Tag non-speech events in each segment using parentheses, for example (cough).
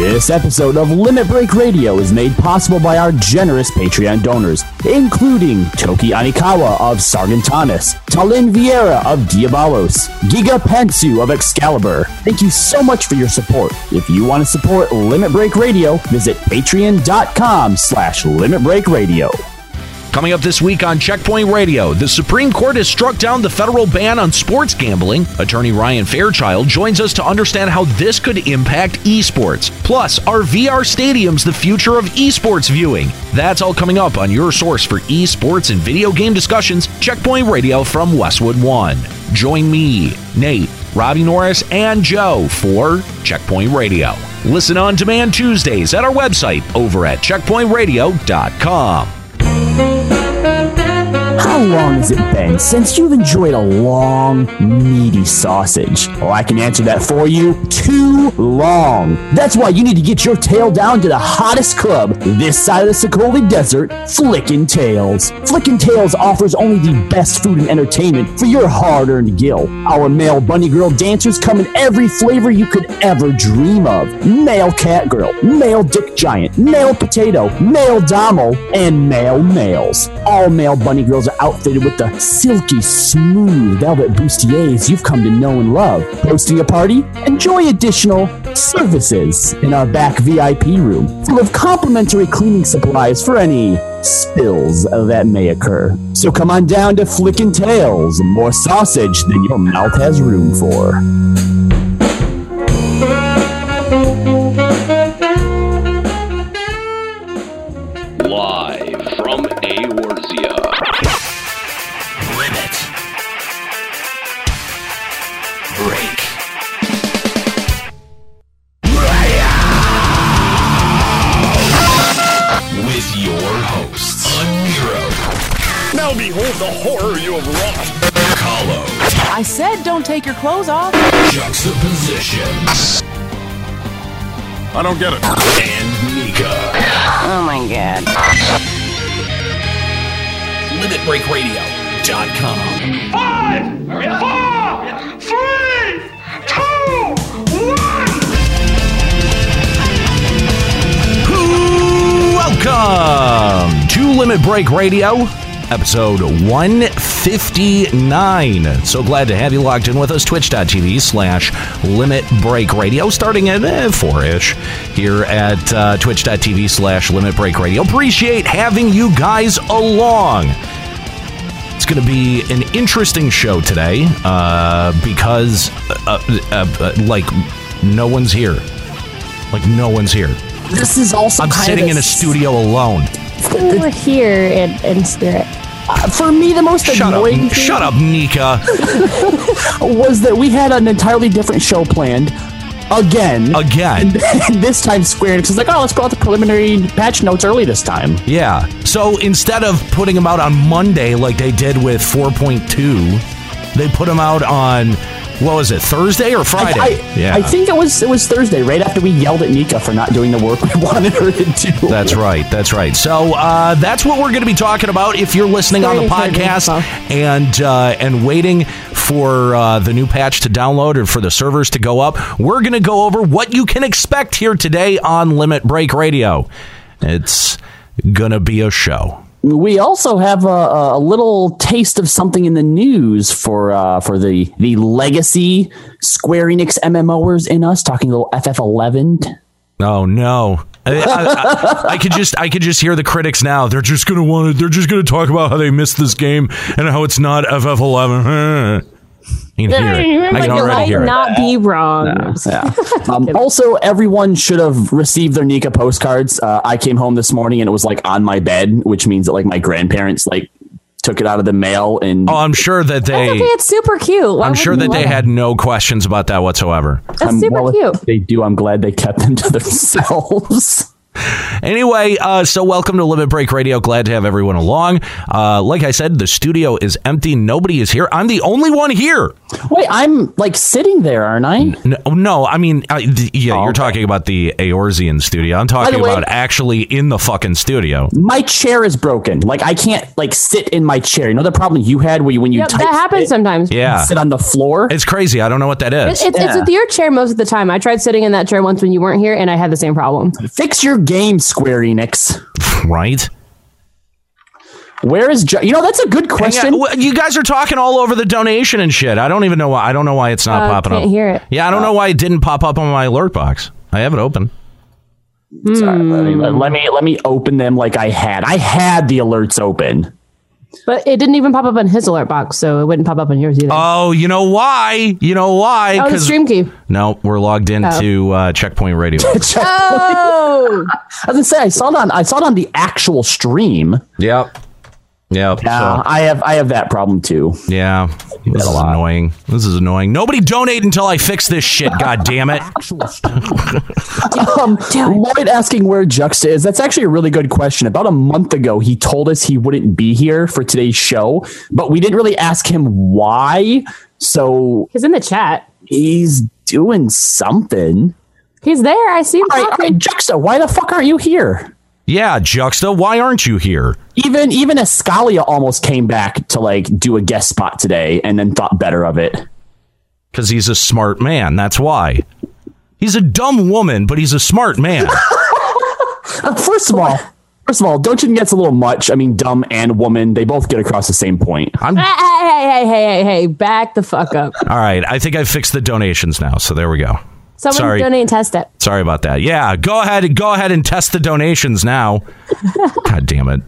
This episode of Limit Break Radio is made possible by our generous Patreon donors, including Toki Anikawa of Sargatanas, Talin Vieira of Diabolos, Giga Pensu of Excalibur. Thank you so much for your support. If you want to support Limit Break Radio, visit patreon.com slash Limit Break Radio. Coming up this week on Checkpoint Radio, the Supreme Court has struck down the federal ban on sports gambling. Attorney Ryan Fairchild joins us to understand how this could impact esports. Plus, are VR stadiums the future of esports viewing? That's all coming up on your source for esports and video game discussions, Checkpoint Radio from Westwood One. Join me, Nate, Robbie Norris, and Joe for Checkpoint Radio. Listen on demand Tuesdays at our website over at checkpointradio.com. How long has it been since you've enjoyed a long, meaty sausage? Oh, I can answer that for you. Too long. That's why you need to get your tail down to the hottest club this side of the Sokovi Desert, Flickin' Tails. Flickin' Tails offers only the best food and entertainment for your hard-earned gill. Our male bunny girl dancers come in every flavor you could ever dream of. Male cat girl, male dick giant, male potato, male domo, and male males. All male bunny girls are outfitted with the silky, smooth velvet bustiers you've come to know and love. Hosting a party? Enjoy additional services in our back VIP room, full of complimentary cleaning supplies for any spills that may occur. So come on down to Flickin' Tails, more sausage than your mouth has room for. Don't take your clothes off. Juxtaposition, I don't get it. and Nika. Oh my god. LimitBreakRadio.com. Five, four, three, two, one. Welcome to Limit Break Radio, episode 159. So glad to have you logged in with us. Twitch.tv slash Limit Break Radio, starting at eh, 4 ish here at uh, Twitch.tv slash Limit Break Radio. Appreciate having you guys along. It's going to be an interesting show today uh, because, uh, uh, uh, like, no one's here. Like, no one's here. This is also I'm kind sitting of in a studio alone. We're here in, in spirit. Uh, for me, the most Shut up, annoying thing shut up, Nika. (laughs) was that we had an entirely different show planned again. Again. And (laughs) this time Square Enix is like, oh, let's go out the preliminary patch notes early this time. Yeah. So instead of putting them out on Monday like they did with 4.2, they put them out on what was it, Thursday or Friday? I, yeah. I think it was it was Thursday, right after we yelled at Nika for not doing the work (laughs) we wanted her to do. That's right. That's right. So uh, that's what we're going to be talking about. If you're listening on the podcast stuff. and uh, and waiting for uh, the new patch to download or for the servers to go up, we're going to go over what you can expect here today on Limit Break Radio. It's gonna be a show. We also have a, a little taste of something in the news for uh, for the the legacy Square Enix MMOers in us, talking a little FF11. Oh no. I, I, I, could just I could just hear the critics now. They're just gonna want. They're just gonna talk about how they missed this game and how it's not FF11. (laughs) You can hear it. I can you already might hear it. not be wrong. Yeah. (laughs) Um, also, everyone should have received their Nika postcards. Uh, I came home this morning and it was like on my bed, which means that like my grandparents like took it out of the mail and Oh, I'm sure that That's they. okay. It's super cute. Why I'm sure that they love had no questions about that whatsoever. it? That's um, super well, cute. They do. I'm glad they kept them to (laughs) themselves. Anyway, uh, so welcome to Limit Break Radio. Glad to have everyone along. Uh, like I said, the studio is empty. Nobody is here. I'm the only one here. Wait, I'm like sitting there, aren't I? No, no I mean, uh, th- yeah, Oh, you're okay. talking about the Eorzean studio. I'm talking way- about actually in the fucking studio. My chair is broken. Like I can't like sit in my chair. You know the problem you had where you when you Yep, type that happens sit, sometimes. Yeah. sit on the floor. It's crazy. I don't know what that is. It- it's, it's with your chair most of the time. I tried sitting in that chair once when you weren't here, and I had the same problem. Fix your game, Square Enix. right? Where is jo- you know that's a good question. well, you guys are talking all over the donation and shit. I don't even know why. I don't know why it's not Uh, popping can't up. hear it. Yeah, I don't know why it didn't pop up on my alert box. I have it open. Sorry, let, me, let me let me open them like I had. I had the alerts open. But it didn't even pop up on his alert box, so it wouldn't pop up on yours either. Oh, you know why? You know why? oh, the stream key. no, we're logged into uh, Checkpoint Radio. (laughs) Oh, (laughs) I was gonna say I saw it on I saw it on the actual stream. yep. Yep. Yeah, so- I have I have that problem too. yeah. This is annoying. This is annoying. Nobody donate until I fix this shit. (laughs) God damn (laughs) it. Um, Lloyd asking where Juxta is. That's actually a really good question. About a month ago, he told us he wouldn't be here for today's show, but we didn't really ask him why. So he's in the chat. he's doing something. He's there. I see him All right, all talking. right, Juxta, why the fuck aren't you here? Yeah, Juxta, why aren't you here? Even even Escalia almost came back to like do a guest spot today, and then thought better of it. Because he's a smart man. That's why. He's a dumb woman, but he's a smart man. (laughs) Uh, first of all, first of all, don't you think that's a little much? I mean, dumb and woman, they both get across the same point. I'm Hey, hey, hey, hey, hey, hey, back the fuck up. all right. I think I fixed the donations now, so there we go. Someone Sorry. donate and test it. Sorry about that. Yeah, go ahead. Go ahead and test the donations now. (laughs) God damn it.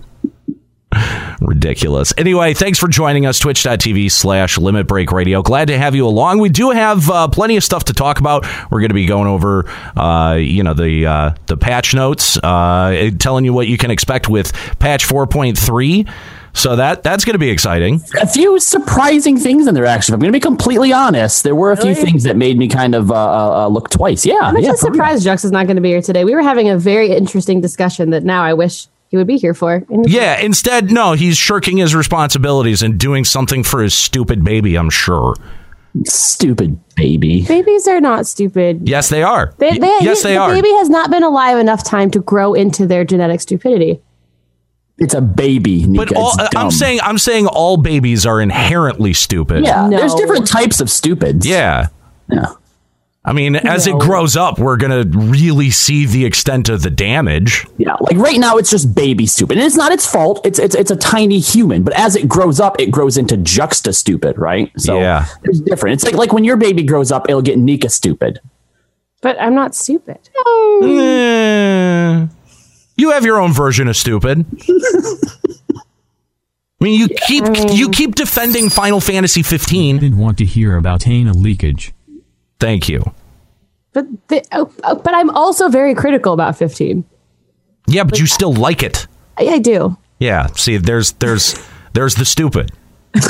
Ridiculous. Anyway, thanks for joining us. Twitch.tv slash Limit Break Radio. Glad to have you along. We do have uh, plenty of stuff to talk about. We're going to be going over, uh, you know, the uh, the patch notes, uh, telling you what you can expect with patch 4.3. So that that's going to be exciting. a few surprising things in there. Actually, I'm going to be completely honest. There were a few things that made me kind of uh, uh, uh, look twice. Yeah, I'm yeah. just surprised Jux is not going to be here today. We were having a very interesting discussion that now I wish he would be here for. And Yeah, instead, no, he's shirking his responsibilities and doing something for his stupid baby, I'm sure. Stupid baby. Babies are not stupid. Yes, they are. They, they, yes, he- they the are. baby has not been alive enough time to grow into their genetic stupidity. It's a baby. Nika. But all, it's dumb. I'm saying I'm saying all babies are inherently stupid. yeah. No. There's different types of stupids. Yeah. Yeah. I mean, as No. it grows up, we're going to really see the extent of the damage. Yeah, like right now it's just baby stupid. And it's not its fault. It's it's it's a tiny human, but as it grows up, it grows into juxta stupid, right? So Yeah. it's different. It's like like when your baby grows up, it'll get Nika stupid. But I'm not stupid. Eh, you have your own version of stupid. I mean, you keep you keep defending Final Fantasy 15. didn't want to hear about Hana leakage. Thank you. But the, oh, oh, but I'm also very critical about 15. Yeah, but you still like it. I, I do. Yeah. See, there's there's there's the stupid. (laughs)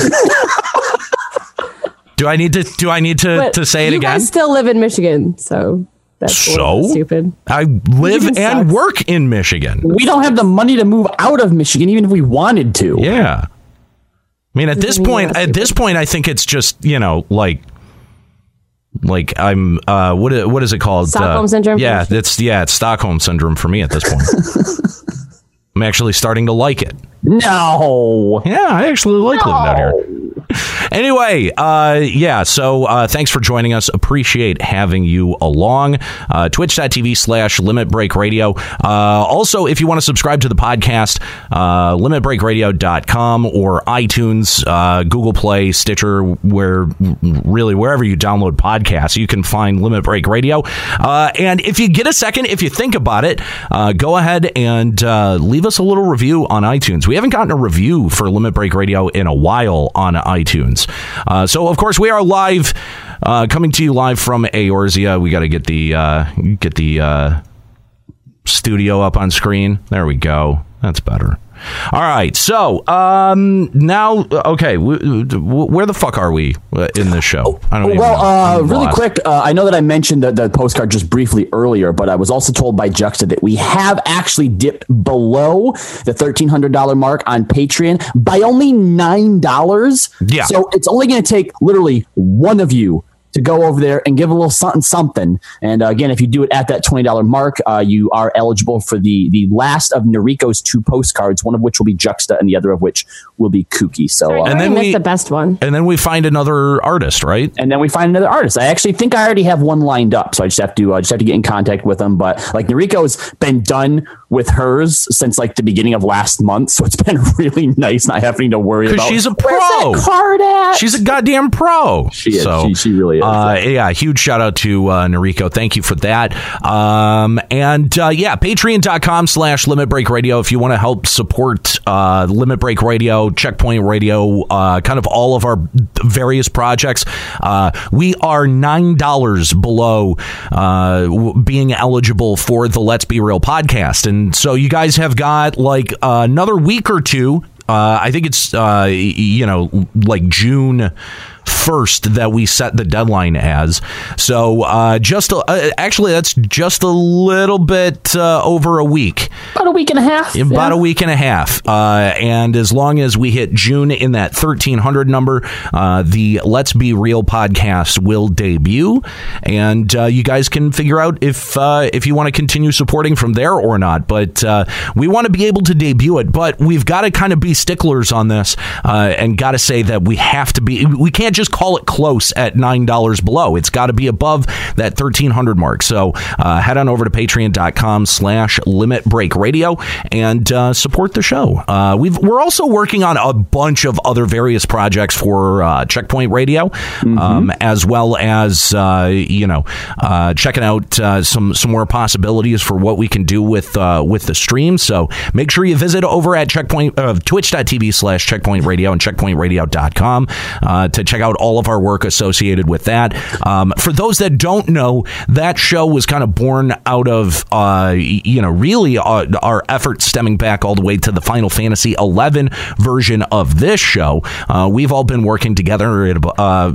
do I need to do I need to, But to say it you again? guys still live in Michigan, so that's So? stupid. I live Michigan and sucks. work in Michigan. We don't have the money to move out of Michigan, even if we wanted to. Yeah. I mean, at this point, at this point, I think it's just you know like. Like I'm, uh, what what is it called? Stockholm Uh, syndrome? Yeah, it's yeah, it's Stockholm syndrome for me at this point. (laughs) I'm actually starting to like it. No. Yeah, I actually like living out here. Anyway, uh, yeah, so uh, thanks for joining us. Appreciate having you along. Uh, Twitch.tv slash Limit Break Radio. Uh, also, if you want to subscribe to the podcast, uh, limitbreakradio.com or iTunes, uh, Google Play, Stitcher, where really wherever you download podcasts, you can find Limit Break Radio. Uh, and if you get a second, if you think about it, uh, go ahead and uh, leave us a little review on iTunes. We haven't gotten a review for Limit Break Radio in a while on iTunes. Uh, so, of course, we are live, uh, coming to you live from Eorzea. We got to get the uh, get the uh, studio up on screen. There we go. That's better. All right. So um, now, okay, w- w- where the fuck are we uh, in this show? I don't even Well, uh, really lost. quick, uh, I know that I mentioned the, the postcard just briefly earlier, but I was also told by Juxta that we have actually dipped below the $1,300 mark on Patreon by only $9. Yeah. So it's only going to take literally one of you to go over there and give a little something something. And uh, again, if you do it at that $20 mark, uh, you are eligible for the the last of Noriko's two postcards, one of which will be Juxta and the other of which will be Kooky. So uh, And then I we- the best one. And then we find another artist, right? and then we find another artist. I actually think I already have one lined up, so I just have to I just have to get in contact with them. But like Noriko's been done with hers since like the beginning of last month, so it's been (laughs) really nice not having to worry about she's a pro." card at? She's a goddamn pro. She is. So, She- she really is. Uh, yeah, huge shout out to uh, Noriko. Thank you for that. Um, and uh, yeah, patreon.com slash limit break radio if you want to help support uh, limit break radio, checkpoint radio, uh, kind of all of our various projects. Uh, we are $9 below uh, being eligible for the Let's Be Real podcast. And so you guys have got like another week or two. Uh, I think it's uh, you know like June first that we set the deadline as. So uh, just a, uh, actually that's just a little bit uh, over a week, about a week and a half. about yeah. a week and a half. Uh, and as long as we hit June in that thirteen hundred number, uh, the Let's Be Real podcast will debut, and uh, you guys can figure out if uh, if you want to continue supporting from there or not. But uh, we want to be able to debut it, but we've got to kind of be sticklers on this, uh, and got to say that we have to be. We can't just call it close at nine dollars below. It's got to be above that thirteen hundred mark. So uh, head on over to patreon.com slash limit break radio and uh, support the show. Uh, we've we're also working on a bunch of other various projects for uh, Checkpoint Radio, um, as well as uh, you know uh, checking out uh, some some more possibilities for what we can do with uh, with the stream. So make sure you visit over at checkpoint uh, twitch.tv slash checkpoint radio and checkpointradio.com uh, to check out all of our work associated with that. Um, for those that don't know, that show was kind of born out of uh, you know really uh, our efforts stemming back all the way to the Final Fantasy 11 version of this show. Uh, we've all been working together at, uh,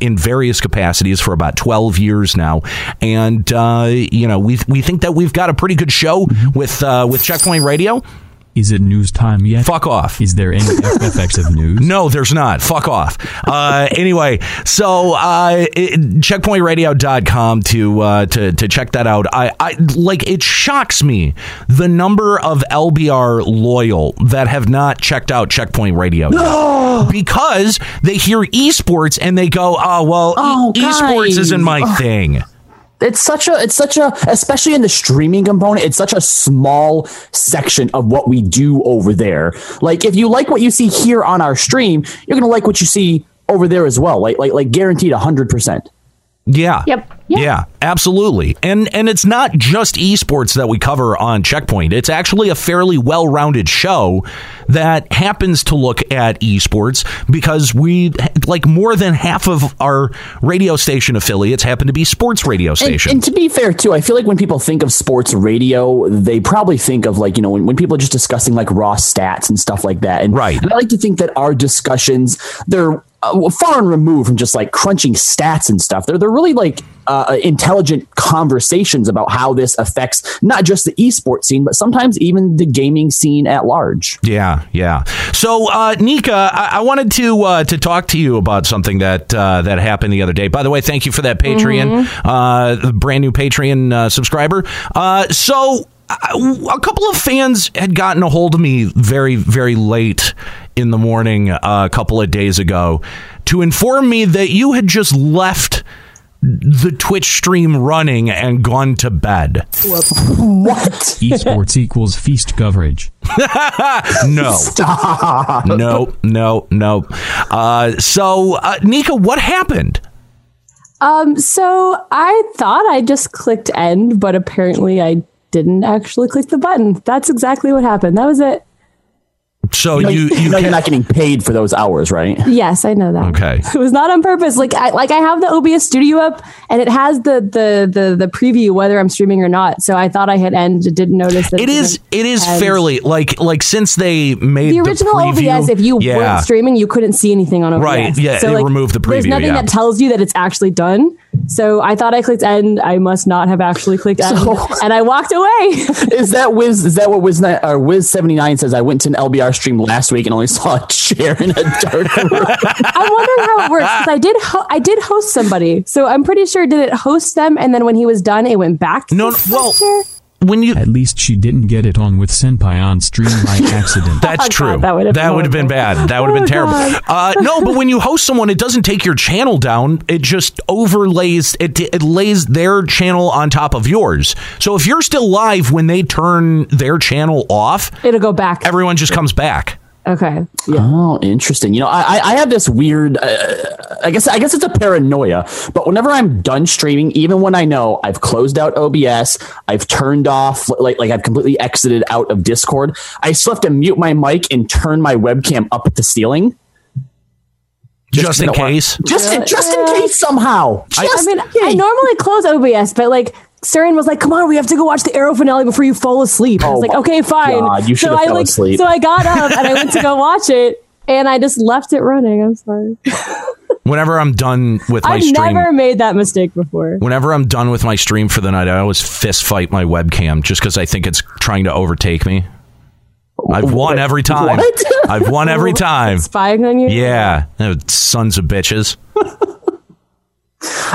in various capacities for about 12 years now, and uh, you know we we think that we've got a pretty good show with uh, with Checkpoint Radio. Is it news time yet? Fuck off. Is there any FFX of news? (laughs) No, there's not. Fuck off. Uh, anyway, so uh, it, checkpointradio.com to uh, to to check that out. I, I like it shocks me the number of LBR loyal that have not checked out Checkpoint Radio because they hear esports and they go, "Oh well, Oh, e- esports isn't my thing." It's such a it's such a especially in the streaming component it's such a small section of what we do over there like if you like what you see here on our stream you're gonna like what you see over there as well like like like guaranteed 100% Yeah. Yep. Yeah. Yeah. absolutely. And and it's not just esports that we cover on Checkpoint. It's actually a fairly well-rounded show that happens to look at esports because we like more than half of our radio station affiliates happen to be sports radio and, stations. and to be fair too i feel like when people think of sports radio they probably think of like you know when, when people are just discussing like raw stats and stuff like that and, Right. and i like to think that our discussions they're uh, far and removed from just like crunching stats and stuff they're, they're really like uh, intelligent conversations about how this affects not just the esports scene but sometimes even the gaming scene at large Yeah, yeah. So, uh, Nika, I, I wanted to uh, to talk to you about something that uh, that happened the other day. By the way, thank you for that Patreon, uh, the brand new Patreon uh, subscriber. Uh, so, uh, a couple of fans had gotten a hold of me very, very late in the morning uh, a couple of days ago to inform me that you had just left the Twitch stream running and gone to bed. what Esports equals feast coverage. (laughs) No. Stop. No, no, no. Uh, so, uh, Nika, what happened? Um, so I thought I just clicked end, but apparently I didn't actually click the button. That's exactly what happened. That was it. So You know, you you, you know you're not getting paid for those hours, right? Yes, I know that. Okay. (laughs) It was not on purpose. Like I like I have the OBS studio up and it has the the the the preview whether I'm streaming or not. So I thought I had ended, didn't notice that it is it is And fairly like like since they made the original preview, OBS, if you yeah. weren't streaming, you couldn't see anything on OBS. Right, yeah, so, they like, removed the preview. There's nothing yeah. that tells you that it's actually done. So I thought I clicked end. I must not have actually clicked end, So- and I walked away. (laughs) Is that Wiz? Is that what Wiz or uh, Wiz seventy nine says? I went to an LBR stream last week and only (laughs) saw a chair in a dark (laughs) room. I'm wondering how it works because I did ho- I did host somebody, so I'm pretty sure did it host them, and then when he was done, it went back. To No, the well, chair? When you At least she didn't get it on with Senpai on stream by (laughs) accident. That's (laughs) Oh, God, true. that would've been would have been bad. That would have been Oh, terrible. Uh, no, but when you host someone, it doesn't take your channel down. It just overlays. It, it lays their channel on top of yours. So if you're still live when they turn their channel off, it'll go back. everyone just comes back. Okay. Oh, interesting. You know, I I- I have this weird. Uh, I guess I guess it's a paranoia. But whenever I'm done streaming, even when I know I've closed out OBS, I've turned off like like I've completely exited out of Discord, I still have to mute my mic and turn my webcam up at the ceiling. Just, in I don't want- case. Just in, just in case somehow. Just I mean, in I normally close OBS, but like Saren was like, "Come on, we have to go watch the Arrow finale before you fall asleep." I was Oh like, "Okay, fine." God, you so should've I fell like, asleep. so I got up and I went to go (laughs) watch it, and I just left it running. I'm sorry. (laughs) Whenever I'm done with my stream. I've never made that mistake before. whenever I'm done with my stream for the night, I always fist fight my webcam just because I think it's trying to overtake me. I've won every time. What? I've won every (laughs) time. Spying on you? Yeah, sons of bitches.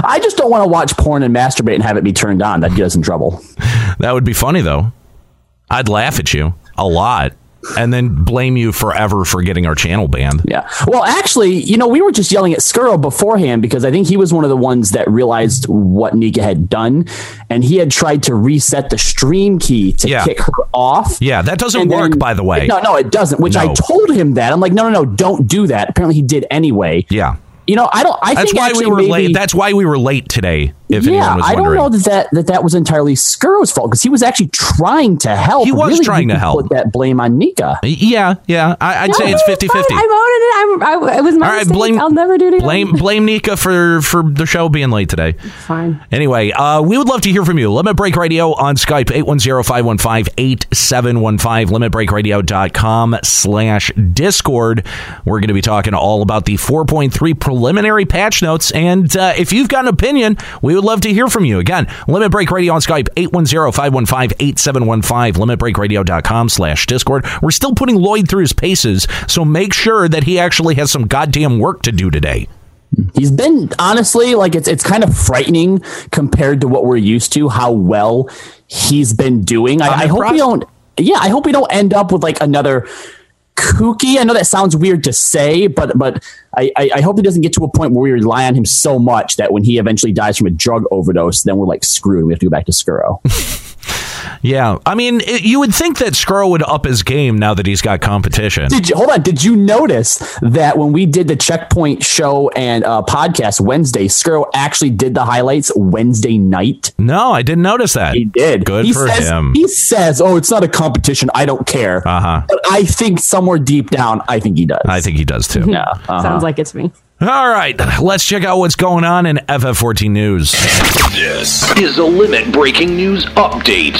I just don't want to watch porn and masturbate and have it be turned on. That'd get us in trouble. That would be funny though. I'd laugh at you a lot and then blame you forever for getting our channel banned. Yeah. Well, actually, you know, we were just yelling at Skuro beforehand because I think he was one of the ones that realized what Nika had done, and he had tried to reset the stream key to Yeah. kick her off. Yeah, that doesn't work then- by the way. No, no, it doesn't. Which I told him that. I'm like, no, no, no, don't do that. Apparently, he did anyway. Yeah. You know, I don't. I think That's why we were maybe, late. That's why we were late today. If yeah, anyone was I don't know that that, that that was entirely Skuro's fault because he was actually trying to help. He was Really, trying to help. Put that blame on Nika. Yeah, yeah. I, I'd say it's 50 50. I voted it. I'm, I, it was my All right, mistake. blame. I'll never do it again. Blame blame Nika for for the show being late today. Fine. Anyway, uh, we would love to hear from you. Limit Break Radio on Skype, 810-515-8715, limitbreakradio.com slash Discord. We're going to be talking all about the 4.3 preliminary patch notes. And uh, if you've got an opinion, we would love to hear from you. Again, Limit Break Radio on Skype, 810-515-8715, limitbreakradio.com slash Discord. We're still putting Lloyd through his paces, so make sure that he actually has some goddamn work to do today. He's been honestly like it's it's kind of frightening compared to what we're used to. How well he's been doing. I, I'm hope we don't. Yeah, I hope we don't end up with like another kooky. I know that sounds weird to say, but but I, I, hope he doesn't get to a point where we rely on him so much that when he eventually dies from a drug overdose, then we're like screwed. We have to go back to Skuro. (laughs) Yeah, I mean, it, you would think that Skrull would up his game now that he's got competition. Did you hold on? Did you notice that when we did the checkpoint show and uh, podcast Wednesday, Skuro actually did the highlights Wednesday night? No, I didn't notice that. He did. Good he for says, him. He says, "Oh, it's not a competition. I don't care." Uh-huh. But I think somewhere deep down, I think he does. I think he does too. (laughs) Yeah. uh-huh. Sounds like it's me. All right, let's check out what's going on in FF14 news. This is a limit breaking news update.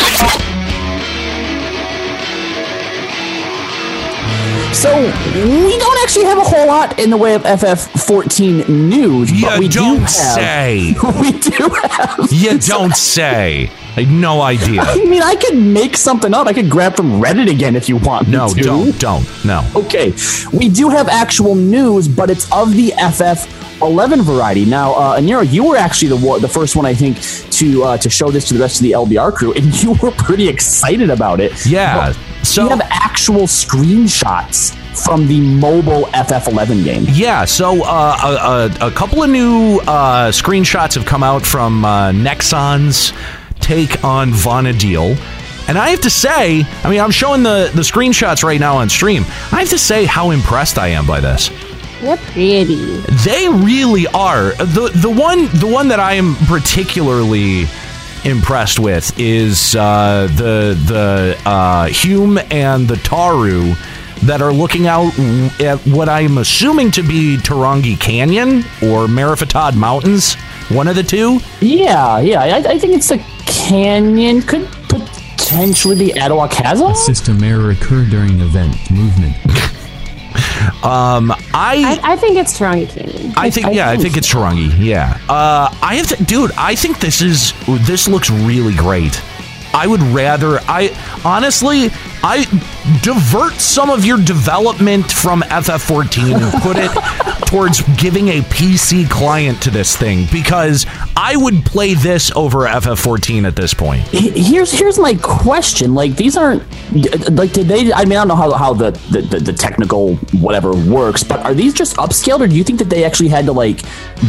So we don't actually have a whole lot in the way of FF14 news, You but we do don't have. say. (laughs) We do have. You (laughs) don't say. I had no idea. (laughs) I mean, I could make something up. I could grab from Reddit again if you want. No, to. don't, don't, no. Okay, we do have actual news, but it's of the FF11 variety. Now, uh, Anira, you were actually the the first one I think to uh, to show this to the rest of the LBR crew, and (laughs) you were pretty excited about it. Yeah, But so- we have actual screenshots from the mobile FF11 game. Yeah, so uh, a, a, a couple of new uh, screenshots have come out from uh, Nexon's take on Vana'diel. And I have to say, I mean, I'm showing the, the screenshots right now on stream. I have to say how impressed I am by this. They're pretty. They really are. The the one the one that I am particularly impressed with is uh, the the uh, Hume and the Taru that are looking out at what I'm assuming to be Tahrongi Canyon or Meriphataud Mountains. One of the two. Yeah, yeah. I, I think it's the canyon. Could potentially be Attohwa Chasm. A system error occurred during event movement. (laughs) Um, I, I think it's Tahrongi Canyon. I think yeah, I think it's Tahrongi. Yeah. Uh, I have to, dude. I think this is this looks really great. I would rather I honestly I divert some of your development from FF14 and put it (laughs) towards giving a PC client to this thing because I would play this over FF14 at this point. Here's here's my question. Like these aren't like did they? I mean, I don't know how, how the, the, the, the technical whatever works, but are these just upscaled, or do you think that they actually had to like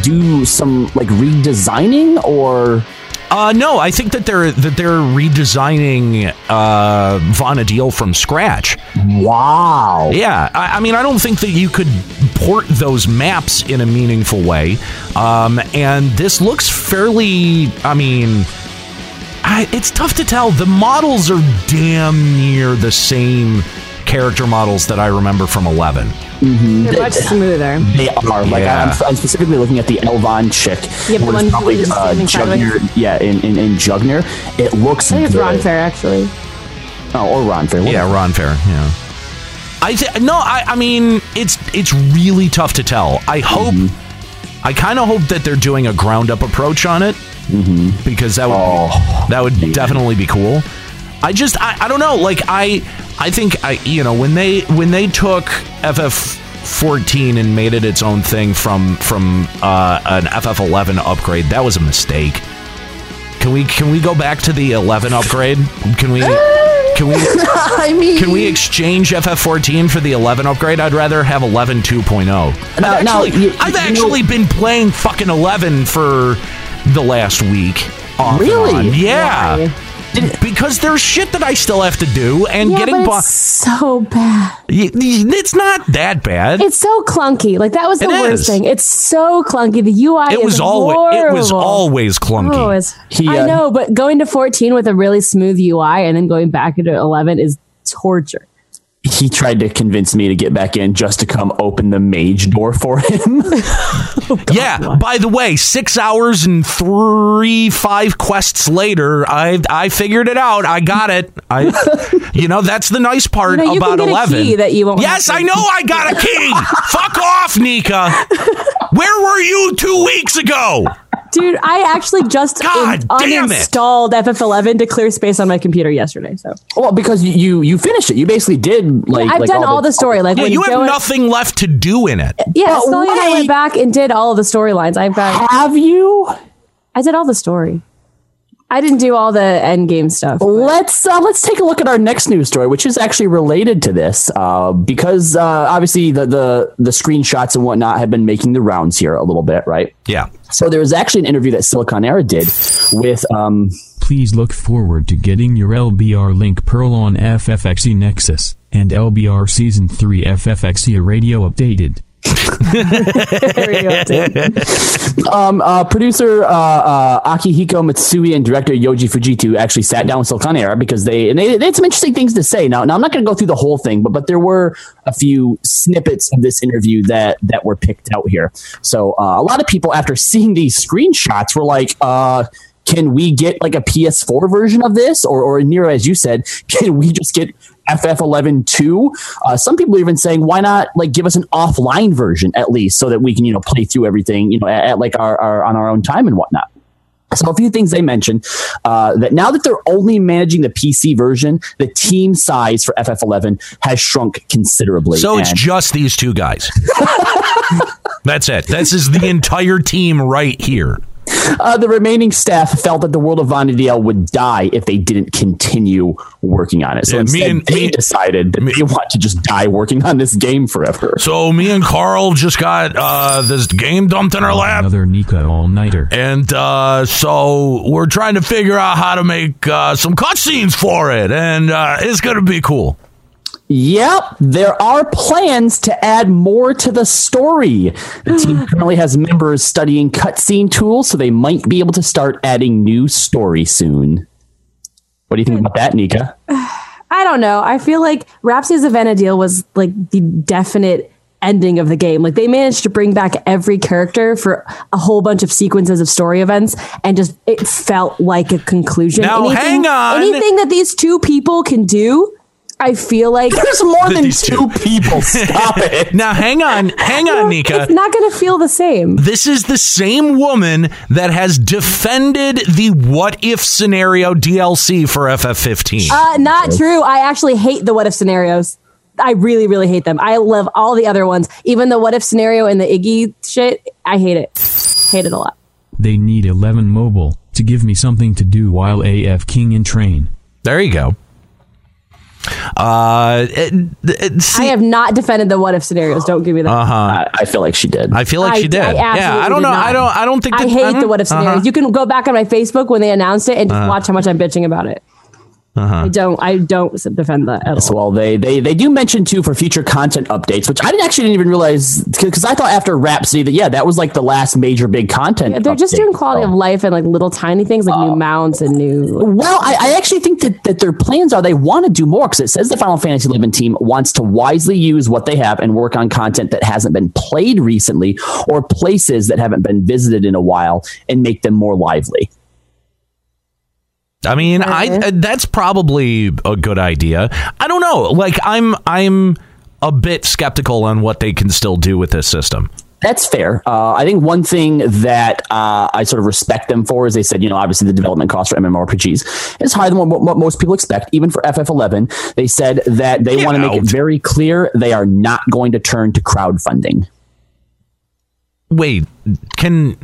do some like redesigning or? Uh, no, I think that they're that they're redesigning uh, Vana'diel from scratch. Wow. Yeah, I, I mean, I don't think that you could port those maps in a meaningful way. Um, and this looks fairly. I mean, I, it's tough to tell. The models are damn near the same character models that I remember from Eleven. Mm-hmm. They're much smoother. They are like Yeah. I'm, I'm specifically looking at the Elvaan chick. Yeah, the one probably, was uh, standing sideways. Jugner. Yeah, in, in, in Jugner, it looks. I think it's good. Ronfaure actually. Oh, or Ronfaure. Yeah, Ronfaure. Yeah. I th- no, I, I mean it's it's really tough to tell. I hope, mm-hmm. I kind of hope that they're doing a ground up approach on it mm-hmm. because that would Oh, that would definitely be cool. I just I, I don't know like I I think I you know when they when they took FF 14 and made it its own thing from from uh, an FF11 upgrade that was a mistake. Can we can we go back to the 11 upgrade? Can we can we (laughs) I mean, can we exchange FF14 for the 11 upgrade? I'd rather have 11 2.0. Now- I've actually, you- I've you actually been playing fucking 11 for the last week. Really? Yeah. Why? Because there's shit that I still have to do, and Yeah, getting but bo- so bad. Y- y- it's not that bad. It's so clunky. Like that was the It worst is. thing. It's so clunky. The UI it is was always it was always clunky. Oh, it's, He, I uh, know, but going to 14 with a really smooth UI and then going back into 11 is torture. He tried to convince me to get back in just to come open the mage door for him. (laughs) (laughs) yeah. By the way, six hours and three five quests later, I I figured it out. I got it. I, you know, that's the nice part You know, you can about get a eleven. key that you won't Yes, have to- I know. I got a key. (laughs) Fuck off, Nika. Where were you two weeks ago? Dude, I actually just God in- damn it. uninstalled FF11 to clear space on my computer yesterday. So well, because you, you you finished it. You basically did like. I've like done all the story. Like Yeah, when you have go in- nothing left to do in it. Yeah, But Scully and I wait. went back and did all of the storylines. I've got. Have you? I did all the story. I didn't do all the end game stuff. Let's uh, let's take a look at our next news story, which is actually related to this, uh, because uh, obviously the, the the screenshots and whatnot have been making the rounds here a little bit, right? Yeah. So there was actually an interview that Siliconera did with um, Please look forward to getting your LBR Link Pearl on FFXE Nexus and LBR Season 3 FFXE Radio updated. Um, uh, producer uh, uh, Akihiko Matsui and director Yoji Fujita actually sat down with Siliconera because they and they, they had some interesting things to say. Now, now I'm not going to go through the whole thing, but but there were a few snippets of this interview that that were picked out here. So uh, a lot of people, after seeing these screenshots, were like. Can we get like a PS4 version of this, or, or Nero, as you said, (laughs) can we just get FF11 2? Uh, some people are even saying, why not like give us an offline version at least, so that we can you know play through everything you know at, at like our, our on our own time and whatnot. So a few things they mentioned uh, that now that they're only managing the PC version, the team size for FF11 has shrunk considerably. So it's just these two guys. (laughs) That's it. This is the entire team right here. Uh, the remaining staff felt that the world of Vana'diel would die if they didn't continue working on it. So Yeah, me instead, and- they me- decided that they want to just die working on this game forever. So me and Carl just got uh, this game dumped in our lap. Another Nika all-nighter. And uh, so we're trying to figure out how to make uh, some cutscenes for it, and uh, it's gonna be cool. Yep, there are plans to add more to the story. The team (gasps) currently has members studying cutscene tools, so they might be able to start adding new story soon. What do you think about that, Nika? (sighs) I don't know. I feel like Rhapsodies of Vana'diel was like the definite ending of the game. Like they managed to bring back every character for a whole bunch of sequences of story events, and just it felt like a conclusion. Now, hang on. Anything that these two people can do, I feel like (laughs) There's more (laughs) than These two people. Stop (laughs) it. Now, hang on, hang on, Nika. it's not going to feel the same. This is the same woman that has defended the what if scenario DLC for FF15. Uh, not true. I actually hate the what if scenarios. I really, really hate them. I love all the other ones. Even the what if scenario and the Iggy shit, I hate it. Hate it a lot. They need 11 mobile to give me something to do while AF King in train. there you go. Uh, it- it- see, I have not defended the what if scenarios. Don't give me that. I, I feel like she did. I feel like I- she did. I yeah, I don't know. not. I don't. I don't think. I hate uh-huh, the what if uh-huh. scenarios. You can go back on my Facebook when they announced it and just watch how much I'm bitching about it. Uh-huh. I don't. I don't defend that at all. well, they, they they do mention too for future content updates, which I didn't actually didn't even realize because I thought after Rhapsody that yeah that was like the last major big content. They're just doing quality of life and like little tiny things like new mounts and new. Well, I, I actually think that, that their plans are they want to do more because it says the Final Fantasy Eleven team wants to wisely use what they have and work on content that hasn't been played recently or places that haven't been visited in a while and make them more lively. I mean, I uh, that's probably a good idea. I don't know. Like, I'm I'm a bit skeptical on what they can still do with this system. That's fair. Uh, I think one thing that uh, I sort of respect them for is they said, you know, obviously the development cost for MMORPGs is higher than what, what most people expect, even for FF11. They said that they want to make it very clear they are not going to turn to crowdfunding. Wait, can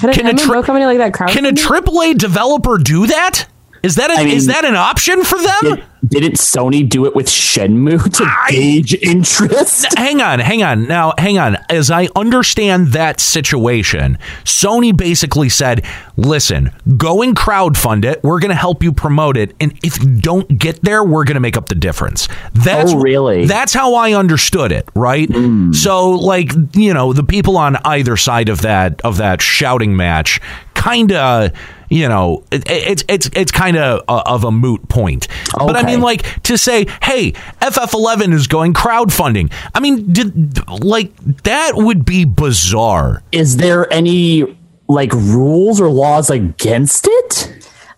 Can, Can an a tri- company like that crowd? can a AAA developer do that? Is that a, I mean- is that an option for them? Did, didn't Sony do it with Shenmue to I- gauge interest? hang on, hang on. Now, hang on. As I understand that situation, Sony basically said, listen, go and crowdfund it. We're going to help you promote it. And if you don't get there, we're going to make up the difference. That's Oh, really? That's how I understood it, right? Hmm. So, like, you know, the people on either side of that of that shouting match kind of you know it, it's it's it's kind of uh, of a moot point but i mean like to say hey ff11 is going crowdfunding i mean did like that would be bizarre Is there any like rules or laws against it?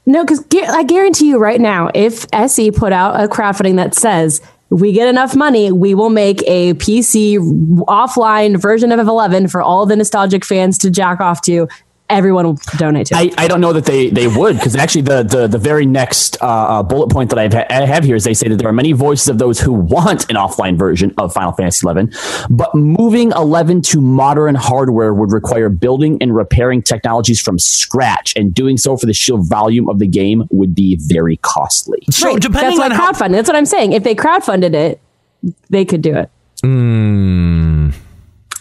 No, because I guarantee you right now, if SE put out a crowdfunding that says we get enough money, we will make a PC offline version of F11 for all the nostalgic fans to jack off to. Everyone will donate to. I, I don't know that they, they would because actually the, the the very next uh, uh, bullet point that I've ha- I have here is they say that there are many voices of those who want an offline version of Final Fantasy XI, but moving 11 to modern hardware would require building and repairing technologies from scratch, and doing so for the sheer volume of the game would be very costly. so Right, depending that's why on how crowdfunding. That's what I'm saying. If they crowdfunded it, they could do it.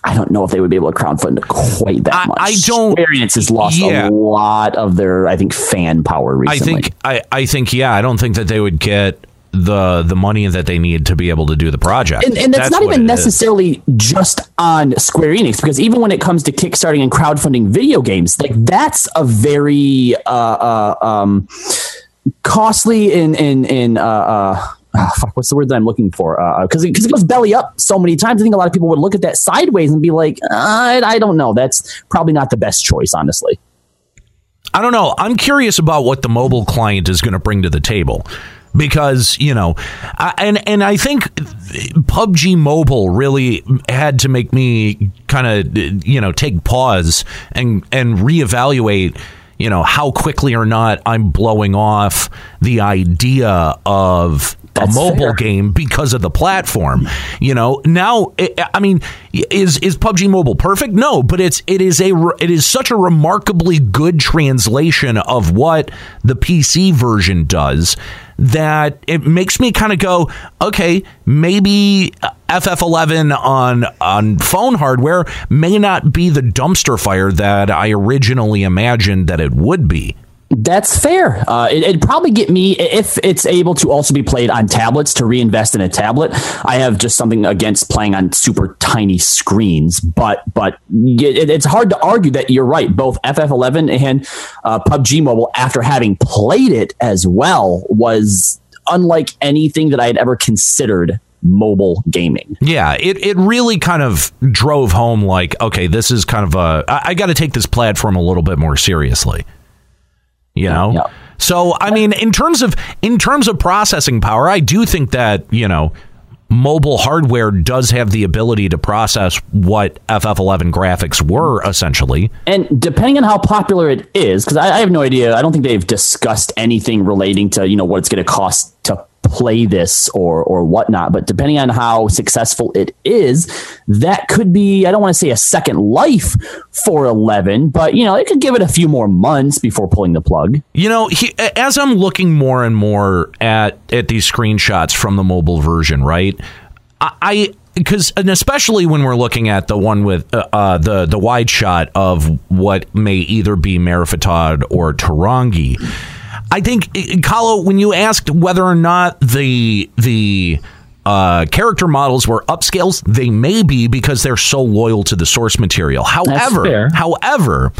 I don't know if they would be able to crowdfund quite that I- much. I don't- Square Enix has lost Yeah. a lot of their, I think, fan power recently. I think I, I think yeah I don't think that they would get the the money that they need to be able to do the project and, and that's, not even necessarily just on Square Enix because even when it comes to kickstarting and crowdfunding video games, like that's a very uh, uh, um, costly in in in uh, uh, ah, fuck, what's the word that I'm looking for? Because because it goes belly up so many times. I think a lot of people would look at that sideways and be like, I, I don't know. That's probably not the best choice, honestly. I don't know. I'm curious about what the mobile client is going to bring to the table because you know, I, and and I think PUBG Mobile really had to make me kind of you know take pause and and reevaluate. You know how quickly or not I'm blowing off the idea of That's a mobile fair. game because of the platform. You know, now I I mean, is is PUBG Mobile perfect? No, but it's it is a it is such a remarkably good translation of what the PC version does that it makes me kind of go, okay, maybe FF11 on on phone hardware may not be the dumpster fire that I originally imagined that it would be. That's fair. Uh, it, it'd probably get me if it's able to also be played on tablets to reinvest in a tablet. I have just something against playing on super tiny screens, but but it, it's hard to argue that you're right. Both FF11 and uh, PUBG Mobile, after having played it as well, was unlike anything that I had ever considered mobile gaming. Yeah, it, it really kind of drove home like, okay, this is kind of a, I, I got to take this platform a little bit more seriously. You know? So, I mean, in terms of in terms of processing power, I do think that, you know, mobile hardware does have the ability to process what FF11 graphics were essentially. And depending on how popular it is, because I, I have no idea, I don't think they've discussed anything relating to you know what it's going to cost to play this or or whatnot. But depending on how successful it is, that could be I don't want to say a second life for Eleven, but you know it could give it a few more months before pulling the plug. You know, he, as I'm looking more and more at at these screenshots from the mobile version, right? I because and especially when we're looking at the one with uh, uh, the the wide shot of what may either be Meriphataud or Tahrongi. I think, Kahlo, when you asked whether or not the the uh, character models were upscales, they may be because they're so loyal to the source material. However, however,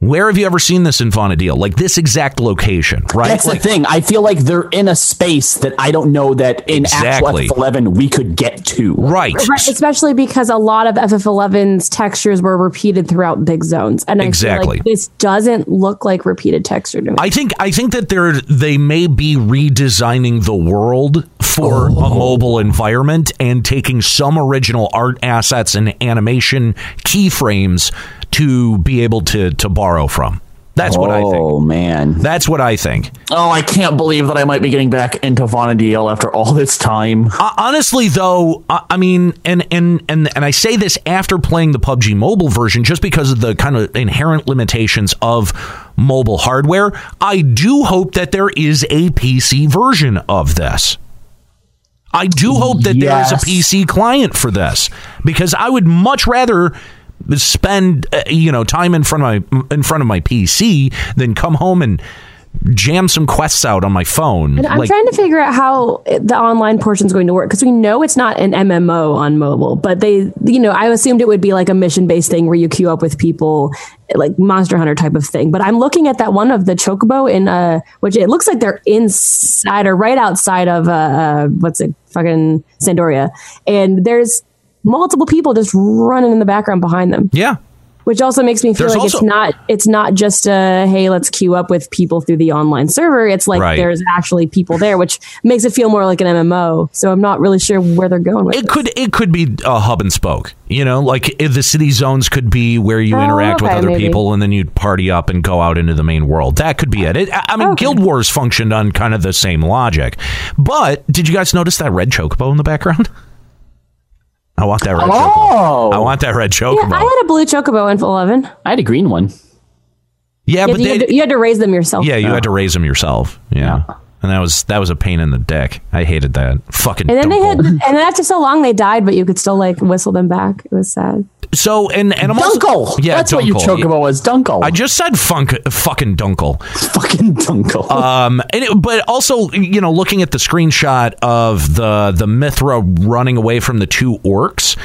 where have you ever seen this in Vana'diel? Like this exact location, right? That's like, the thing. I feel like they're in a space that I don't know that in Exactly. actual FF11 we could get to. right. Right, especially because a lot of FF11's textures were repeated throughout big zones, and I Exactly. feel like this doesn't look like repeated texture to me. I think I think that they're they may be redesigning the world for a oh. mobile environment and taking some original art assets and animation keyframes to be able to to borrow from. That's what I think. Oh man. That's what I think. Oh, I can't believe that I might be getting back into Vana'diel after all this time. Uh, honestly, though, I, I mean, and and and and I say this after playing the PUBG mobile version, just because of the kind of inherent limitations of mobile hardware. I do hope that there is a PC version of this. I do hope that there is a PC client for this because I would much rather spend uh, you know time in front of my in front of my PC than come home and jam some quests out on my phone. And I'm Like- trying to figure out how the online portion is going to work because we know it's not an MMO on mobile, but they, you know, I assumed it would be like a mission based thing where you queue up with people, like Monster Hunter type of thing. But I'm looking at that one of the Chocobo in, uh, which it looks like they're inside or right outside of, uh, uh what's it, fucking San d'Oria. And there's multiple people just running in the background behind them. yeah. which also makes me feel There's like also- it's not it's not just a hey let's queue up with people through the online server it's like Right. there's actually people there which makes it feel more like an mmo so i'm not really sure where they're going with It this. could it could be a hub and spoke. You know, like if the city zones could be where you Oh, interact with other maybe. people, and then you'd party up and go out into the main world. That could be it. it I I mean, Okay. Guild Wars functioned on kind of the same logic. But did you guys notice that red chocobo in the background? (laughs) I want that red chocobo. Oh, I want that red chocobo. yeah, i had a blue chocobo in 11 I had a green one. yeah, Yeah, but you, they, had to, you had to raise them yourself yeah, you had to raise them yourself. Yeah. And that was that was a pain in the dick. I hated that. Fucking and then they had and then after so long they died but you could still like whistle them back it was sad so and and I'm also- Yeah, that's what your Dunkel. chocobo was. Dunkel. I just said funk fucking dunkel. fucking Dunkel. Um, and it, but also, you know, looking at the screenshot of the the Mithra running away from the two orcs,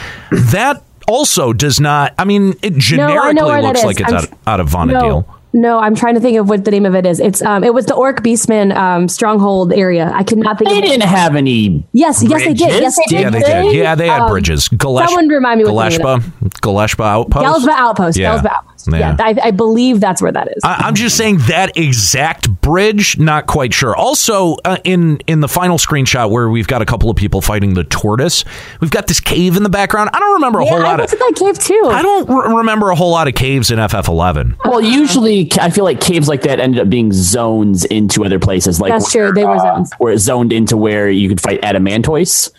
that also does not. I mean, it generically where that looks like it's I'm out, tr- out of Vana'diel. no, no i'm trying to think of what the name of it is it's um it was the orc beastman um stronghold area i could not think they of it. didn't have any. Yes, yes, they did. Yes, they did. Yeah, they did. Yeah, they had Um, bridges. Galesh, someone remind me what the name Galeshpa, Galeshpa outpost. Ghelsba Outpost. Yeah. Ghelsba Outpost. Yeah. Yeah, I, I believe that's where that is. I, I'm just saying that exact bridge. Not quite sure. Also, uh, in in the final screenshot where we've got a couple of people fighting the tortoise, we've got this cave in the background. I don't remember a yeah, whole I lot went of. to that cave too. I don't re- remember a whole lot of caves in FF11. Well, usually I feel like caves like that ended up being zones into other places. Like That's true. They were uh, zones. Where it zoned into where you could fight Adamantoise.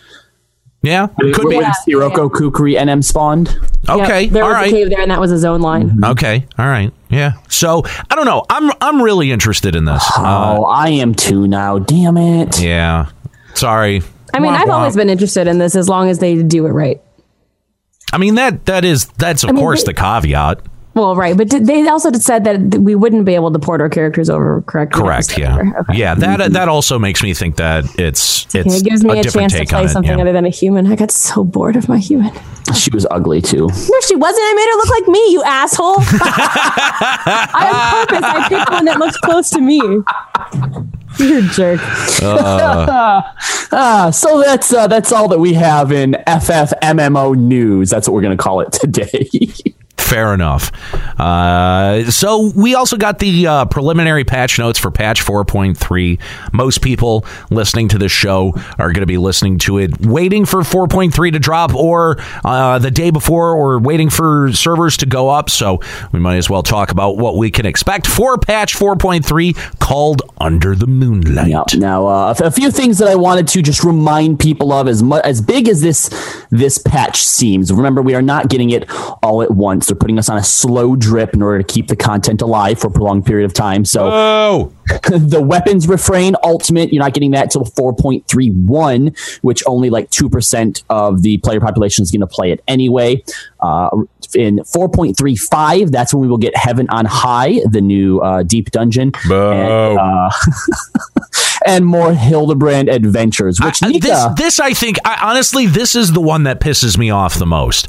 Yeah, it could be. Where Yeah. Sirocco Kukri NM spawned. Yeah, Okay, there all was right. a cave there, and that was a zone line. Okay, all right. Yeah. So I don't know. I'm I'm really interested in this. Uh, oh, I am too now. Damn it. yeah. Sorry. I mean, Womp I've womp. always been interested in this as long as they do it right. I mean that that is that's of mean, course they- the caveat. Well, right, but did- they also said that we wouldn't be able to port our characters over. Correct. Correct. Yeah. Okay. Yeah. That that also makes me think that it's Okay, it's it gives me a a, different chance to play on it. something yeah. other than a human. I got so bored of my human. She was ugly too. No, she wasn't. I made her look like me, you asshole. (laughs) I on purpose. I picked one that looks close to me. You're a jerk. (laughs) Ah, so that's uh, that's all that we have in FFMMO news. That's what we're going to call it today. (laughs) Fair enough. Uh, so we also got the uh, preliminary patch notes for patch 4.3. Most people listening to this show are going to be listening to it waiting for 4.3 to drop or uh, the day before or waiting for servers to go up. So we might as well talk about what we can expect for patch 4.3 called Under the Moonlight. Now, now uh, a few things that I wanted to just remind people of as much as big as this this patch seems. Remember, we are not getting it all at once. They're putting us on a slow drip in order to keep the content alive for a prolonged period of time. So Oh, (laughs) the weapons refrain ultimate, you're not getting that till 4.31, which only like 2% of the player population is going to play it anyway. Uh, in 4.35, that's when we will get Heaven on High, the new uh, deep dungeon. And, uh, (laughs) and more Hildebrand adventures, which I- Nika, this, this I think, I, honestly, this is the one that pisses me off the most.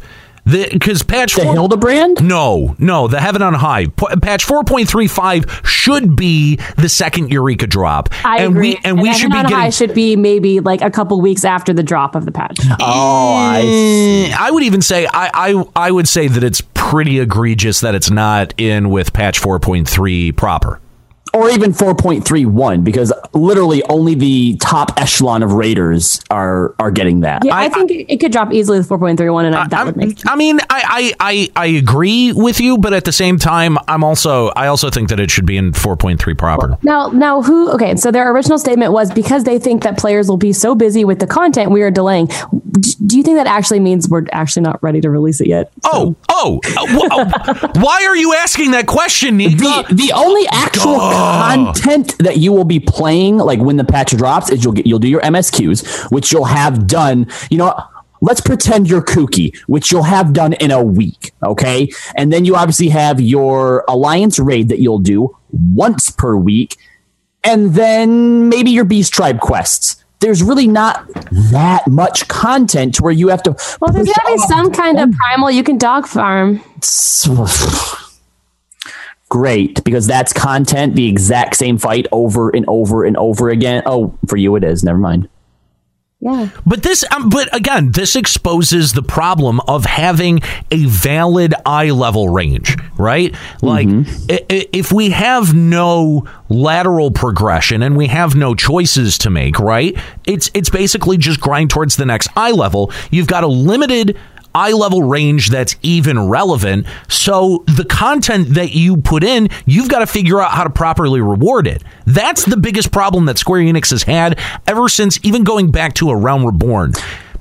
Because patch the four- Hildebrand? No, no, the Heaven on High P- patch 4.35 should be the second Eureka drop. I and agree. we and we should be Heaven on getting High should be maybe like a couple weeks after the drop of the patch. Oh, I Eh, I would even say I, I I would say that it's pretty egregious that it's not in with patch 4.3 proper. Or even 4.31 because literally only the top echelon of raiders are are getting that. Yeah, I, think it, it could drop easily with 4.31, and I, that would make sense. I mean, I, I, I, I agree with you, but at the same time, I'm also I also think that it should be in 4.3 proper. Now, now, who? Okay, so their original statement was because they think that players will be so busy with the content, we are delaying. Do you think that actually means we're actually not ready to release it yet? Oh, oh, uh, oh, why are you asking that question, Nika? The, the only actual content that you will be playing, like when the patch drops, is you'll get you'll do your MSQs, which you'll have done. You know, let's pretend you're kooky, which you'll have done in a week, okay? And then you obviously have your alliance raid that you'll do once per week, and then maybe your beast tribe quests. There's really not that much content to where you have to. Well, there's got to be some kind of primal you can dog farm. (sighs) (laughs) great because that's content the exact same fight over and over and over again oh for you it is never mind Yeah. But this, um, but again, this exposes the problem of having a valid eye level range, right? Like, i- i- if we have no lateral progression and we have no choices to make, right? It's it's basically just grind towards the next eye level. You've got a limited eye level range that's even relevant. So the content that you put in, you've got to figure out how to properly reward it. That's the biggest problem that Square Enix has had ever since even going back to A Realm Reborn.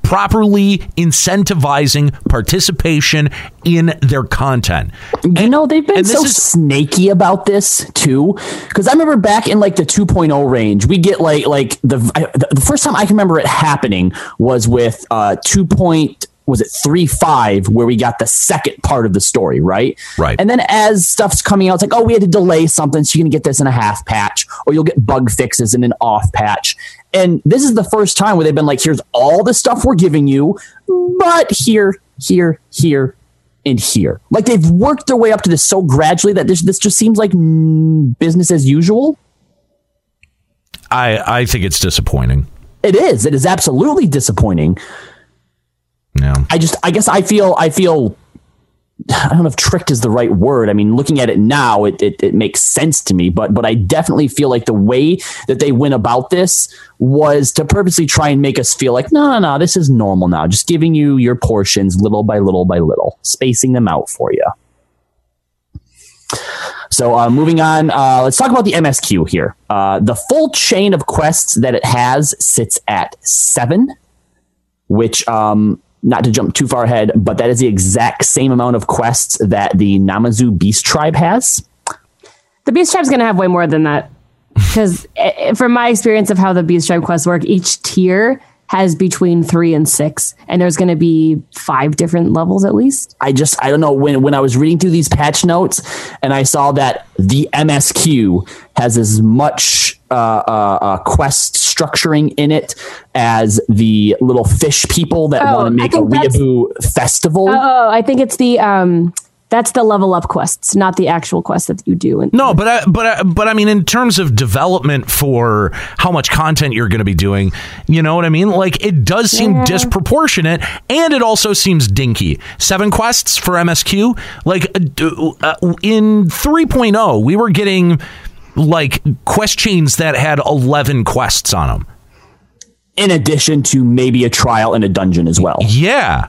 Properly incentivizing participation in their content. you know they've been so is- snaky about this too because i remember back in like the 2.0 range we get like like the I, the first time i can remember it happening was with uh 2. Was it 3.5 where we got the second part of the story right Right. and then as stuff's coming out it's like oh we had to delay something so you're gonna get this in a half patch or you'll get bug fixes in an off patch and this is the first time where they've been like here's all the stuff we're giving you but here here here and here. Like they've worked their way up to this so gradually that this this just seems like business as usual. I, I think it's disappointing. It is. It is absolutely disappointing. Yeah. I just I guess I feel I feel I don't know if tricked is the right word. I mean, looking at it now, it, it, it makes sense to me, but but I definitely feel like the way that they went about this was to purposely try and make us feel like, no, no, no, this is normal now. Just giving you your portions little by little by little, spacing them out for you. So uh, moving on, uh, let's talk about the MSQ here. Uh, the full chain of quests that it has sits at seven, which um, not to jump too far ahead, but that is the exact same amount of quests that the Namazu Beast Tribe has. The Beast Tribe's going to have way more than that. Because eh, eh, from my experience of how the Beast Tribe quests work, each tier has between three and six, and there's going to be five different levels at least. I just I don't know when when I was reading through these patch notes and I saw that the MSQ has as much uh, uh, uh, quest structuring in it as the little fish people that Oh, want to make a weeaboo festival. Oh, I think it's the um, That's the level up quests, not the actual quests that you do. And No, but I, but I, but I mean, in terms of development for how much content you're going to be doing, you know what I mean? Like, it does seem Yeah. disproportionate, and it also seems dinky. Seven quests for MSQ, like uh, d- uh, in 3.0, we were getting like quest chains that had 11 quests on them. In addition to maybe a trial in a dungeon as well. Yeah.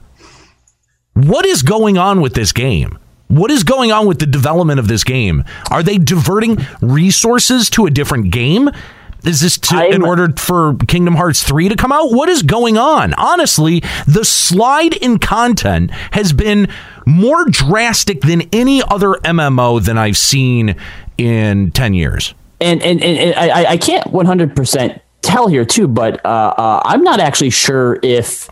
What is going on with this game? What is going on with the development of this game? Are they diverting resources to a different game? Is this to, in order for Kingdom Hearts 3 to come out? What is going on? Honestly, the slide in content has been more drastic than any other MMO than I've seen in 10 years. and and, and, and I, I can't 100% tell here too but uh, uh, i'm not actually sure if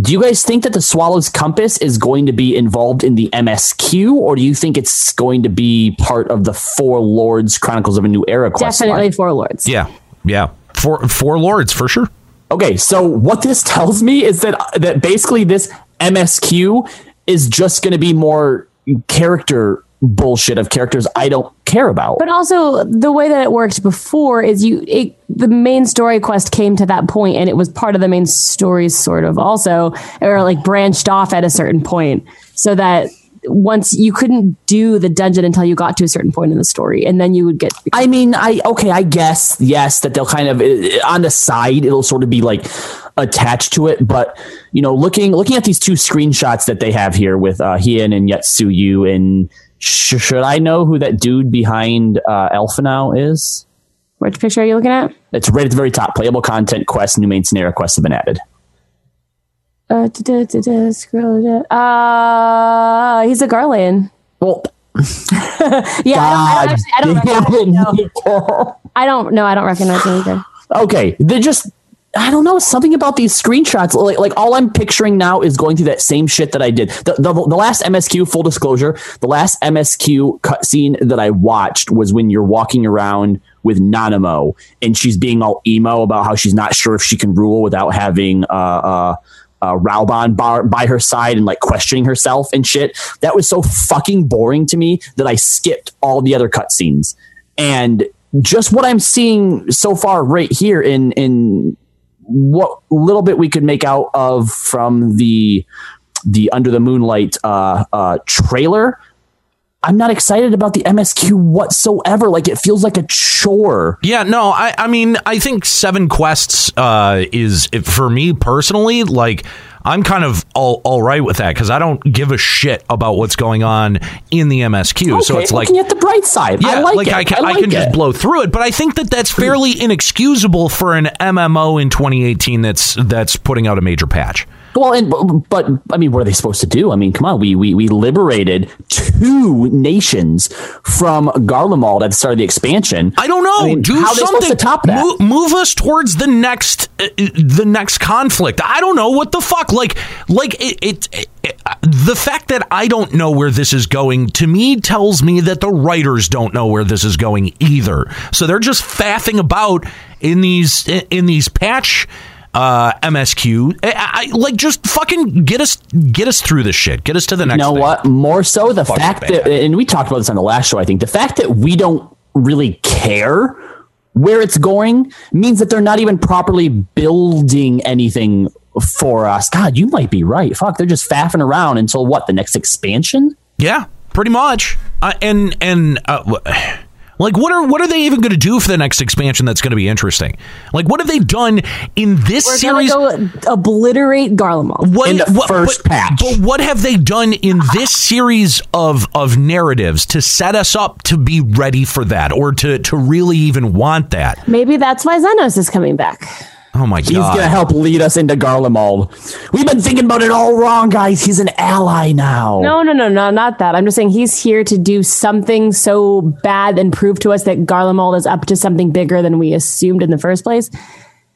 do you guys think that the swallow's compass is going to be involved in the msq or do you think it's going to be part of the four lords chronicles of a new era quest line? definitely four lords. Yeah. Yeah. Four, four lords for sure. Okay, so what this tells me is that that basically this MSQ is just going to be more character bullshit of characters I don't care about. But also the way that it worked before is you it, the main story quest came to that point and it was part of the main story sort of also or like branched off at a certain point so that once you couldn't do the dungeon until you got to a certain point in the story and then you would get I mean, I okay, I guess yes that they'll kind of on the side it'll sort of be like attached to it, but you know, looking looking at these two screenshots that they have here with uh, Hien and Yotsuyu, and sh- should I know who that dude behind uh, Alphinaud is? which picture are you looking at? It's right at the very top. Playable content quest, new main scenario quests have been added. Uh, da, da, da, da, scroll. Uh, he's a Garlean. Well, (laughs) Yeah, I don't, I don't, actually, I don't recognize. No. I don't know. I don't recognize him either. okay they're just i don't know something about these screenshots like, like all i'm picturing now is going through that same shit that i did the, the, the last msq full disclosure the last msq cutscene that i watched was when you're walking around with nanamo and she's being all emo about how she's not sure if she can rule without having uh uh uh, Raubahn bar, by her side and like questioning herself and shit. That was so fucking boring to me that I skipped all the other cutscenes. And just what I'm seeing so far right here in in what little bit we could make out of from the the Under the Moonlight uh, uh, trailer. I'm not excited about the MSQ whatsoever. Like it feels like a chore. Yeah, no, I, I mean, I think seven quests uh, is for me personally. Like, I'm kind of all, all right with that because I don't give a shit about what's going on in the MSQ. so it's like, looking at the bright side. yeah, I like, it. I can, I, I like can just blow through it. But I think that that's fairly inexcusable for an MMO in 2018 that's that's putting out a major patch. Well, and but I mean, what are they supposed to do? I mean, come on, we we we liberated two nations from Garlemald at the start of the expansion. I don't know. I mean, Do how something. to top that? Move, move us towards the next, uh, the next conflict. I don't know what the fuck. Like, like it, it, it- uh, The fact that I don't know where this is going to me tells me that the writers don't know where this is going either. So they're just faffing about in these in these patch. Uh, MSQ, I, I, like just fucking get us get us through this shit. Get us to the next. you know thing. what? More so the Fucking fact that, and we talked about this on the last show. I think the fact that we don't really care where it's going means that they're not even properly building anything for us. God, you might be right. Fuck, they're just faffing around until what? The next expansion? Yeah, pretty much. Uh, and and uh, like, what are what are they even going to do for the next expansion that's going to be interesting? Like, what have they done in this We're series? gonna go obliterate Garlemald. what, in the what- first but, patch. But what have they done in this series of of narratives to set us up to be ready for that, or to to really even want that? Maybe that's why Zenos is coming back. Oh my He's god! He's gonna help lead us into Garlemald. We've been thinking about it all wrong, guys. He's an ally now. No, no, no, no, not that. I'm just saying he's here to do something so bad and prove to us that Garlemald is up to something bigger than we assumed in the first place.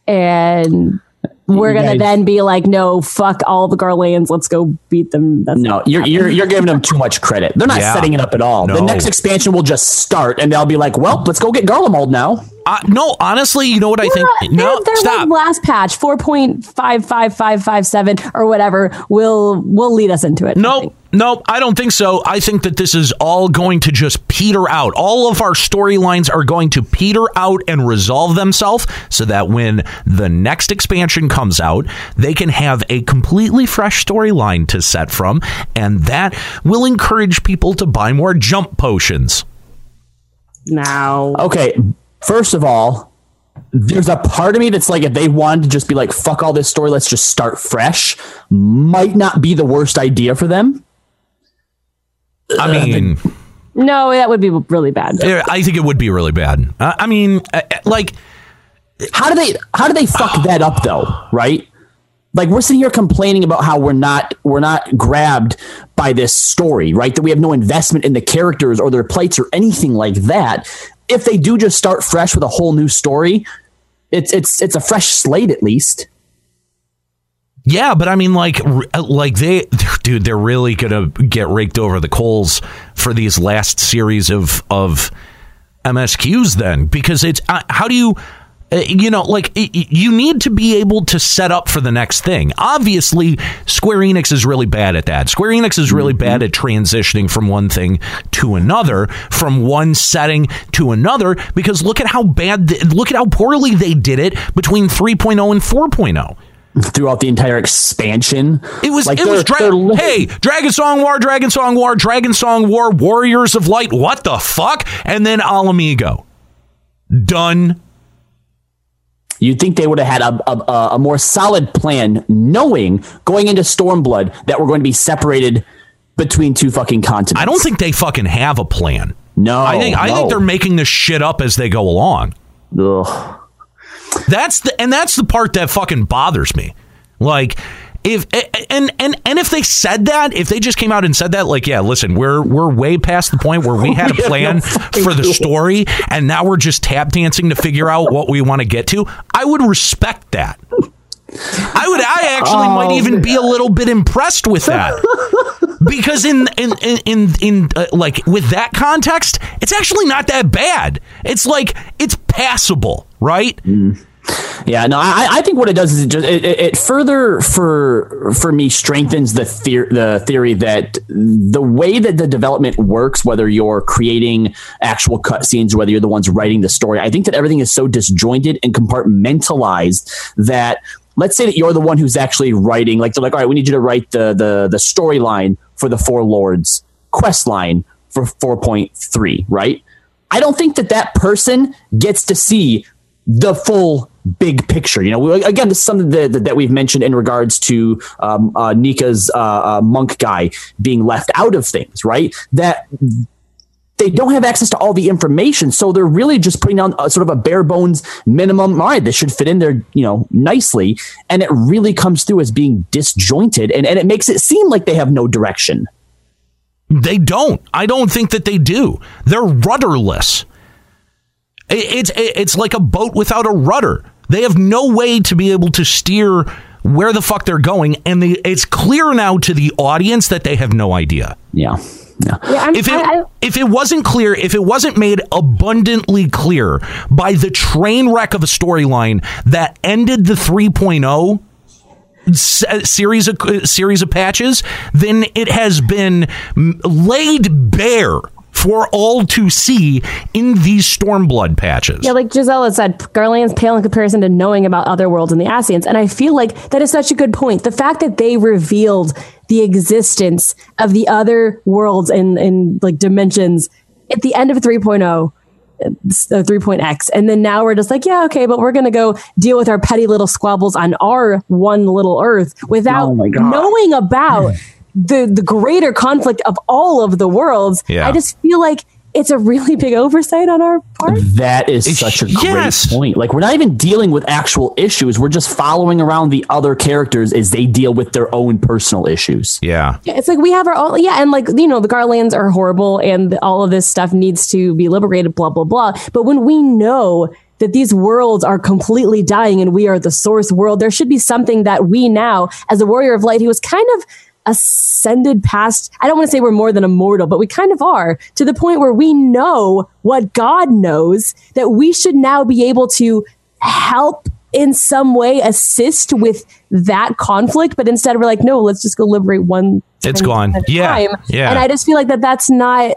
And we're gonna guys- then be like, no, fuck all the Garleans. Let's go beat them. That's No, you're you're you're giving them too much credit. They're not Yeah. setting it up at all. No. The next expansion will just start, and they'll be like, "Well, let's go get Garlemald now." Uh, no, honestly, you know what I think? No, they're, they're stop. like last patch, four point five five five five seven or whatever, will will lead us into it. I No, think. Nope, I don't think so. I think that this is all going to just peter out. All of our storylines are going to peter out and resolve themselves so that when the next expansion comes out, they can have a completely fresh storyline to set from, and that will encourage people to buy more jump potions. Now, Okay, first of all, there's a part of me that's like, if they wanted to just be like, fuck all this story, let's just start fresh, might not be the worst idea for them. I mean, no, that would be really bad. I think it would be really bad. Uh, I mean, uh, uh, like, How do they how do they fuck that up though, right? Like we're sitting here complaining about how we're not we're not grabbed by this story, right? That we have no investment in the characters or their plates or anything like that. If they do just start fresh with a whole new story, it's it's it's a fresh slate at least. Yeah, but I mean, like, like they, (laughs) dude, they're really gonna get raked over the coals for these last series of of MSQs then, because it's uh, how do you, uh, you know, like you need to be able to set up for the next thing. Obviously, Square Enix is really bad at that. Square Enix is really bad at transitioning from one thing to another, from one setting to another, because look at how bad, look at how poorly they did it between 3.0 and 4.0. Throughout the entire expansion, It was Like, it was dra- li- hey Dragon Song War Dragon Song War Dragon Song War Warriors of Light what the fuck? And then Ala Mhigo. Done. You'd think they would have had a, a, a more solid plan, knowing going into Stormblood that we're going to be separated between two fucking continents. I don't think they fucking have a plan. No, I think I think they're making this shit up as they go along. Ugh. That's the and that's the part that fucking bothers me. Like if and and and if they said that if they just came out and said that like yeah listen we're we're way past the point where we had a (laughs) plan for the story and now we're just tap dancing to figure out what we want to get to i would respect that. I would. I actually Oh, might even be a little bit impressed with that. (laughs) Because in in in in, in uh, like with that context, it's actually not that bad. It's like it's passable, right? Yeah, no, I, I think what it does is it just it, it it further for for me strengthens the theory the theory that the way that the development works, whether you're creating actual cutscenes, whether you're the ones writing the story, I think that everything is so disjointed and compartmentalized that let's say that you're the one who's actually writing, like they're like, all right, we need you to write the the the storyline for the Four Lords quest line for four point three, right? I don't think that that person gets to see the full big picture. You know, again, this is something that, that, that we've mentioned in regards to um, uh, Nika's uh, uh, monk guy being left out of things, right? That they don't have access to all the information, so they're really just putting down a, sort of a bare bones minimum. All right, this should fit in there, you know, nicely, and it really comes through as being disjointed, and, and it makes it seem like they have no direction. They don't. I don't think that they do. They're rudderless. I- It's it's like a boat without a rudder. They have no way to be able to steer where the fuck they're going, and they, it's clear now to the audience that they have no idea. Yeah. Yeah. Yeah, If it I, I, if it wasn't clear, if it wasn't made abundantly clear by the train wreck of a storyline that ended the 3.0 s- uh, series of uh, series of patches, then it has been laid bare for all to see in these Stormblood patches. Yeah, like Gisela said, Garleans pale in comparison to knowing about other worlds and the Ascians. And I feel like that is such a good point. The fact that they revealed the existence of the other worlds and, and like dimensions at the end of 3.0. Uh, 3.x and then now we're just like yeah okay but we're gonna go deal with our petty little squabbles on our one little earth without Oh knowing about (laughs) the the greater conflict of all of the worlds Yeah. i just feel like it's a really big oversight on our part That is such a great Yes. point. Like we're not even dealing with actual issues. We're just following around the other characters as they deal with their own personal issues. Yeah. Yeah, it's like we have our own, yeah, and like you know, the Garleans are horrible, and all of this stuff needs to be liberated, blah blah blah. But when we know that these worlds are completely dying, and we are the source world, there should be something that we now, as a warrior of light, who is kind of ascended past. I don't want to say we're more than immortal, but we kind of are to the point where we know what God knows that we should now be able to help in some way assist with that conflict, but instead we're like, no, let's just go liberate one. It's gone. Yeah. time. Yeah. And I just feel like that that's not.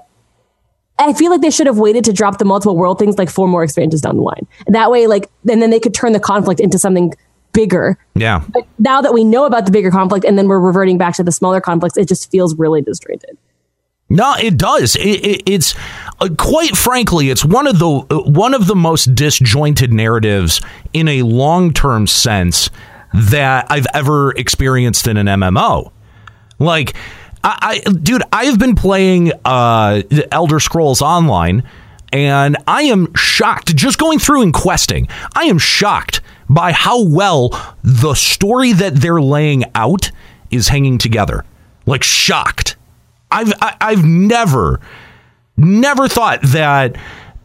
I feel like they should have waited to drop the multiple world things like four more expansions down the line. That way, like, and then they could turn the conflict into something bigger. Yeah. But now that we know about the bigger conflict and then we're reverting back to the smaller conflicts, it just feels really disjointed. No, it does. It, it, it's uh, quite frankly, it's one of the uh, one of the most disjointed narratives in a long term sense that I've ever experienced in an MMO. Like, I, I dude, I have been playing uh, Elder Scrolls Online, and I am shocked. Just going through and questing, I am shocked by how well the story that they're laying out is hanging together. Like, shocked. I've I, I've never never thought that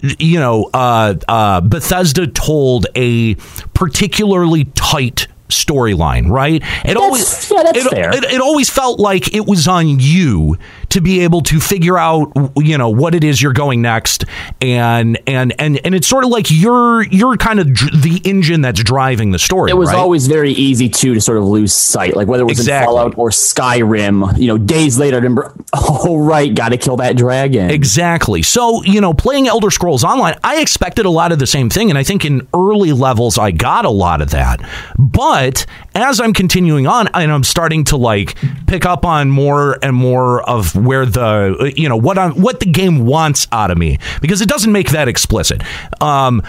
you know uh, uh, Bethesda told a particularly tight storyline, right? It always yeah, that's it, fair. It, it always felt like it was on you to be able to figure out you know what it is you're going next and and and and it's sort of like you're you're kind of dr- the engine that's driving the story It was right? always very easy too to sort of lose sight, like whether it was Exactly. in Fallout or Skyrim. You know, days later, I remember, (laughs) oh right, got to kill that dragon. Exactly. So, you know, playing Elder Scrolls Online, I expected a lot of the same thing. And I think in early levels, I got a lot of that. But as I'm continuing on and I'm starting to like pick up on more and more of where the, you know, what I'm, what the game wants out of me, because it doesn't make that explicit. Um,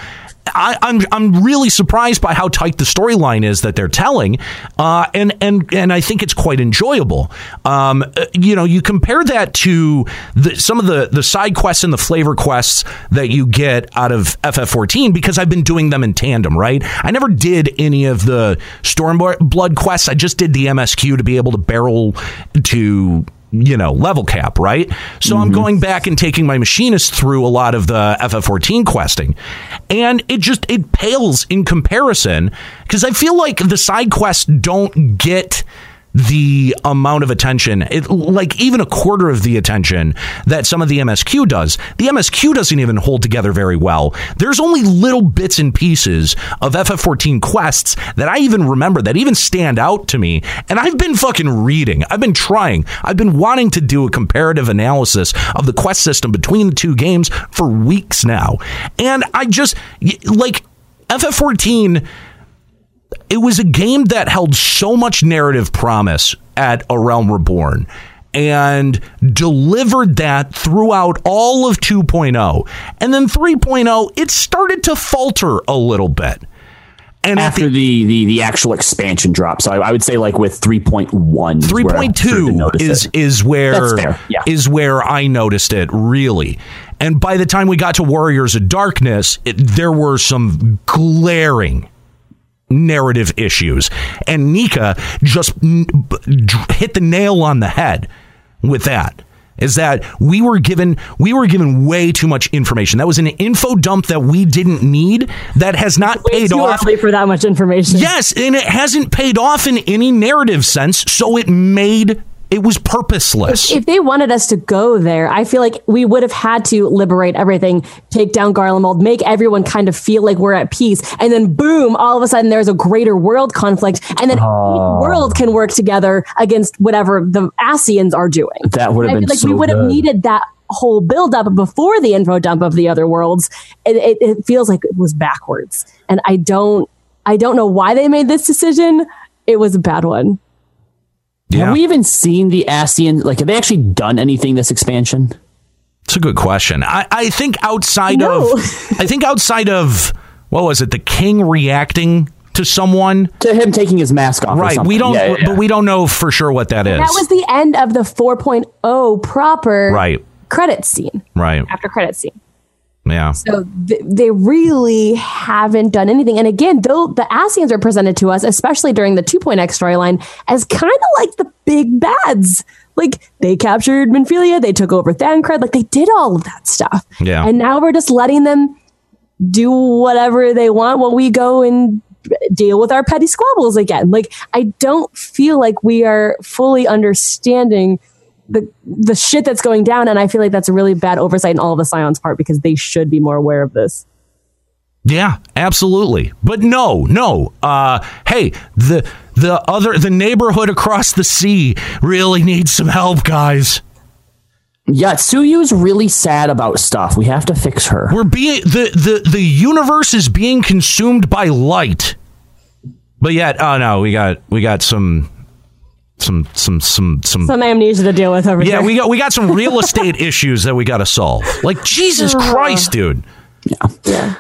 I, I'm I'm really surprised by how tight the storyline is that they're telling, uh, and and and I think it's quite enjoyable. Um, uh, you know, you compare that to the, some of the the side quests and the flavor quests that you get out of FF14 because I've been doing them in tandem. Right, I never did any of the Stormblood quests. I just did the MSQ to be able to barrel to you know level cap right? So i'm mm-hmm. going back and taking my machinist through a lot of the ff14 questing. And it just it pales in comparison because i feel like the side quests don't get the amount of attention it like even a quarter of the attention that some of the msq does. The msq doesn't even hold together very well. There's only little bits and pieces of ff14 quests that i even remember that even stand out to me. And i've been fucking reading. I've been trying. I've been wanting to do a comparative analysis of the quest system between the two games for weeks now. And i just like ff14 it was a game that held so much narrative promise at A Realm Reborn and delivered that throughout all of 2.0. And then 3.0, it started to falter a little bit. And After the, the the actual expansion drop, so I, I would say like with three point one, Three point two is is where yeah. is where I noticed it really. And by the time we got to Warriors of Darkness, it, there were some glaring narrative issues, and Nika just n- b- dr- hit the nail on the head with that. Is that we were given we were given way too much information. That was an info dump that we didn't need. That has not Way paid off. for that much information. Yes, and it hasn't paid off in any narrative sense, so it made it was purposeless. If they wanted us to go there, I feel like we would have had to liberate everything, take down Garlemald, make everyone kind of feel like we're at peace, and then boom, all of a sudden there's a greater world conflict, and then each world can work together against whatever the Ascians are doing. That would have been like so we would have needed that whole buildup before the info dump of the other worlds. It, it, it feels like it was backwards, and I don't, I don't know why they made this decision. It was a bad one. Yeah, Have we even seen the Ascian? Like, have they actually done anything this expansion? it's a good question. I, I think outside No. of I think outside of what was it, the king reacting to someone, To him taking his mask off, or right? something. We don't, Yeah, yeah, yeah. but we don't know for sure what that is. That was the end of the 4.0 proper right, credit scene right, after credit scene. Yeah. So th- they really haven't done anything. And again, though the Ascians are presented to us, especially during the 2.x storyline, as kind of like the big bads. Like they captured Minfilia, they took over Thancred, like they did all of that stuff. Yeah. And now we're just letting them do whatever they want while we go and deal with our petty squabbles again. Like I don't feel like we are fully understanding the the shit that's going down, and I feel like that's a really bad oversight in all of the Scion's part because they should be more aware of this. Yeah, absolutely. But no, no. Uh, hey, the the other the neighborhood across the sea really needs some help, guys. Yeah, Tsuyu's really sad about stuff. We have to fix her. We're being the the the universe is being consumed by light. But yet, oh no, we got we got some some some some some Some amnesia to deal with over yeah, here. we got we got some real (laughs) estate issues that we got to solve. Like Jesus Christ, dude. Uh,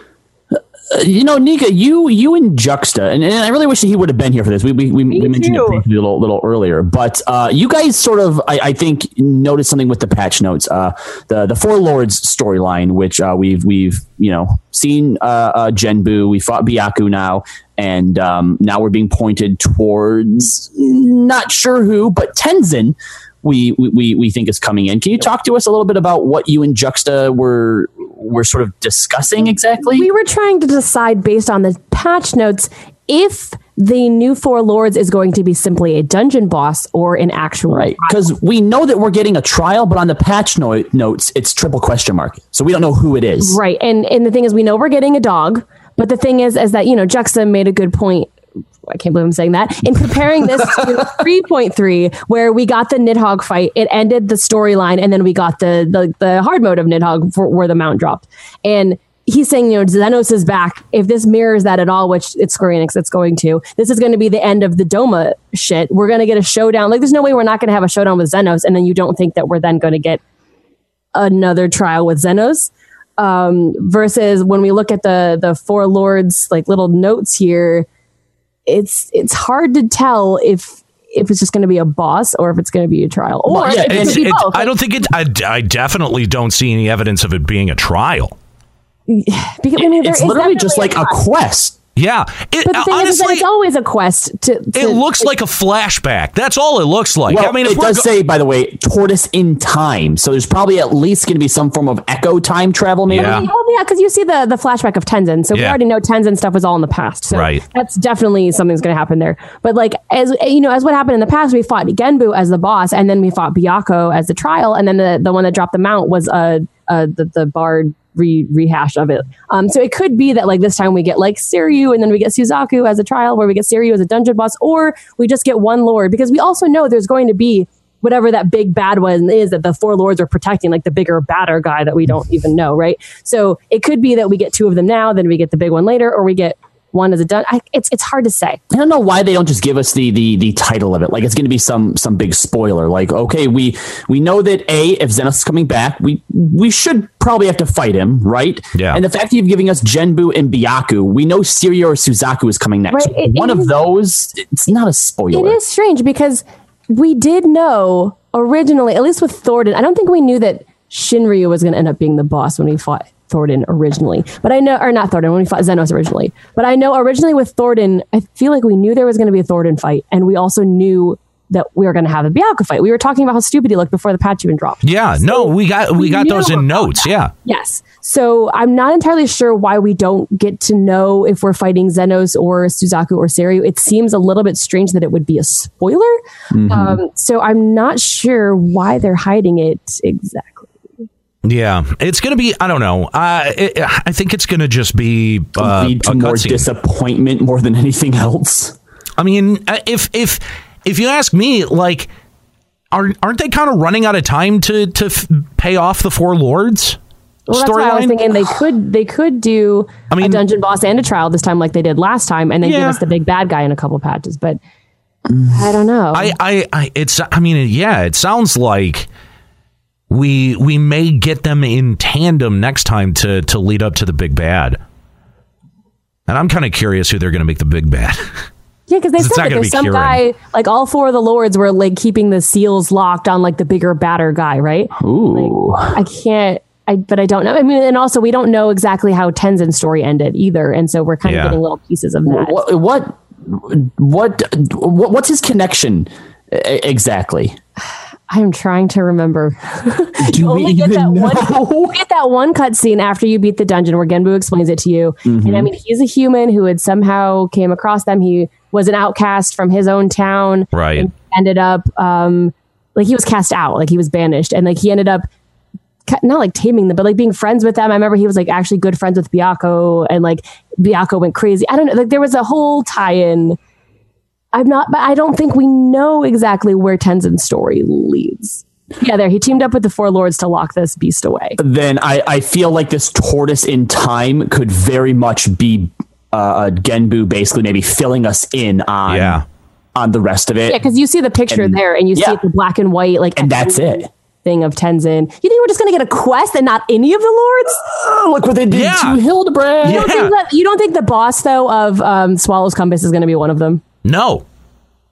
you know, Nika, you you and Juxta, and, and I really wish he would have been here for this. We we, we, we mentioned too. it a little, little earlier, but uh, you guys sort of, I, I think, noticed something with the patch notes. Uh, the the Four Lords storyline, which uh, we've we've you know seen uh, uh, Genbu, we fought Byakko now, and um, now we're being pointed towards not sure who, but Tenzen. We, we- we think is coming in. Can you talk to us a little bit about what you and Juxta were were sort of discussing exactly? we were trying to decide based on the patch notes if the new Four Lords is going to be simply a dungeon boss or an actual Right, because we know that we're getting a trial, but on the patch no- notes, it's triple question mark, so we don't know who it is. Right. And and the thing is we know we're getting a dog, but the thing is is that, you know, Juxta made a good point. I can't believe I'm saying that. In comparing this to 3.3, (laughs) where we got the Nidhogg fight, it ended the storyline, and then we got the the, the hard mode of Nidhogg for where the mount dropped. And he's saying, you know, Zenos is back. If this mirrors that at all, which it's Square Enix that's going to, this is going to be the end of the Doma shit. We're going to get a showdown. Like, there's no way we're not going to have a showdown with Zenos, and then you don't think that we're then going to get another trial with Zenos. Um, versus when we look at the the four lords like little notes here, it's it's hard to tell if if it's just going to be a boss or if it's going to be a trial or yeah, it's, It's, be it's, both. I don't think it. I, I definitely don't see any evidence of it being a trial. because, I mean, there It's literally just like a trial. quest. Yeah, it, But the thing is, is that honestly, it's always a quest. To, to it looks like a flashback. That's all it looks like. Well, I mean, it does go- say, by the way, tortoise in time. So there's probably at least going to be some form of echo time travel, maybe. Yeah. Oh yeah, because you see the the flashback of Tenzen, so we already know Tenzen stuff was all in the past. So Right. That's definitely something's going to happen there. But like as you know, as what happened in the past, we fought Genbu as the boss, and then we fought Byakko as the trial, and then the the one that dropped the mount was uh, uh the the bard re- rehash of it. Um, so it could be that like this time we get like Seiryu, and then we get Suzaku as a trial, where we get Seiryu as a dungeon boss, or we just get one lord because we also know there's going to be whatever that big bad one is that the four lords are protecting, like the bigger, badder guy that we don't even know, right? So it could be that we get two of them now, then we get the big one later, or we get one as a done. I, it's it's hard to say. I don't know why they don't just give us the the the title of it. Like it's going to be some some big spoiler. Like okay, we we know that a if Zenos is coming back, we we should probably have to fight him, right? Yeah. And the fact that you're giving us Genbu and Byakko, we know Seiryu or Suzaku is coming next. Right, it- One it of is- those, it's not a spoiler. It is strange because we did know originally, at least with Thornton, I don't think we knew that Shinryu was going to end up being the boss when we fought Thornton originally. But I know, or not Thornton, when we fought Zenos originally. But I know originally with Thornton, I feel like we knew there was going to be a Thornton fight, and we also knew that we were going to have a Byakko fight. We were talking about how stupid he looked before the patch even dropped. yeah, no, we got we got those in about notes. Yeah, Yes. So I'm not entirely sure why we don't get to know if we're fighting Zenos or Suzaku or Seiryu. It seems a little bit strange that it would be a spoiler. Um, so I'm not sure why they're hiding it exactly. Yeah. It's gonna be. I don't know. Uh, it, I think it's gonna just be uh, lead to a more cutscene. disappointment more than anything else. I mean, uh, if if if you ask me, like, aren't aren't they kind of running out of time to to f- pay off the four lords? Well, that's why I was thinking they could they could do I mean- a dungeon boss and a trial this time like they did last time, and then give us the big bad guy in a couple patches. But I don't know. I, I, I, it's. I mean, yeah. It sounds like we we may get them in tandem next time to to lead up to the big bad. And I'm kind of curious who they're going to make the big bad. Yeah, because they It's said that there's be some Kieran. guy, like all four of the lords were like keeping the seals locked on like the bigger, badder guy, right? Ooh. I can't, I but I don't know. I mean, and also we don't know exactly how Tenzen's story ended either, and so we're kind Yeah. of getting little pieces of that. what what what what what's his connection e- exactly? I'm trying to remember. (laughs) Do we only get even that know? (laughs) one. Get that one cutscene after you beat the dungeon where Genbu explains it to you. Mm-hmm. And I mean, he's a human who had somehow came across them. He was an outcast from his own town. Right. And ended up, um, like he was cast out, like he was banished, and like he ended up not like taming them, but like being friends with them. I remember he was like actually good friends with Byakko, and like Byakko went crazy. I don't know. Like there was a whole tie-in. I'm not, but I don't think we know exactly where Tenzen's story leads. Yeah, there he teamed up with the four lords to lock this beast away. then I, I feel like this tortoise in time could very much be uh, a Genbu basically maybe filling us in on Yeah. on the rest of it. Yeah, because you see the picture And- there, and you see yeah. the black and white, like and that's it. thing of Tenzen. You think we're just gonna get a quest and not any of the lords? Oh, look what they did Yeah. to Hildebrand. You don't, Yeah. think that, you don't think the boss though of um, Swallow's Compass is going to be one of them? No.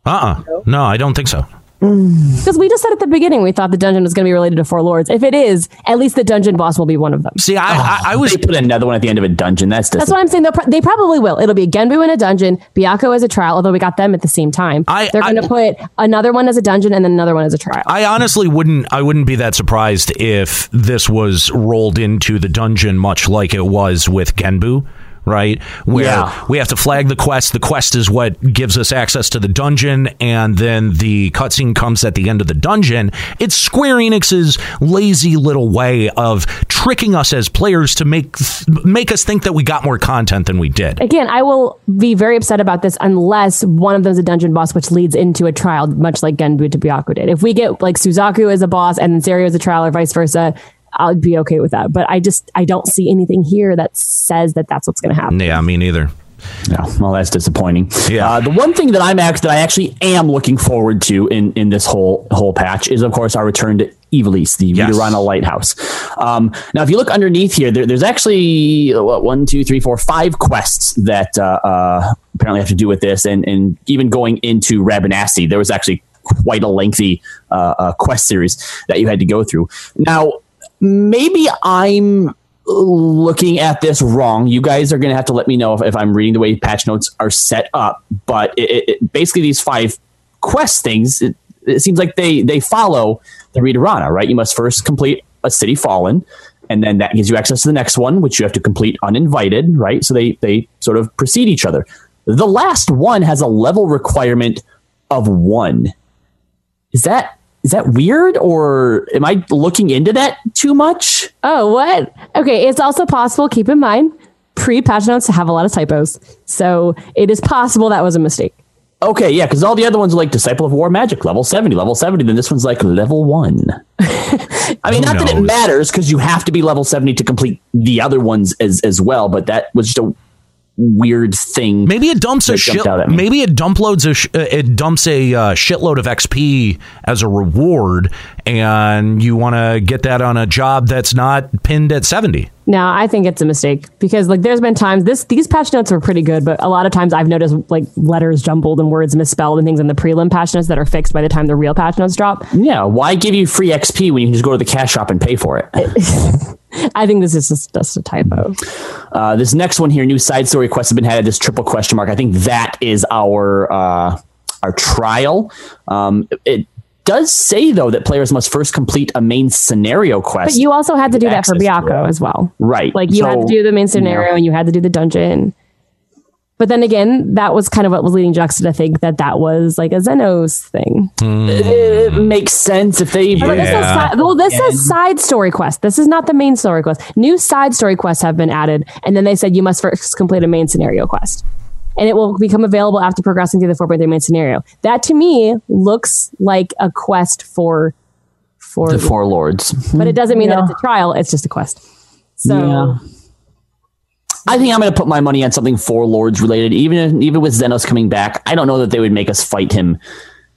Uh uh No, I don't think so. (sighs) Because we just said at the beginning we thought the dungeon was going to be related to Four Lords. If it is, at least the dungeon boss will be one of them. See, I, I, I was They put another one at the end of a dungeon. That's That's what I'm saying. They'll pro- They probably will. It'll be Genbu in a dungeon, Byakko as a trial, although we got them at the same time. I- They're going to put another one as a dungeon and then another one as a trial. I honestly wouldn't I wouldn't be that surprised if this was rolled into the dungeon much like it was with Genbu, right? Where Yeah. we have to flag the quest. The quest is what gives us access to the dungeon, and then the cutscene comes at the end of the dungeon. It's Square Enix's lazy little way of tricking us as players to make make us think that we got more content than we did. Again, I will be very upset about this unless one of them is a dungeon boss, which leads into a trial, much like Genbu to Byakko did. If we get like Suzaku as a boss and then as a trial or vice versa, I'll be okay with that. But I just I don't see anything here that says that that's what's going to happen. Yeah, me neither. No, well, that's disappointing. Yeah. Uh, the one thing that I'm act- that I actually am looking forward to in, in this whole whole patch is, of course, our return to Ivalice, the Yes. Ridorana Lighthouse. Um, now, if you look underneath here, there, there's actually uh, what one, two, three, four, five quests that uh, uh, apparently have to do with this, and and even going into Rabanastre, there was actually quite a lengthy uh, uh, quest series that you had to go through. Now, maybe I'm looking at this wrong. You guys are going to have to let me know if, if I'm reading the way patch notes are set up. But it, it, basically, these five quest things, it, it seems like they they follow the Readerana, right? You must first complete a city fallen, and then that gives you access to the next one, which you have to complete uninvited, right? So they they sort of precede each other. The last one has a level requirement of one. Is that is that weird, or am I looking into that too much? Oh, what? Okay, it's also possible, keep in mind, pre patch notes have a lot of typos. So it is possible that was a mistake. Okay, yeah, because all the other ones are like Disciple of War Magic, level 70, level 70. Then this one's like level one. (laughs) I mean, Who not that it matters because you have to be level 70 to complete the other ones as, as well, but that was just a weird thing. Maybe it dumps a shit. jumped out at me. Maybe it dump loads a sh- uh, it dumps a uh, shitload of XP as a reward, and you want to get that on a job that's not pinned at seventy. No, I think it's a mistake because like there's been times this these patch notes were pretty good, but a lot of times I've noticed like letters jumbled and words misspelled and things in the prelim patch notes that are fixed by the time the real patch notes drop. Yeah, why give you free XP when you can just go to the cash shop and pay for it? (laughs) I think this is just, just a typo. Uh, this next one here, new side story quest has been added. This triple question mark. I think that is our uh, our trial. Um, it does say though that players must first complete a main scenario quest. But you also had to do that for Access to Byakko it. as well. right? Like you had to do the main scenario yeah. and you had to do the dungeon. But then again, that was kind of what was leading Juxta to think that that was like a Zenos thing. It makes sense if they. But this says si- well, this is side story quest. This is not the main story quest. New side story quests have been added, and then they said you must first complete a main scenario quest, and it will become available after progressing through the 4.3 main scenario. That to me looks like a quest for for, the four lords. but it doesn't mean that it's a trial. It's just a quest. So. Yeah. I think I'm going to put my money on something four lords related. Even even with Zenos coming back, I don't know that they would make us fight him.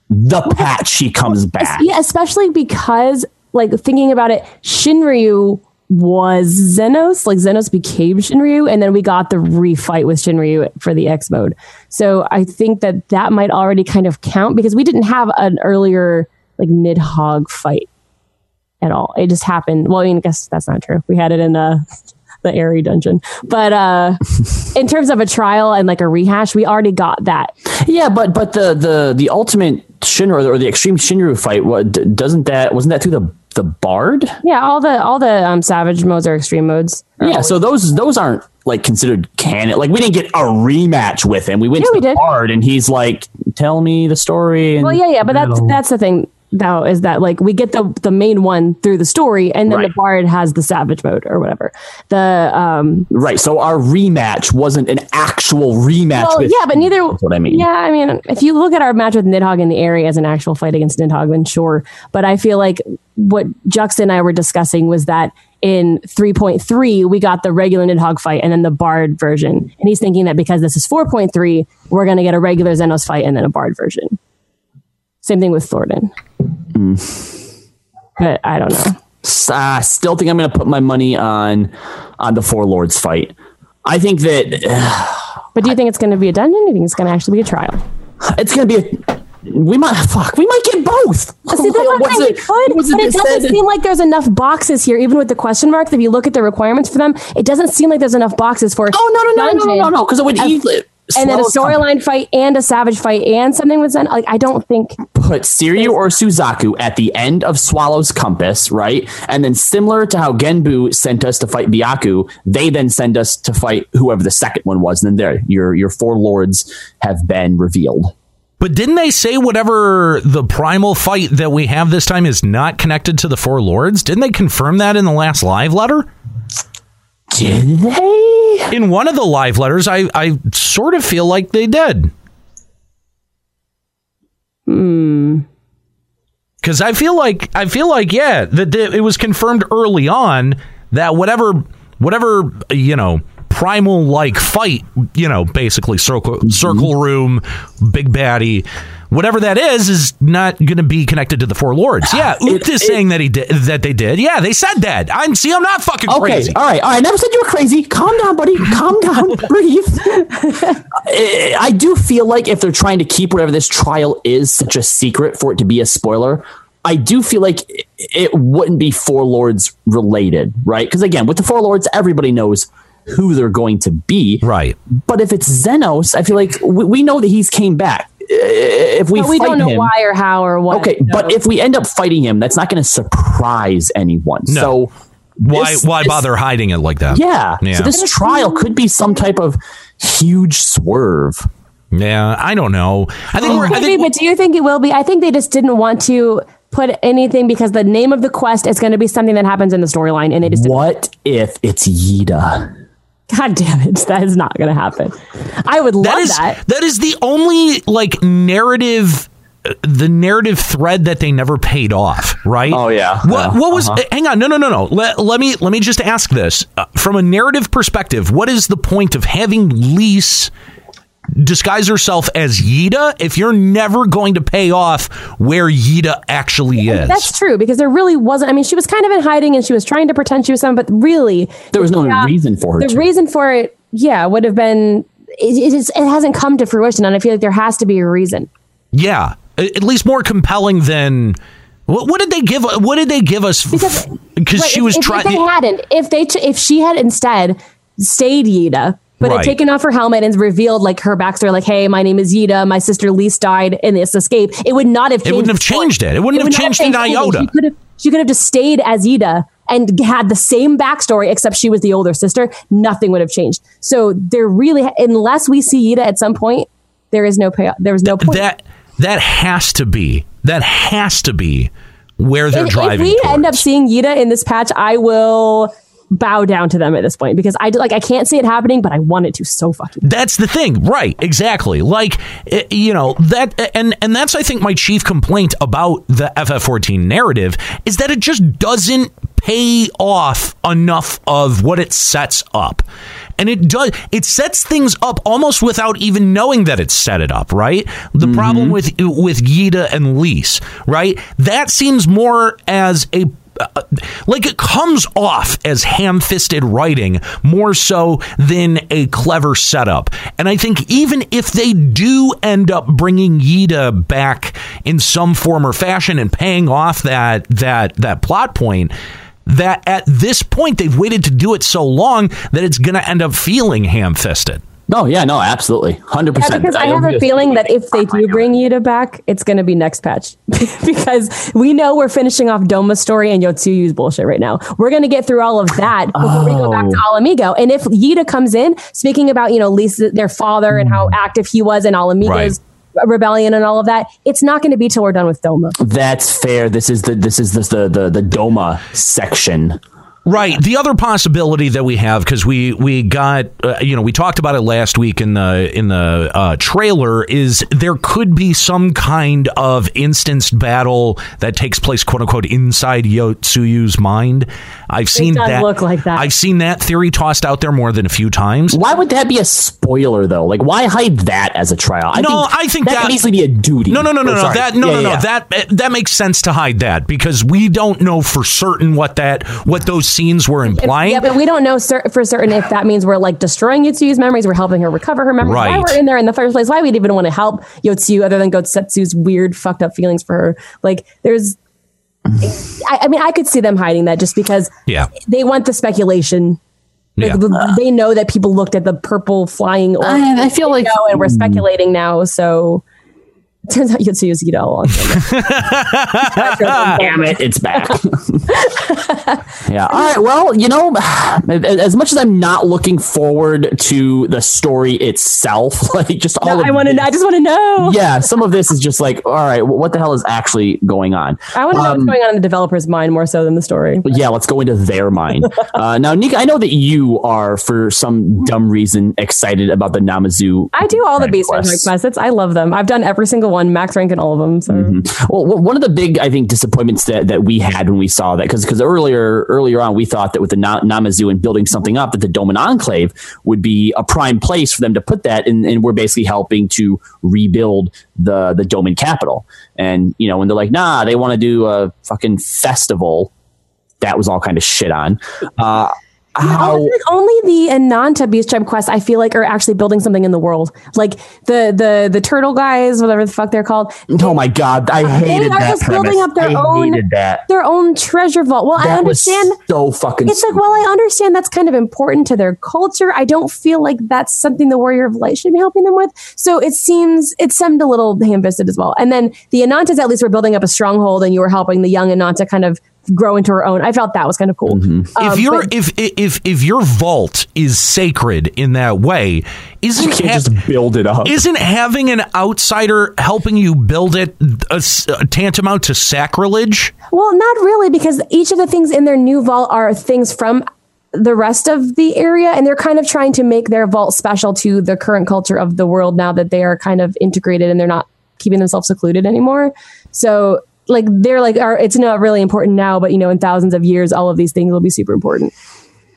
The patch he comes back. Yeah, especially because like thinking about it, Shinryu was Zenos, like Zenos became Shinryu, and then we got the refight with Shinryu for the X mode. So I think that that might already kind of count because we didn't have an earlier like Nidhogg fight at all. It just happened. Well, I mean, I guess that's not true. We had it in uh, the Aery dungeon, but uh, in terms of a trial and like a rehash, we already got that. Yeah, but but the the the ultimate Shinryu or the extreme Shinryu fight, what doesn't that wasn't that through the the Bard? Yeah, all the all the um, Savage modes are extreme modes. Yeah, so those those aren't like considered canon. Like we didn't get a rematch with him. We went Yeah, to we the did. Bard and he's like, "Tell me the story." And Well, yeah, yeah, but that's that's the thing. Though is that like we get the the main one through the story, and then Right. the bard has the savage mode or whatever. The um, Right. So our rematch wasn't an actual rematch. well, with, yeah, but neither. That's what I mean. Yeah, I mean, if you look at our match with Nidhogg in the area as an actual fight against Nidhogg, then sure. But I feel like what Juxta and I were discussing was that in 3.3 we got the regular Nidhogg fight and then the Bard version, and he's thinking that because this is 4.3, we're going to get a regular Zenos fight and then a Bard version. Same thing with Thordan. But I don't know. S- uh, still think I'm going to put my money on on the Four Lords fight. I think that uh, (sighs) But do you think it's going to be a dungeon? Or do you think it's going to actually be a trial? it's going to be a. We might fuck. We might get both. See, that's (laughs) what I'm What's saying. We it- could, but it doesn't said? seem like there's enough boxes here, even with the question marks. If you look at the requirements for them, it doesn't seem like there's enough boxes for. Oh no no no no no no no! Because it would easily and then a slow it down. storyline fight and a savage fight and something with Zen. Like I don't think put Seiryu or Suzaku at the end of Swallow's compass, right? And then similar to how Genbu sent us to fight Byakko, they then send us to fight whoever the second one was. And then there, your your four lords have been revealed. But didn't they say whatever the primal fight that we have this time is not connected to the Four Lords? Didn't they confirm that in the last live letter? Did they? In one of the live letters, I, I sort of feel like they did. Hmm. Because I feel like I feel like yeah that it was confirmed early on that whatever whatever you know primal like fight you know basically circle circle room big baddie whatever that is is not going to be connected to the four lords. Yeah, (sighs) Oot is saying that he did that they did. Yeah, they said that. I'm see I'm not fucking Okay, crazy. all right, all right. I never said you were crazy. Calm down, buddy. Calm down. (laughs) Breathe. (laughs) I do feel like if they're trying to keep whatever this trial is such a secret for it to be a spoiler, I do feel like it- it wouldn't be Four Lords related, right? Because again, with the Four Lords, everybody knows who they're going to be, right? But if it's Zenos, I feel like we, we know that he's came back. If we but we fight don't know him, why or how or what. Okay, but if we end up fighting him, that's not going to surprise anyone. No. So Why this- why this- bother hiding it like that? Yeah. yeah. So this trial could be some type of huge swerve. yeah, I don't know. I think we're. I Could be, but do you think it will be? I think they just didn't want to put anything because the name of the quest is going to be something that happens in the storyline, and they just What if it's Yda? God damn it, (laughs) that is not going to happen. I would love that is that. that is the only like narrative uh, the narrative thread that they never paid off right Oh, yeah. what, Yeah. what was Uh-huh. hang on no no no no let, let me let me just ask this uh, from a narrative perspective what is the point of having Lyse disguise herself as Yda if you're never going to pay off where Yda actually is That's true because there really wasn't. I mean, she was kind of in hiding and she was trying to pretend she was someone, but really, There was no yeah, reason for her The to. reason for it, yeah, would have been. It, it, is, it hasn't come to fruition, and I feel like there has to be a reason. yeah at least more compelling than what, what did they give what did they give us because Right, she was trying If they hadn't, if they, ch- if she had instead stayed Yda, but Right. had taken off her helmet and revealed like her backstory, like, "Hey, my name is Yda. My sister Lyse died in this escape." It would not have. Changed it wouldn't have changed it. It wouldn't have would not changed an iota. She could have. She could have just stayed as Yda and had the same backstory, except she was the older sister. Nothing would have changed. So there really, unless we see Yda at some point, there is no payoff. There was no point. that that has to be that has to be where they're if, if driving. we toward. end up seeing Yda in this patch, I will bow down to them at this point because I do- like I can't see it happening, but I want it to so fucking. That's the thing, right? Exactly. Like eh, you know that, and and that's I think my chief complaint about the FF14 narrative is that it just doesn't pay off enough of what it sets up. And it does it sets things up almost without even knowing that it's set it up, right? The problem with with Yda and Lyse, right? That seems more as a uh, like it comes off as ham-fisted writing more so than a clever setup. And i think even if they do end up bringing Yda back in some form or fashion and paying off that that that plot point that at this point they've waited to do it so long that it's going to end up feeling ham-fisted No, yeah, no, absolutely, hundred Yeah, percent. because I have a feeling that if they do bring Yda back, it's going to be next patch (laughs) because we know we're finishing off Doma's story and Yotsuyu's bullshit right now. We're going to get through all of that before we go back to Oh. Ala Mhigo. And if Yda comes in speaking about you know Lyse, their father, and how hmm. active he was in Ala Mhigo's Right. rebellion and all of that. It's not going to be till we're done with Doma. That's fair. This is the this is this the the the Doma section. Right. The other possibility that we have, because we we got, uh, you know, we talked about it last week in the in the uh, trailer, is there could be some kind of instanced battle that takes place, quote unquote, inside Yotsuyu's mind. I've seen does that look like that. I've seen that theory tossed out there more than a few times. Why would that be a spoiler though? Like, why hide that as a trial? I No, I think that, that- can easily be a duty. No, no, no, no, Oh, no. That no, Yeah, no, no. yeah. That that makes sense to hide that because we don't know for certain what that what those scenes were implying. Yeah, but we don't know cer- for certain if that means we're like destroying Yotsuyu's memories, we're helping her recover her memories. Why we're in there in the first place? Why we'd even want to help Yotsuyu other than Gosetsu's weird, fucked up feelings for her? Like, there's. I, I mean, I could see them hiding that just because yeah. they want the speculation. Yeah. the- they know that people looked at the purple flying. orb I, I feel like know, and we're mm. speculating now. So it turns out Yotsuyu Yda all. (laughs) Damn it, it's back. (laughs) yeah. All right. Well, you know, (sighs) as much as I'm not looking forward to the story itself, (laughs) like just all of I want to. I just want to know. yeah, some of this is just like, all right, what the hell is actually going on? I want to know Um, what's going on in the developer's mind more so than the story. But yeah, let's go into their mind. uh, now, Nika, I know that you are, for some dumb reason, excited about the Namazu. I do all the beast quests. quests. I love them. I've done every single one, max rank in all of them. So Well, one of the big, I think, disappointments that, that we had when we saw that, because because earlier earlier on we thought that with the Namazu and building something up, that the Doman Enclave would be a prime place for them to put that, and, and we're basically helping to rebuild the the Doman capital. And you know, when they're like, nah, they want to do a fucking festival, that was all kind of shit on. Uh, how? Like, only the Ananta Beast Tribe quests I feel like are actually building something in the world. Like the the the turtle guys, whatever the fuck they're called. Oh my god, I hate it. They are that just premise. building up their I own that. their own treasure vault. Well, I That was understand. so fucking. It's like, well, I understand that's kind of important to their culture. I don't feel like that's something the Warrior of Light should be helping them with. So it seems it seemed a little ham-fisted as well. And then the Anantas at least were building up a stronghold, and you were helping the young Ananta kind of grow into her own. I felt that was kind of cool. Um, if your if if if your vault is sacred in that way, isn't you can't ha- just build it up. isn't having an outsider helping you build it a, a tantamount to sacrilege? Well, not really, because each of the things in their new vault are things from the rest of the area, and they're kind of trying to make their vault special to the current culture of the world now that they are kind of integrated and they're not keeping themselves secluded anymore. So, like, they're like, are, it's not really important now, but you know, in thousands of years, all of these things will be super important.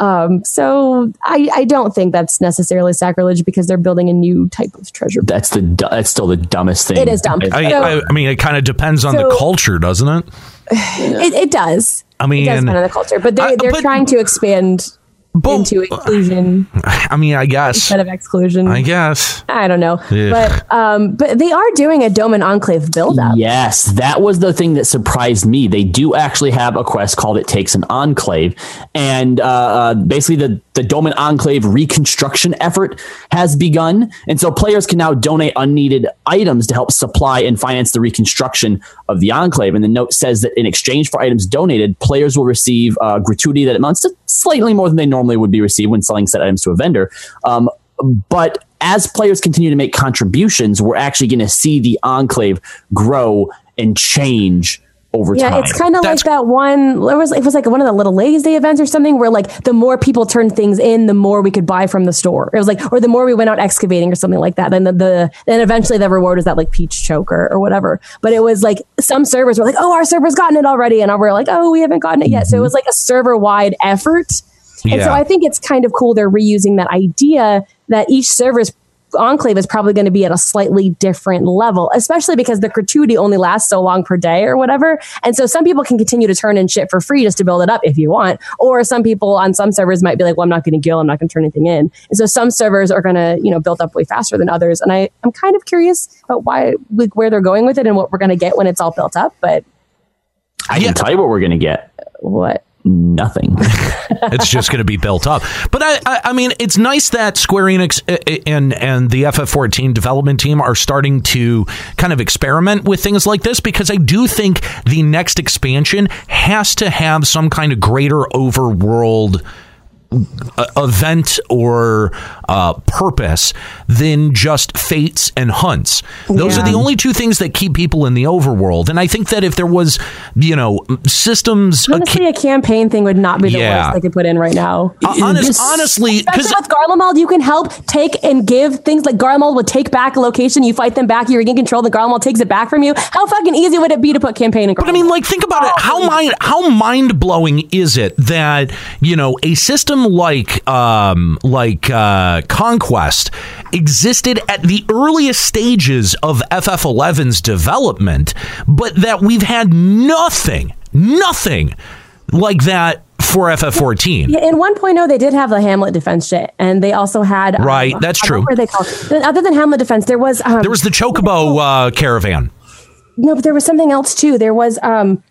Um, so I, I don't think that's necessarily sacrilege because they're building a new type of treasure. That's the du- that's still the dumbest thing. It is dumb. I, So- I, I mean, it kind of depends on the culture, doesn't it? (sighs) It, it does. I mean, It does mean, depend on the culture, but they're, I- they're but- trying to expand but- into inclusion (sighs) I mean, I guess, instead of exclusion. I guess. I don't know, Yeah. but um, but they are doing a Doman Enclave build up. Yes, that was the thing that surprised me. They do actually have a quest called "It Takes an Enclave," and uh, uh, basically the the Doman Enclave reconstruction effort has begun, and so players can now donate unneeded items to help supply and finance the reconstruction of the Enclave. And the note says that in exchange for items donated, players will receive uh, gratuity that amounts to slightly more than they normally would be received when selling set items to a vendor. Um, but as players continue to make contributions, we're actually going to see the enclave grow and change over time. Yeah, time. it's kind of like that one. It was it was like one of the little ladies' day events or something where like the more people turned things in, the more we could buy from the store. It was like, or the more we went out excavating or something like that. Then the, the then eventually the reward was that like peach choker or whatever. But it was like some servers were like, oh, our server's gotten it already, and we're like, oh, we haven't gotten it yet. So it was like a server wide effort. And Yeah. so I think it's kind of cool they're reusing that idea that each server's enclave is probably going to be at a slightly different level, especially because the gratuity only lasts so long per day or whatever. And so some people can continue to turn in shit for free just to build it up if you want. Or some people on some servers might be like, well, I'm not going to gill, I'm not going to turn anything in. And so some servers are going to, you know, build up way faster than others. And I, I'm kind of curious about why, like where they're going with it and what we're going to get when it's all built up. But I can tell you what we're going to get. what? Nothing. (laughs) it's just going to be built up. But I, I, I mean, it's nice that Square Enix uh, and and the FF14 development team are starting to kind of experiment with things like this because I do think the next expansion has to have some kind of greater overworld uh, event or uh, purpose than just fates and hunts. Those are the only two things that keep people in the overworld. And I think that if there was, you know, systems. Honestly, a campaign thing would not be the Yeah. worst they could put in right now. Uh, honest, honestly, because with Garlemald, you can help take and give things like Garlemald would take back a location, you fight them back, you regain control, the Garlemald takes it back from you. How fucking easy would it be to put campaign in Garlemald? But I mean, like, think about it. How mind how mind blowing is it that you know a system like um like uh, Conquest existed at the earliest stages of FF11's development, but that we've had nothing, nothing like that for FF14. Yeah, in 1.0, they did have the Hamlet defense shit, and they also had um, Right, that's true. What they called? Other than Hamlet defense, there was um, There was the Chocobo uh, caravan. no, but there was something else too. There was um,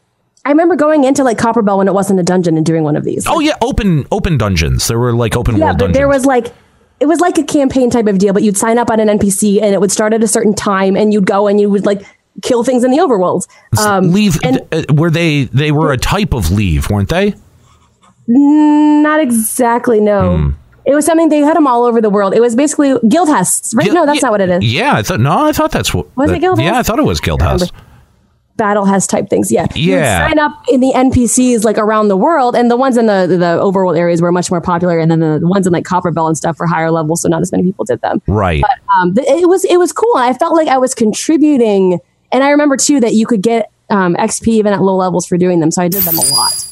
I remember going into like Copperbell when it wasn't a dungeon and doing one of these. Oh yeah, open open dungeons. There were like open yeah, world but dungeons. there was like it was like a campaign type of deal, but you'd sign up on an NPC and it would start at a certain time, and you'd go and you would like kill things in the overworld. Um, leave uh, were they they were a type of leave, weren't they? Mm, Not exactly. No. Hmm. It was something they had them all over the world. It was basically guild hests, right? no, that's not what it is. Yeah, I thought no, I thought that's what Was it that- Guild Yeah, I thought it was Guild House. Battle has type things. Yeah. You Yeah. sign up in the NPCs like around the world, and the ones in the the overworld areas were much more popular, and then the, the ones in like Copperbell and stuff were higher level, so not as many people did them. Right. But um, th- it was it was cool. I felt like I was contributing, and I remember too that you could get um, XP even at low levels for doing them, so I did them a lot.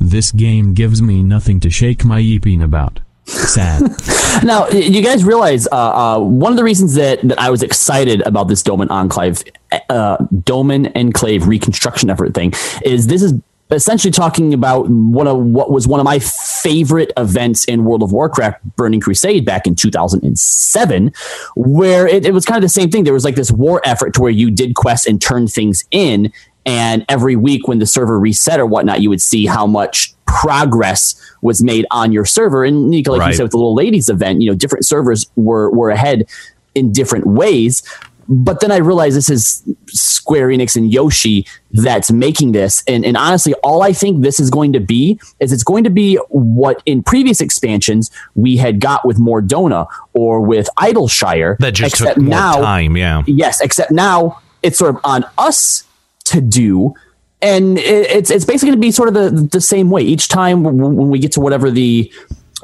This game gives me nothing to shake my yeeping about. Sad. (laughs) Now, you guys realize uh, uh, one of the reasons that, that I was excited about this Doman Enclave, uh, Doman Enclave reconstruction effort thing is this is essentially talking about one of what was one of my favorite events in World of Warcraft, Burning Crusade, back in 2007, where it, it was kind of the same thing. There was like this war effort to where you did quests and turned things in. And every week when the server reset or whatnot, you would see how much progress was made on your server. And Nika, like you said, with the little ladies event, you know, different servers were were ahead in different ways. But then I realized this is Square Enix and Yoshi that's making this. And, and honestly, all I think this is going to be is it's going to be what in previous expansions we had got with Mor Dhona or with Idyllshire. That just except took more now, time, yeah. Yes, except now it's sort of on us to do. And it, it's it's basically going to be sort of the, the same way each time when when we get to whatever the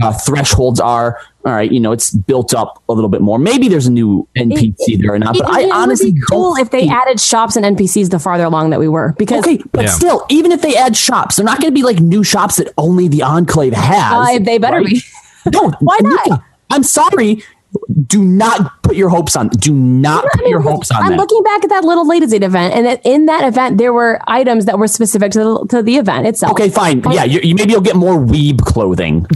uh, thresholds are. All right, you know, it's built up a little bit more. Maybe there's a new NPC there or not, It, but I honestly would be cool if they added shops and NPCs the farther along that we were. Because Okay, but Yeah. still, even if they add shops, they're not going to be like new shops that only the Enclave has. Uh, they better be. No, (laughs) Why not? Nika, I'm sorry. Do not put your hopes on. Do not I put mean, your hopes on I'm that. looking back at that little ladies' aid event, and in that event, there were items that were specific to the, to the event itself. okay, fine. Yeah, you, you maybe you'll get more weeb clothing.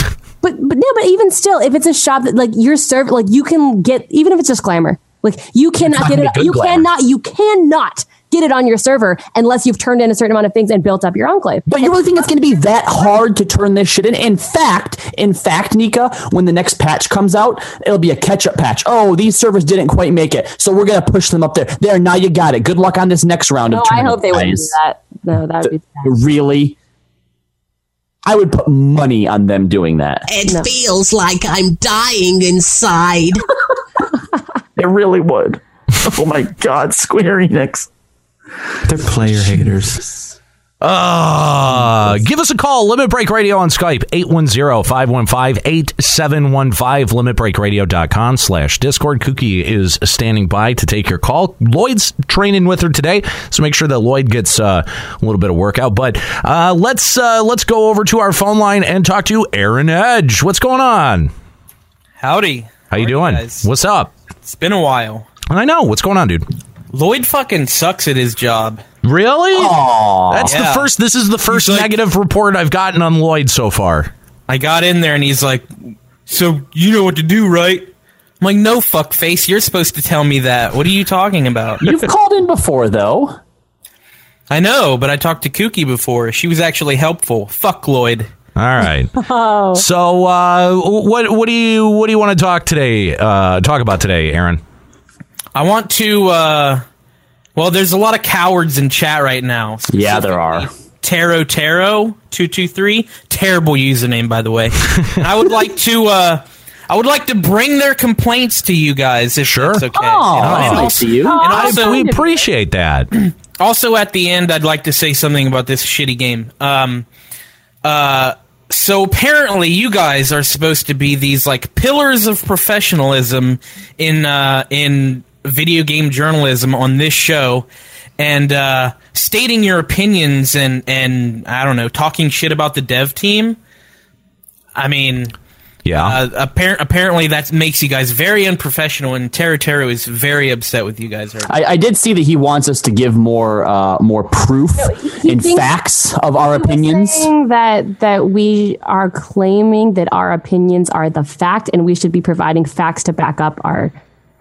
but but no, but even still, if it's a shop that like you're served, like you can get even if it's just glamour, like you cannot get it. You glamour. cannot. You cannot get it on your server unless you've turned in a certain amount of things and built up your enclave. But you really think it's going to be that hard to turn this shit in? In fact, in fact, Nika, when the next patch comes out, it'll be a catch-up patch. Oh, these servers didn't quite make it, so we're going to push them up there. There, now you got it. Good luck on this next round No, of oh, I hope they wouldn't do that. No, that would be sad. Really? I would put money on them doing that. It feels like I'm dying inside. (laughs) It really would. Oh my God, Square Enix. They're player (laughs) haters. Uh, give us a call. Limit Break Radio on Skype, 810-515-8715, limitbreakradio.com slash Discord. Kookie is standing by to take your call. Lloyd's training with her today, so make sure that Lloyd gets uh, a little bit of workout. But uh, let's uh, let's go over to our phone line and talk to Aaron Edge. What's going on? Howdy. How you doing? What's up? It's been a while. I know. What's going on, dude? Lloyd fucking sucks at his job. Really? That's the first. This is the first like- negative report I've gotten on Lloyd so far. I got in there and he's like, "So you know what to do, right?" I'm like, "No, fuck face. You're supposed to tell me that. What are you talking about?" (laughs) You've called in before, though. I know, but I talked to Kookie before. She was actually helpful. Fuck Lloyd. All right. (laughs) Oh. So, uh, what what do you what do you want to talk today? Uh, talk about today, Aaron? I want to. uh Well, there's a lot of cowards in chat right now. Yeah, there are. Taro Taro two two three. Terrible username, by the way. (laughs) I would like to. uh I would like to bring their complaints to you guys if sure. that's okay. Oh, and, that's nice also, of you. and also- we appreciate that. (clears throat) Also, at the end, I'd like to say something about this shitty game. Um, uh, so apparently, you guys are supposed to be these like pillars of professionalism in uh, in video game journalism on this show, and uh, stating your opinions and and I don't know, talking shit about the dev team. I mean, yeah. Uh, appar- apparently, that makes you guys very unprofessional, and Tero Tero is very upset with you guys. Right I, I did see that he wants us to give more uh, more proof and facts of our opinions. saying that that we are claiming that our opinions are the fact and we should be providing facts to back up our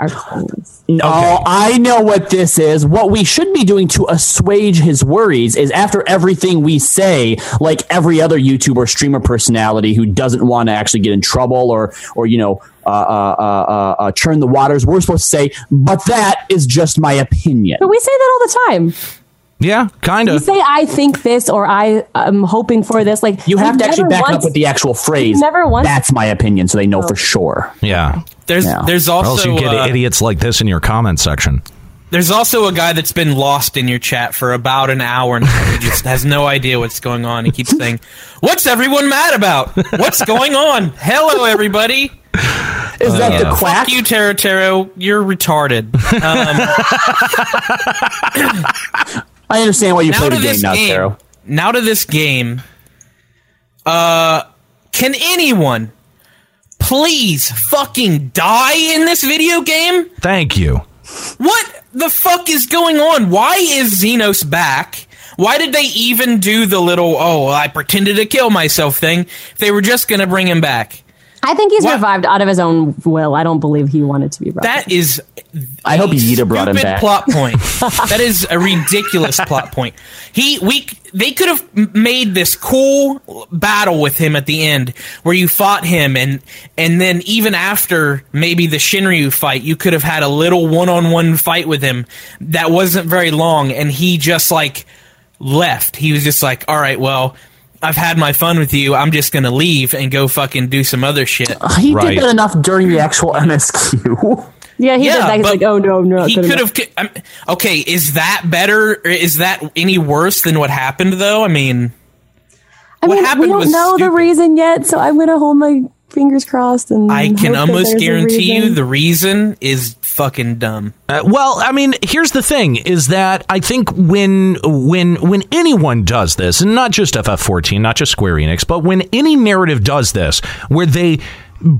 our claims. No, I know what this is. What we should be doing to assuage his worries is after everything we say, like every other YouTuber streamer personality who doesn't want to actually get in trouble or, or you know, uh, uh, uh, uh, uh, churn the waters, we're supposed to say, but that is just my opinion. But we say that all the time. Yeah, kind We of. say I think this or I am hoping for this. Like You have to actually back once- up with the actual phrase. never once- That's my opinion, so they know for sure. Yeah. There's there's Or else also you get uh, idiots like this in your comment section. There's also a guy that's been lost in your chat for about an hour now. He just has no idea what's going on. He keeps saying, "What's everyone mad about? What's going on? Hello, everybody." Is that the Fuck quack? you, Taro Taro. You're retarded. Um, (laughs) (laughs) I understand why you now play to the game this now, game. Taro. Now to this game. Uh, can anyone please fucking die in this video game? Thank you. What the fuck is going on? Why is Zenos back? Why did they even do the little oh I pretended to kill myself thing? If they were just gonna bring him back. I think he's revived out of his own will. I don't believe he wanted to be revived. That is I hope Yda brought him stupid back. plot point. (laughs) that is a ridiculous plot point. He we they could have made this cool battle with him at the end where you fought him and and then even after maybe the Shinryu fight you could have had a little one-on-one fight with him that wasn't very long and he just like left. He was just like, "All right, well, I've had my fun with you. I'm just going to leave and go fucking do some other shit." (laughs) He did that enough during the actual (laughs) MSQ. (laughs) yeah, he did that. He's like, oh no, no. He could have. I'm- Okay, is that better? Or is that any worse than what happened? Though, I mean, I what mean, happened we don't was know the reason yet, so I'm gonna hold my fingers crossed and. I can almost guarantee you the reason is fucking dumb. Uh, well, I mean, here's the thing: is that I think when when when anyone does this, and not just FF14, not just Square Enix, but when any narrative does this, where they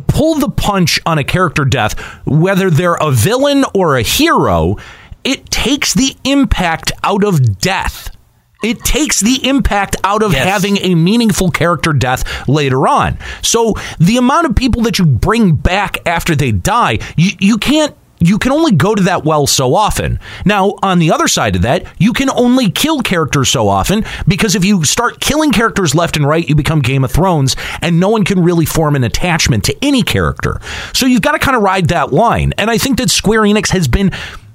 pull the punch on a character death, whether they're a villain or a hero, it takes the impact out of death. It takes the impact out of having a meaningful character death later on. So the amount of people that you bring back after they die, you, you can't you can only go to that well so often. Now, on the other side of that, you can only kill characters so often because if you start killing characters left and right, you become Game of Thrones and no one can really form an attachment to any character. So you've got to kind of ride that line. And I think that Square Enix has been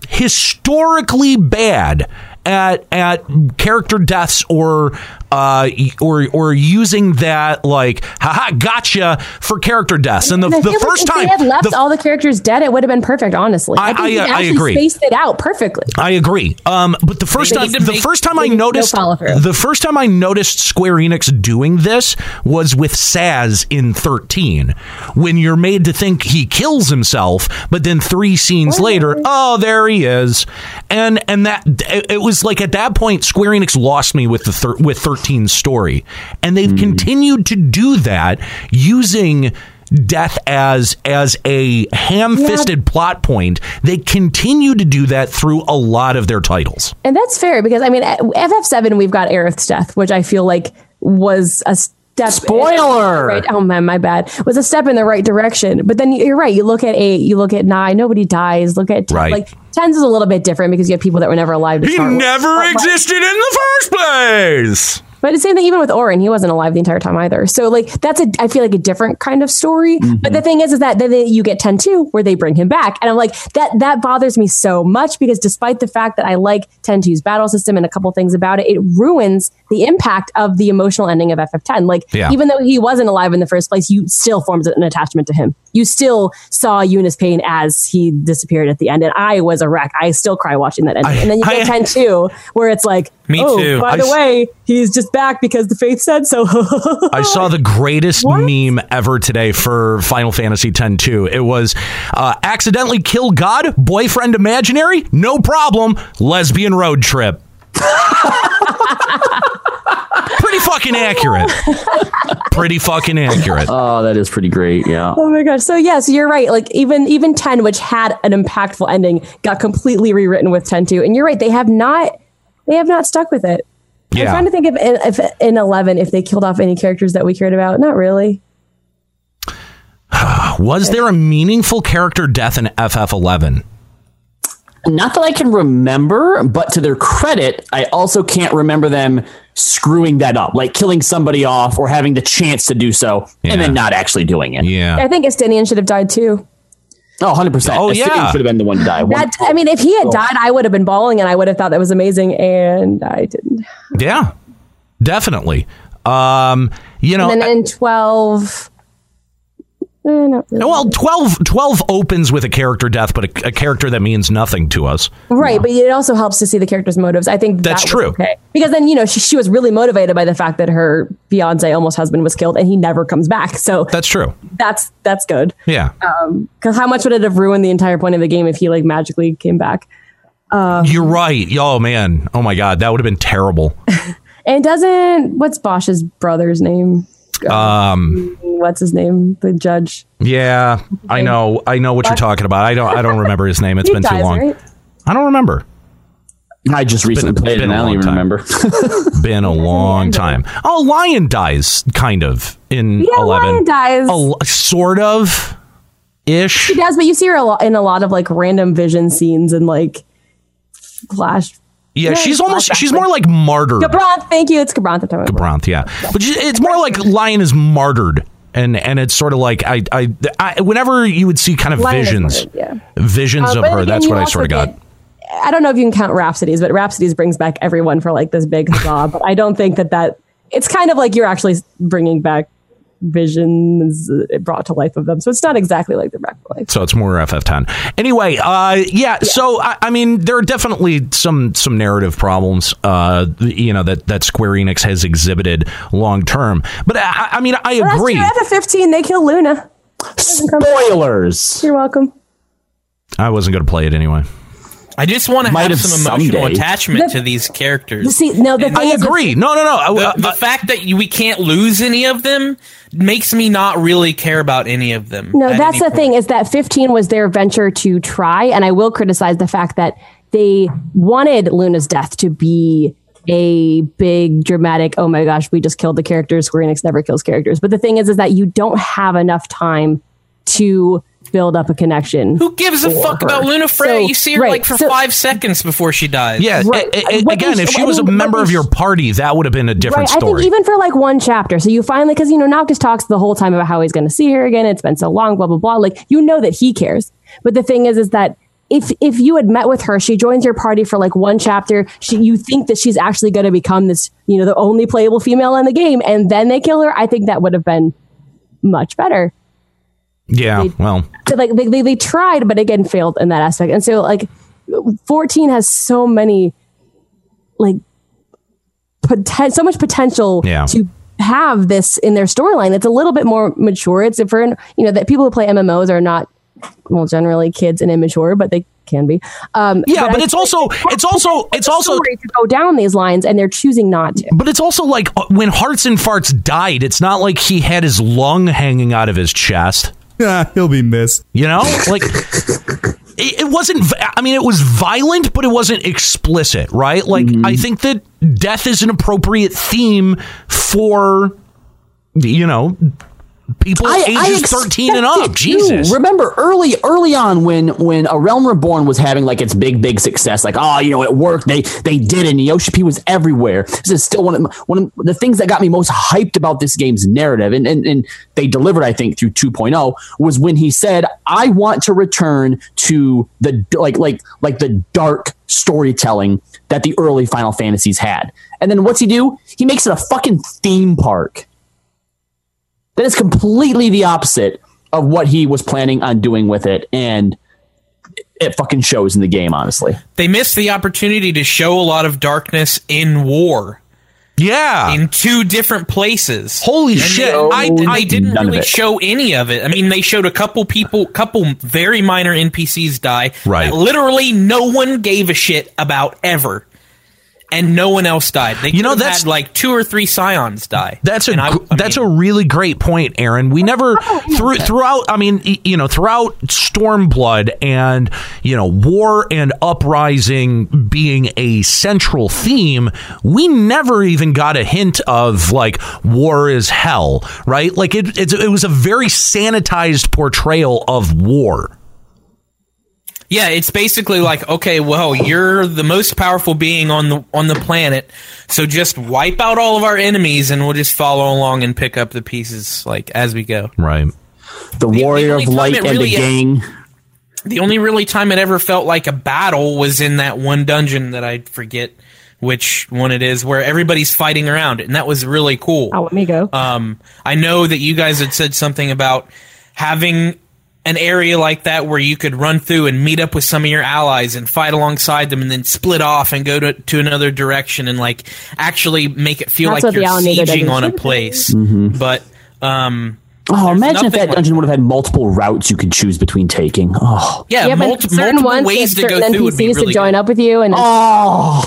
historically bad at at character deaths or uh or or using that like haha gotcha for character deaths and the, And I the like first if time they had left the- all the characters dead, it would have been perfect. Honestly, I- think I- he I agree. Spaced it out perfectly. I agree. Um, but the first time, the first time I need no noticed, the first time I noticed Square Enix doing this was with Sazh in 13, when you're made to think he kills himself, but then three scenes later, oh, there he is, and and that it, it was like at that point, Square Enix lost me with the thir- with 13 story, and they've mm-hmm. continued to do that using death as as a ham-fisted plot point they continue to do that through a lot of their titles And that's fair because I mean, eh, FF7 we've got Aerith's death, which I feel like was a step. Spoiler! Right? Oh man, my bad. Was a step in the right direction. But then you're right. You look at eight. You look at nine. Nobody dies. Look at 10, Right. like tens is a little bit different because you have people that were never alive. To he never existed in the first place But the same thing even with Auron, he wasn't alive the entire time either. So like that's a I feel like a different kind of story. But mm-hmm. the thing is, is that then you get 10-2 where they bring him back, and I'm like that that bothers me so much because despite the fact that I like 10-2's battle system and a couple things about it, it ruins the impact of the emotional ending of FF10. Like Yeah. even though he wasn't alive in the first place, you still formed an attachment to him. You still saw Eunice Payne as he disappeared at the end, and I was a wreck. I still cry watching that ending. I- and then you (laughs) get 10-2 where it's like, Me oh, too. by I the way, he's just back because the faith said so. I saw the greatest (laughs) meme ever today for Final Fantasy X-2. It was uh, accidentally kill God, boyfriend imaginary, no problem, lesbian road trip. (laughs) Pretty fucking accurate. Pretty fucking accurate. Oh, that is pretty great. Yeah. Oh my gosh. So yeah, so you're right. Like even even 10, which had an impactful ending, got completely rewritten with 10-2. And you're right, they have not they have not stuck with it. I'm trying to think if, if in 11 if they killed off any characters that we cared about. Not really. (sighs) Was there a meaningful character death in FF11? Not that I can remember, but to their credit, I also can't remember them screwing that up, like killing somebody off or having the chance to do so and then not actually doing it. Yeah. I think Estinian should have died too. Oh, 100%. Oh, Estinian yeah. should have been the one to die. That I mean, if he had died, I would have been bawling and I would have thought that was amazing, and I didn't. Yeah. Definitely. Um, you know, and then in 12 eh, not really. well, 12, 12 opens with a character death, but a, a character that means nothing to us. Right, but it also helps to see the character's motives. I think That's that true. Okay, because then you know she, she was really motivated by the fact that her fiance, almost husband, was killed, and he never comes back. So That's true. that's that's good. Yeah. Because how much would it have ruined the entire point of the game if he like magically came back? Um, You're right. Oh, man. Oh, my God. That would have been terrible. (laughs) and doesn't what's Basch's brother's name? Um, What's his name? The judge. yeah, I know. I know what you're talking about. I don't, I don't remember his name. It's been too long. right? I don't remember. I just recently been- played it and a I don't even time. remember. (laughs) Been a long time. Oh, Lion dies, kind of, in Yeah, 11. Lion dies. A l- sort of ish. She does, but you see her a lot in a lot of like random vision scenes and like flash. Yeah, she's almost, she's more like martyred. Gabranth, thank you. It's Gabranth. I'm talking about. Gabranth, yeah. But she- it's more like Lion is martyred. And, and it's sort of like I, I I whenever you would see kind of Lion visions martyred, yeah. visions Uh, of her again, that's what I sort of got I don't know if you can count Rhapsodies, but Rhapsodies brings back everyone for like this big (laughs) huzzah. but I don't think that that it's kind of like you're actually bringing back visions brought to life of them. So it's not exactly like the back to life. So it's more FF10. Anyway, uh, yeah. So I, I mean, there are definitely some some narrative problems, uh, you know, that that Square Enix has exhibited long term. But I, I mean, I Well, agree. That's true. FF15, they kill Luna. Spoilers. You're welcome. I wasn't going to play it anyway. I just want to Might have have some emotional someday. attachment The- to these characters. See, no, the And- thing I is- agree. No, no, no. The, Uh, the fact that we can't lose any of them makes me not really care about any of them. No, that's any the thing is that 15 was their venture to try, and I will criticize the fact that they wanted Luna's death to be a big dramatic, oh my gosh, we just killed the characters. Square Enix never kills characters. But the thing is, is that you don't have enough time to build up a connection. Who gives a fuck her. about Lunafreya? So, you see her right, like for so- five seconds before she dies. Yeah. Right. a- a- again, they- if she was a they- what member of your party, that would have been a different right. I think even for like one chapter, so you finally because you know Noctis talks the whole time about how he's going to see her again. It's been so long, blah blah blah. Like you know that he cares, but the thing is, is that if if you had met with her, she joins your party for like one chapter. She you think that she's actually going to become this, you know, the only playable female in the game, and then they kill her. I think that would have been much better. Yeah. Well, So, like they, they they tried, but again failed in that aspect. And so like fourteen has so many like poten- so much potential Yeah. to have this in their storyline. It's a little bit more mature. It's for you know that people who play MMOs are not well generally kids and immature, but they can be. Um, Yeah, but I it's also- it's also- it's also- story to go down these lines, and they're choosing not to. but it's also like uh, when Hearts and Farts died, it's not like he had his lung hanging out of his chest. Yeah, he'll be missed. You know, like (laughs) it, it wasn't. I mean, it was violent, but it wasn't explicit, right? Like mm-hmm. I think that death is an appropriate theme for, you know, people ages 13 and up. Jesus. Remember early early on when when A Realm Reborn was having like its big big success, like oh you know it worked, they they did it. And Yoshi P was everywhere. This is still one of one of the things that got me most hyped about this game's narrative, and and, and they delivered I think through 2.0 was when he said I want to return to the like like like the dark storytelling that the early Final Fantasies had. And then what's he do? He makes it a fucking theme park. That is completely the opposite of what he was planning on doing with it. And it fucking shows in the game, honestly. They missed the opportunity to show a lot of darkness in war. Yeah. In two different places. Holy And shit. They, I- I- didn't none really show any of it. I mean, they showed a couple people, couple very minor NPCs die. Right. Literally no one gave a shit about ever. And no one else died. They You know, that's- had like two or three scions die. That's a And I- gr- that's a really great point, Aaron. We never oh, through throughout. I mean, you know, throughout Stormblood and you know war and uprising being a central theme, we never even got a hint of like war is hell, right? Like it it's, it was a very sanitized portrayal of war. Yeah, it's basically like, okay, well, you're the most powerful being on the on the planet, so just wipe out all of our enemies, and we'll just follow along and pick up the pieces like as we go. Right. The Warrior only of Light and really- the gang. The only really time it ever felt like a battle was in that one dungeon that I forget which one it is, where everybody's fighting around it, and that was really cool. Oh, let me go. Um, I know that you guys had said something about having an area like that where you could run through and meet up with some of your allies and fight alongside them and then split off and go to, to another direction and like actually make it feel That's like you're Alameda sieging on a should be. place. Mhm. But um Oh, there's imagine if nothing that like- dungeon would have had multiple routes you could choose between taking. Oh, yeah, yeah but certain multiple ones ways get to go certain through would be NPCs really to join good. up with you, and oh,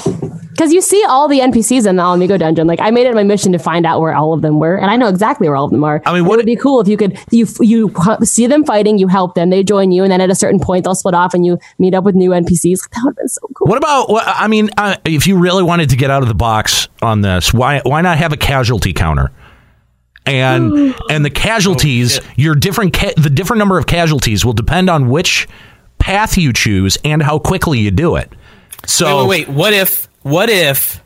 because you see all the NPCs in the Ala Mhigo dungeon. Like I made it my mission to find out where all of them were, and I know exactly where all of them are. I mean, what would be cool if you could you you see them fighting, you help them, they join you, and then at a certain point they'll split off and you meet up with new NPCs. That would have been so cool. What about? wha- I mean, uh, if you really wanted to get out of the box on this, why why not have a casualty counter? And (gasps) and the casualties, oh, your different ca- the different number of casualties will depend on which path you choose and how quickly you do it. So wait, wait, wait. What if what if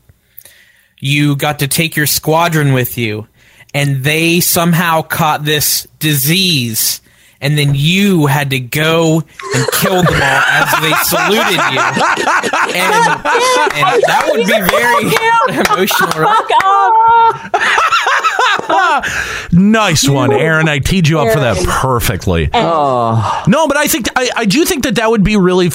you got to take your squadron with you and they somehow caught this disease and then you had to go and kill them all as they (laughs) saluted you. And, and that would be (laughs) very (laughs) emotional. right? (laughs) nice one, Aaron. I teed you up for that perfectly. No, but I think I, I do think that that would be really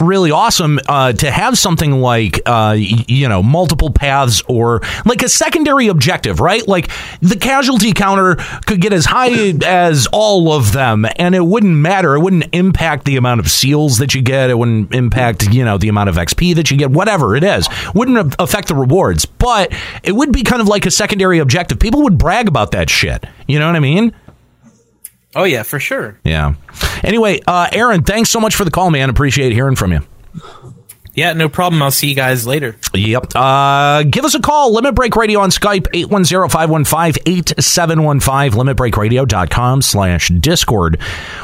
really awesome uh, to have something like uh, you know multiple paths or like a secondary objective, right? Like the casualty counter could get as high as all of them, and it wouldn't matter. It wouldn't impact the amount of seals that you get. It wouldn't impact you know the amount of XP that you get. Whatever it is, wouldn't affect the rewards, but it would be kind of like a secondary objective. People would brag about that shit. You know what I mean? Oh yeah, for sure. Yeah. Anyway, uh, Aaron, thanks so much for the call, man. Appreciate hearing from you. Yeah, no problem. I'll see you guys later. Yep. Uh, give us a call. Limit Break Radio on Skype, 810-515-8715, limitbreakradio.com slash Discord.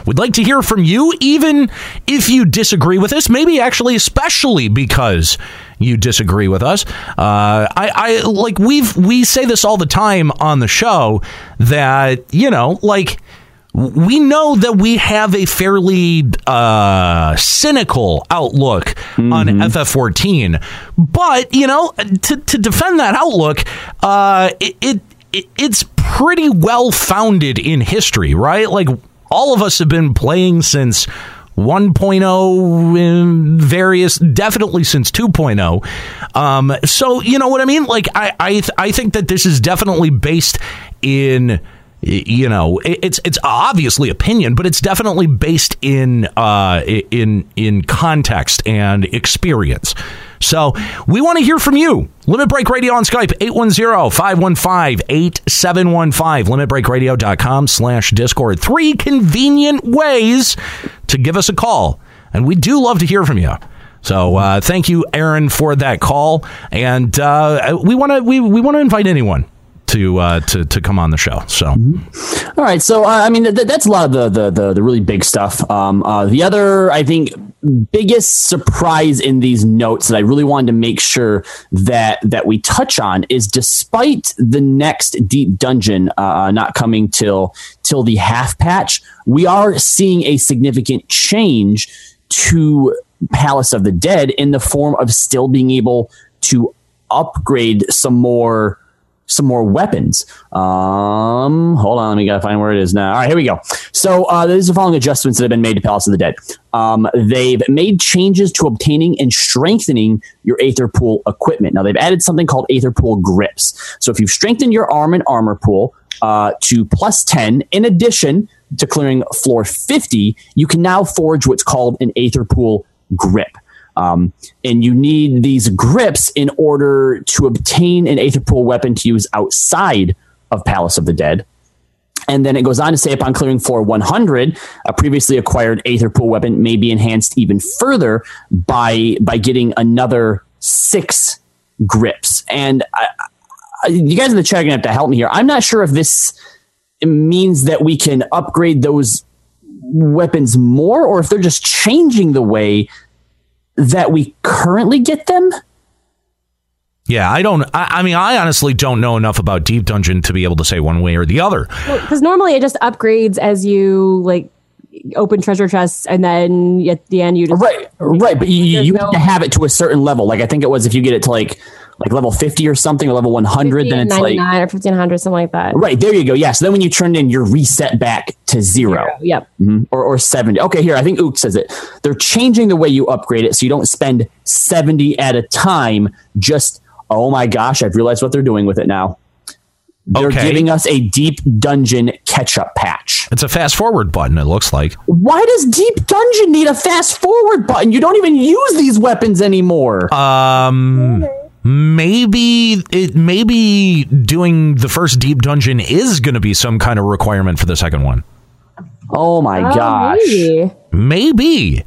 We'd like to hear from you, even if you disagree with us, maybe actually especially because you disagree with us. Uh, I, I like we've we say this all the time on the show that, you know, like we know that we have a fairly uh, cynical outlook on FF14, but you know, to, to defend that outlook, uh, it, it, it it's pretty well founded in history, right? Like all of us have been playing since 1.0 in various definitely since 2.0 um so you know what i mean? Like i i i think that this is definitely based in you know it's it's obviously opinion but it's definitely based in uh in in context and experience so we want to hear from you. Limit break radio on skype 810-515-8715 limitbreakradio.com slash discord. Three convenient ways to give us a call and we do love to hear from you. So uh, thank you aaron for that call. And uh, we want to we, we want to invite anyone to uh, to to come on the show. So All right, so uh, I mean th- that's a lot of the the the, the really big stuff. Um, uh, the other, I think, biggest surprise in these notes that I really wanted to make sure that that we touch on is, despite the next deep dungeon uh, not coming till till the half patch, we are seeing a significant change to Palace of the Dead in the form of still being able to upgrade some more some more weapons. Um, hold on, let me gotta find where it is now. All right, here we go. So uh, these are following adjustments that have been made to Palace of the Dead. Um, they've made changes to obtaining and strengthening your Aether Pool equipment. Now they've added something called Aether Pool grips. So if you've strengthened your arm and armor pool uh, to plus ten, in addition to clearing floor fifty, you can now forge what's called an Aether Pool grip. Um, and you need these grips in order to obtain an Aether Pool weapon to use outside of Palace of the Dead. And then it goes on to say upon clearing floor 100, a previously acquired Aether Pool weapon may be enhanced even further by by getting another six grips. And I, I, you guys in the chat are going to have to help me here. I'm not sure if this means that we can upgrade those weapons more or if they're just changing the way that we currently get them. Yeah, I don't. I, I, mean, I honestly don't know enough about Deep Dungeon to be able to say one way or the other. Because well, normally it just upgrades as you like open treasure chests, and then at the end you just right, right. But you, you no, have to have it to a certain level. Like I think it was if you get it to like like level 50 or something or level 100 then it's like or 1500 something like that right there you go yeah so then when you turn in you're reset back to zero, zero yep mm-hmm. or, or 70 okay here i think ook says it they're changing the way you upgrade it so you don't spend 70 at a time just oh my gosh i've realized what they're doing with it now they're okay. giving us a deep dungeon catch up patch. It's a fast forward button, it looks like. Why does deep dungeon need a fast forward button? You don't even use these weapons anymore. Um maybe it maybe doing the first deep dungeon is going to be some kind of requirement for the second one. Oh my oh, gosh. Maybe. maybe.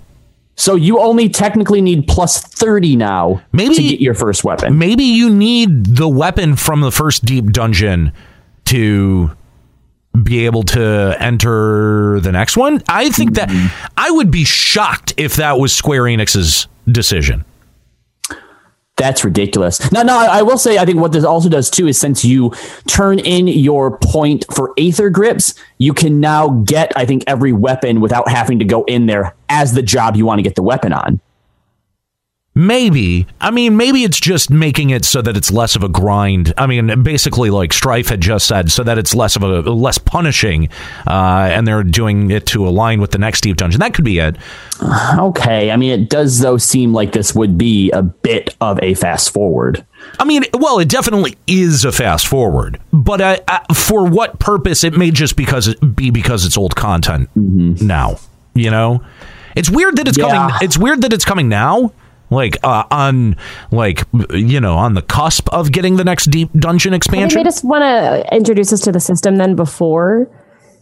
So you only technically need plus 30 now maybe, to get your first weapon. Maybe you need the weapon from the first deep dungeon to be able to enter the next one. I think that mm-hmm. I would be shocked if that was Square Enix's decision. That's ridiculous. Now, now I will say, I think what this also does too is since you turn in your point for Aether grips, you can now get, I think, every weapon without having to go in there as the job you want to get the weapon on. Maybe. I mean, maybe it's just making it so that it's less of a grind. I mean, basically, like Strife had just said, so that it's less of a less punishing, uh, and they're doing it to align with the next deep dungeon. That could be it. (sighs) Okay. I mean, it does though seem like this would be a bit of a fast forward. I mean, well, it definitely is a fast forward, but uh, uh, for what purpose? It may just because it be because it's old content mm-hmm. now. You know, it's weird that it's yeah. coming. It's weird that it's coming now like uh, on like you know on the cusp of getting the next deep dungeon expansion. They just want to introduce us to the system then before.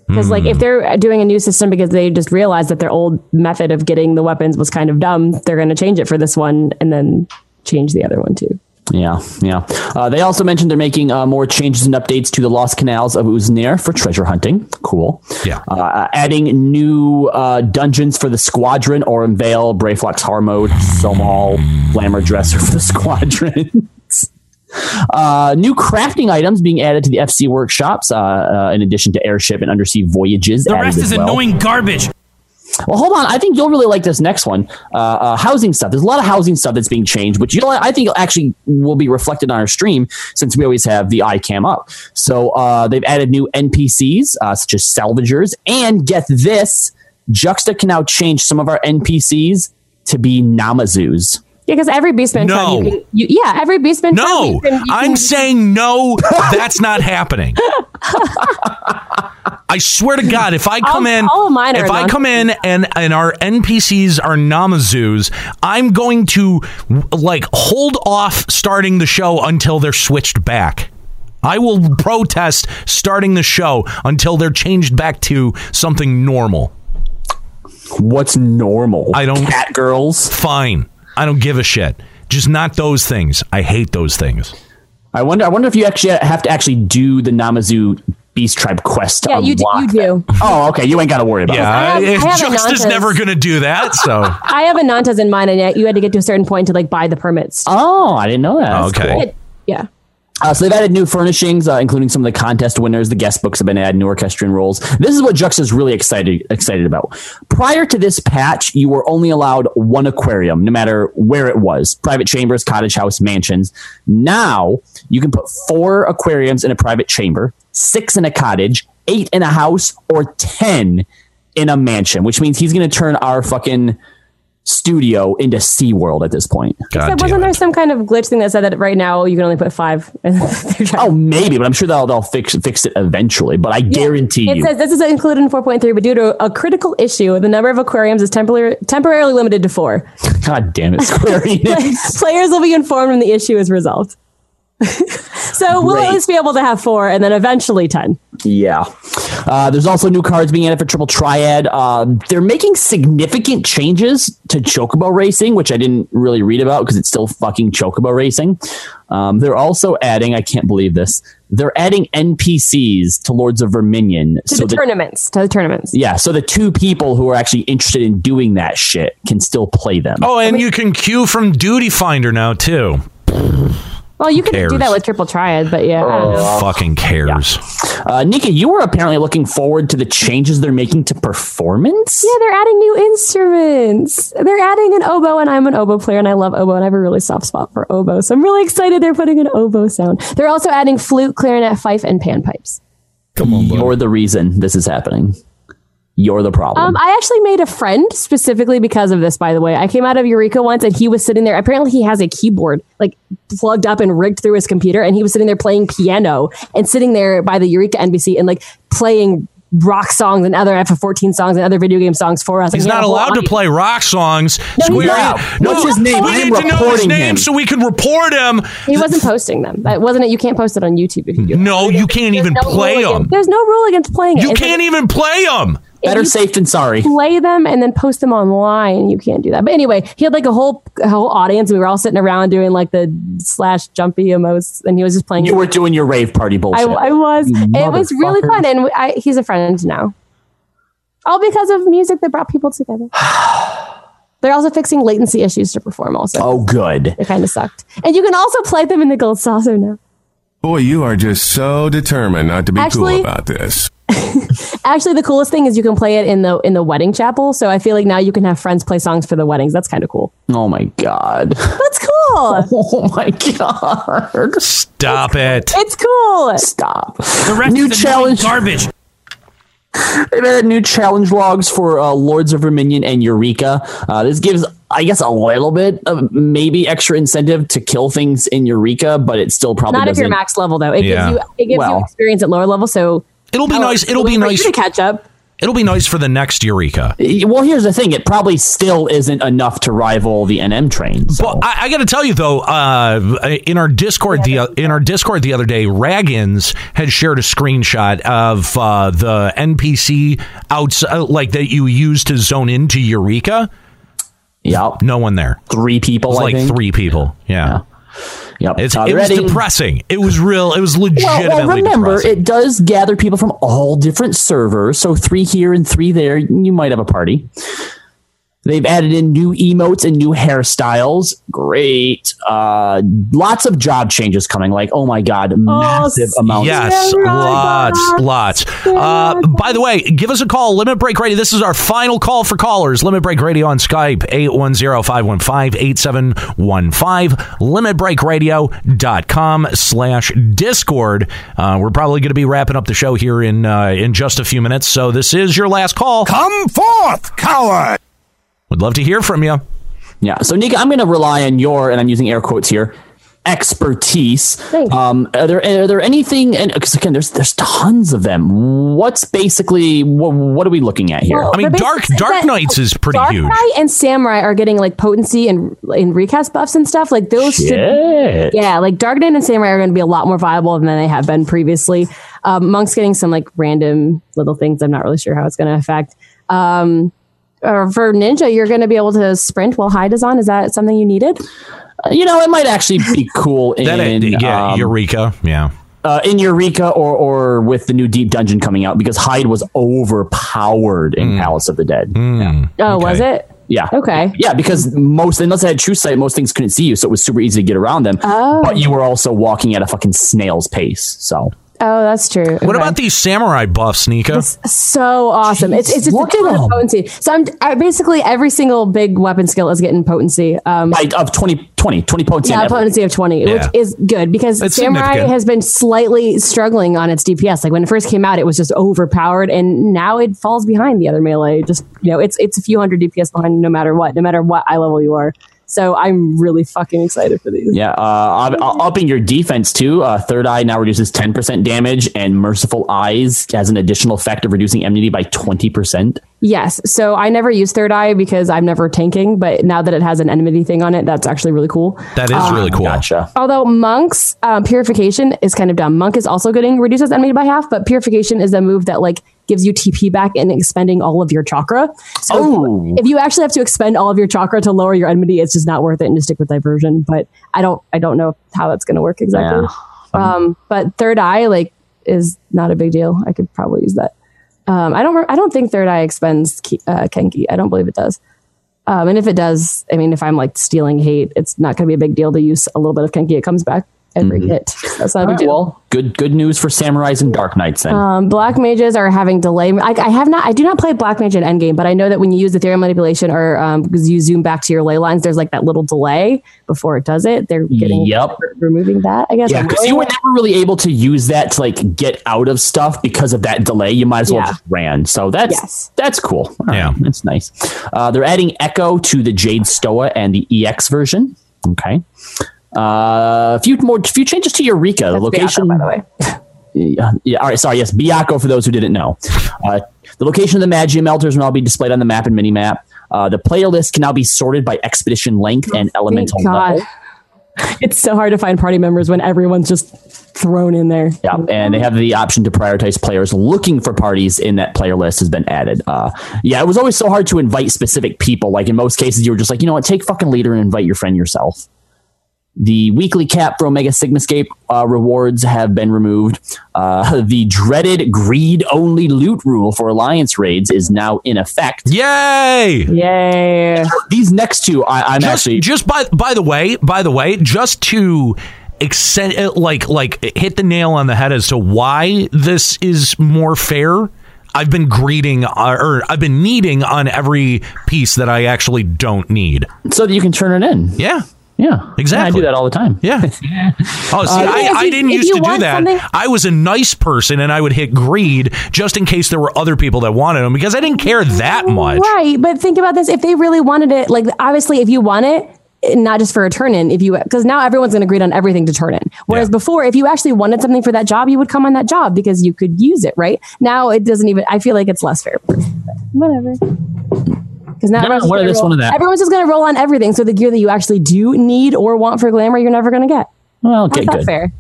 Because, mm. like, if hmm. they're doing a new system because they just realized that their old method of getting the weapons was kind of dumb, they're going to change it for this one and then change the other one too. Yeah, yeah. Uh, they also mentioned they're making uh, more changes and updates to the Lost Canals of Uznair for treasure hunting. Cool. Yeah. Uh, adding new uh, dungeons for the Squadron, Aurum Vale, Brayflox Harmode, Sohm Al, Glamour Dresser for the (laughs) Squadron. Uh, new crafting items being added to the FC workshops, uh, uh, in addition to airship and undersea voyages. The rest is well. annoying garbage. Well, hold on. I think you'll really like this next one. Uh, uh, housing stuff. There's a lot of housing stuff that's being changed, which you know I think actually will be reflected on our stream since we always have the iCam up. So uh, they've added new NPCs uh, such as salvagers, and get this, Juxta can now change some of our NPCs to be Namazus. Yeah, because every Beastman no. tribe, you can, you, yeah, every Beastman no. tribe. No, I'm saying no. that's not happening. (laughs) I swear to God, if I come all, in, all if I come in and and our NPCs are Namazus, I'm going to like hold off starting the show until they're switched back. I will protest starting the show until they're changed back to something normal. What's normal? I don't cat girls. Fine. I don't give a shit. Just not those things. I hate those things. I wonder. I wonder if you actually have to actually do the Namazu Beast Tribe quest to Yeah, you do- unlock you do. Oh, okay. You ain't got to worry about Yeah, I have- eh, I if have a never going to do that, so (laughs) I have a Nantes in mind, and yet you had to get to a certain point to like buy the permits. Oh, I didn't know that. That's Okay. cool. Yeah. Uh, so they've added new furnishings, uh, including some of the contest winners. The guest books have been added, new orchestrion rolls. This is what Jux is really excited excited about. Prior to this patch, you were only allowed one aquarium, no matter where it was: private chambers, cottage house, mansions. Now you can put four aquariums in a private chamber, six in a cottage, eight in a house, or ten in a mansion. Which means he's going to turn our fucking studio into SeaWorld at this point. Except wasn't there some kind of glitch thing that said that right now you can only put five? (laughs) Oh, maybe, but I'm sure they'll they'll fix fix it eventually. But I guarantee It you, says this is included in 4.3, but due to a critical issue, the number of aquariums is temporarily temporarily limited to four. God damn it, Square (laughs) Enix. Players will be informed when the issue is resolved. (laughs) so we'll at least be able to have four, and then eventually ten. Yeah. Uh, there's also new cards being added for Triple Triad. Uh, they're making significant changes to Chocobo Racing, which I didn't really read about because it's still fucking Chocobo Racing. Um, they're also adding, I can't believe this, they're adding NPCs to Lords of Verminion. To so the that- tournaments, to the tournaments. yeah, so the two people who are actually interested in doing that shit can still play them. Oh, and you can queue from Duty Finder now too. Well, you could do that with triple triad, but yeah. I. Fucking cares. Uh, Nika, you were apparently looking forward to the changes they're making to performance. Yeah, they're adding new instruments. They're adding an oboe, and I'm an oboe player, and I love oboe, and I have a really soft spot for oboe. So I'm really excited they're putting an oboe sound. They're also adding flute, clarinet, fife, and panpipes. Come on, you're the reason this is happening. You're the problem. Um, I actually made a friend specifically because of this. By the way, I came out of Eureka once, and he was sitting there. Apparently, he has a keyboard like plugged up and rigged through his computer, and he was sitting there playing piano and sitting there by the Eureka NPC and like playing rock songs and other FF14 songs and other video game songs for us. He's And not a allowed to play rock songs. No, he's Square- not. No, What's his name? We I need to know his name him. so we can report him. He wasn't posting them. That wasn't it. You can't post it on YouTube if you. No, you can't even no play them. against- There's no rule against playing it. You It's can't like- even play them. Better you safe than sorry. play them and then post them online. You can't do that. But anyway, he had like a whole a whole audience. We were all sitting around doing like the slash jumpy emotes, and he was just playing. You were doing your rave party I, bullshit. I was. It was really fun, and I, he's a friend now. All because of music that brought people together. (sighs) They're also fixing latency issues to perform. Also, Oh, good. it kind of sucked. And you can also play them in the gold saucer now. Boy, you are just so determined not to be Actually- cool about this. Actually, the coolest thing is you can play it in the in the wedding chapel. So I feel like now you can have friends play songs for the weddings. That's kind of cool. Oh my god. That's cool. (laughs) Oh my god. Stop it. It's cool. Stop. The rest New is challenge. garbage. They've added new challenge logs for uh, Lords of Verminion and Eureka. Uh, this gives, I guess, a little bit of maybe extra incentive to kill things in Eureka, but it still probably Not if doesn't. you're max level though. It Yeah. gives you it gives Well- you experience at lower level. So It'll be Oh, nice. It'll be for you nice. to catch up. It'll be nice for the next Eureka. Well, here's the thing: it probably still isn't enough to rival the NM train. So. But I, I got to tell you though, uh, in our Discord the in our Discord the other day, Raggins had shared a screenshot of uh, the NPC outside, like that you use to zone into Eureka. Yep. No one there. Three people. It was I like think. three people. Yeah. Yep. It's, it was depressing. It was real. It was Well, legitimately well, remember, depressing. it does gather people from all different servers. So three here and three there. You might have a party. They've added in new emotes and new hairstyles. Great. Uh, lots of job changes coming. Like, oh my god, massive amounts. Yes, lots, lots. Uh, by the way, give us a call. Limit Break Radio. This is our final call for callers. Limit Break Radio on Skype, 810-515-8715. Limitbreakradio.com slash Discord. Uh, we're probably going to be wrapping up the show here in uh, in just a few minutes. So this is your last call. Come forth, coward! Would love to hear from you. Yeah. So, Nika, I'm going to rely on your, and I'm using air quotes here, expertise. Um, are there are there anything? And because again, there's there's tons of them. What's basically what, what are we looking at here? Well, I mean, Dark Dark Knights is pretty Dark huge. Knight and Samurai are getting like potency and in recast buffs and stuff. Like those should Yeah, like Dark Knight and Samurai are going to be a lot more viable than they have been previously. Um, Monk's getting some like random little things. I'm not really sure how it's going to affect. Um, or for Ninja, you're going to be able to sprint while Hide is on. Is that something you needed? Uh, you know, it might actually be (laughs) cool in That, yeah, um, Eureka. Yeah. Uh, in Eureka or or with the new Deep Dungeon coming out because Hide was overpowered in Palace of the Dead. Yeah. Oh, was it? Yeah. Okay. Yeah, because most unless I had true sight, most things couldn't see you, so it was super easy to get around them. Oh. But you were also walking at a fucking snail's pace. So Oh, that's true. What Okay. about these samurai buffs, Nika? so awesome. It's it's just a ton of potency. So I'm I, basically every single big weapon skill is getting potency. Um, I, of 20, 20, 20 potency. yeah, potency of 20, Yeah. which is good because It's Samurai has been slightly struggling on its DPS. Like when it first came out, it was just overpowered, and now it falls behind the other melee. Just you know, it's it's a few hundred DPS behind no matter what, no matter what eye level you are. So I'm really fucking excited for these. Yeah, uh, uh, upping your defense too. Uh, Third Eye now reduces 10% damage, and Merciful Eyes has an additional effect of reducing enmity by 20%. Yes. So I never use Third Eye because I'm never tanking, but now that it has an enmity thing on it, that's actually really cool. That is really cool. Gotcha. Although Monk's um, Purification is kind of dumb. Monk is also getting reduces enemy by half, but Purification is a move that like gives you TP back and expending all of your chakra. So Oh. if you actually have to expend all of your chakra to lower your enmity, it's just not worth it and just stick with diversion. But I don't I don't know how that's gonna work exactly. Um, but third eye like is not a big deal. I could probably use that. Um, I don't I don't think third eye expends uh, Kenki. I don't believe it does. Um, and if it does, I mean, if I'm like stealing hate, it's not going to be a big deal to use a little bit of Kenki. It comes back every hit. That's not a big Alright, deal. well, good good news for Samurais and Dark Knights then. Um, black mages are having delay. I, I have not. I do not play black mage in endgame, but I know that when you use Aetherial Manipulation or um, because you zoom back to your ley lines, there's like that little delay before it does it. They're getting Yep. removing that. I guess. yeah, because you were never really able to use that to like get out of stuff because of that delay. You might as well Yeah. just ran. So that's Yes. that's cool. All right, Yeah. that's nice. Uh, they're adding Echo to the Jade Stoa and the EX version. Okay. Uh, a few more, few changes to Eureka. The location, Byakko, by the way. Yeah, (laughs) yeah. All right. Sorry. Yes. Byakko for those who didn't know. Uh, the location of the Magia melters will now be displayed on the map and mini map. Uh, the player list can now be sorted by expedition length and elemental God. level. (laughs) It's so hard to find party members when everyone's just thrown in there. Yeah, and they have the option to prioritize players looking for parties in that player list has been added. Uh, yeah, it was always so hard to invite specific people. Like in most cases, you were just like, you know what, take fucking leader and invite your friend yourself. The weekly cap for Omega Sigmascape uh, rewards have been removed. Uh, (laughs) the dreaded greed only loot rule for Alliance raids is now in effect. Yay! Yay! These next two, I, I'm just, actually just by by the way, by the way, just to extend uh, like like hit the nail on the head as to why this is more fair. I've been greeting uh, or I've been needing on every piece that I actually don't need. so that you can turn it in. Yeah. Yeah, Exactly. I do that all the time. Yeah. (laughs) Oh, see, uh, I, if I didn't used to do that. something- I was a nice person and I would hit greed just in case there were other people that wanted them because I didn't care that much. Right, but think about this: if they really wanted it, like obviously, if you want it, not just for a turn in, if you because now everyone's going to agree on everything to turn in. Whereas Yeah. before, if you actually wanted something for that job, you would come on that job because you could use it. Right now, it doesn't even. I feel like it's less fair. Whatever. Because now No, everyone's just one of gonna this, roll- one of that. Everyone's just going to roll on everything. So the gear that you actually do need or want for glamour, you're never going to get. Well, okay, that good. fair?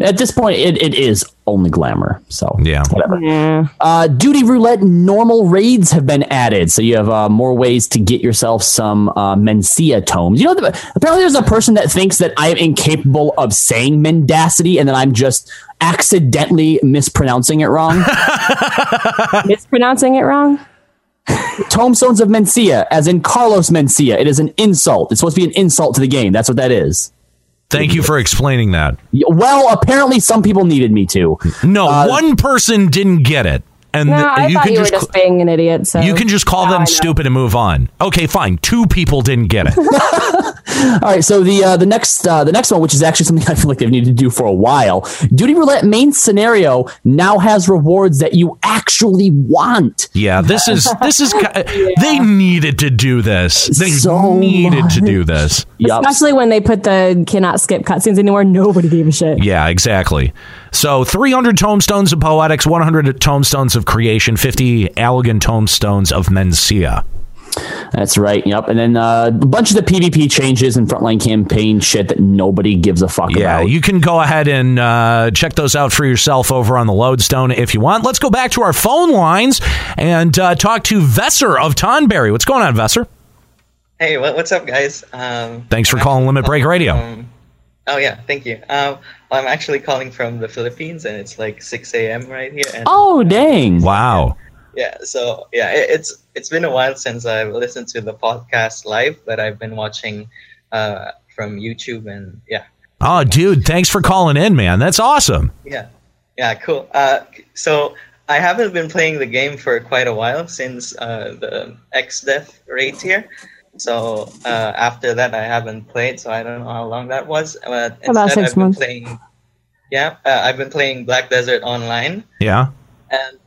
At this point, it, it is only glamour. So Yeah. whatever. Yeah. Uh, Duty Roulette normal raids have been added, so you have uh, more ways to get yourself some uh, Mencia tomes. You know, the, apparently there's a person that thinks that I am incapable of saying mendacity, and that I'm just accidentally mispronouncing it wrong. (laughs) Mispronouncing it wrong. Tomestones of Mencia, as in Carlos Mencia. It is an insult. It's supposed to be an insult to the game. That's what that is. Thank you for explaining that. Well, apparently some people needed me to. No, uh, one person didn't get it. And No, th- I you can you were just just being an idiot. So you can just call them stupid and move on. Okay, fine. Two people didn't get it. (laughs) All right, so the uh, the next uh, the next one, which is actually something (laughs) I feel like they've needed to do for a while, Duty Roulette main scenario now has rewards that you actually want. Yeah, this is (laughs) this is ki- they needed to do this. They So needed to do this. Yup. Especially when they put the cannot skip cutscenes anywhere. Nobody gave a shit. Yeah, exactly. So 300 tombstones of poetics, 100 tombstones of creation, 50 Allagan tomestones of Mencia. That's right. Yep. And then uh, a bunch of the PvP changes and frontline campaign shit that nobody gives a fuck Yeah, about. you can go ahead and uh, check those out for yourself over on the Lodestone if you want. Let's go back to our phone lines and uh, talk to Vesser of Tonberry. What's going on, Vesser? Hey, what, what's up, guys? Um, Thanks for calling Limit Break Radio. from- Oh yeah, thank you. Um, I'm actually calling from the Philippines, and it's like 6 a.m. right here. And Oh, dang. Wow. yeah, so yeah, it, it's it's been a while since I've listened to the podcast live, but I've been watching uh, from YouTube, and yeah, Oh, dude, thanks for calling in, man. That's awesome. yeah, yeah, cool. Uh, so I haven't been playing the game for quite a while since uh, the X death rate here. So uh, after that, I haven't played, so I don't know how long that was. But About instead, six I've been months. Playing, yeah, uh, I've been playing Black Desert Online, Yeah. and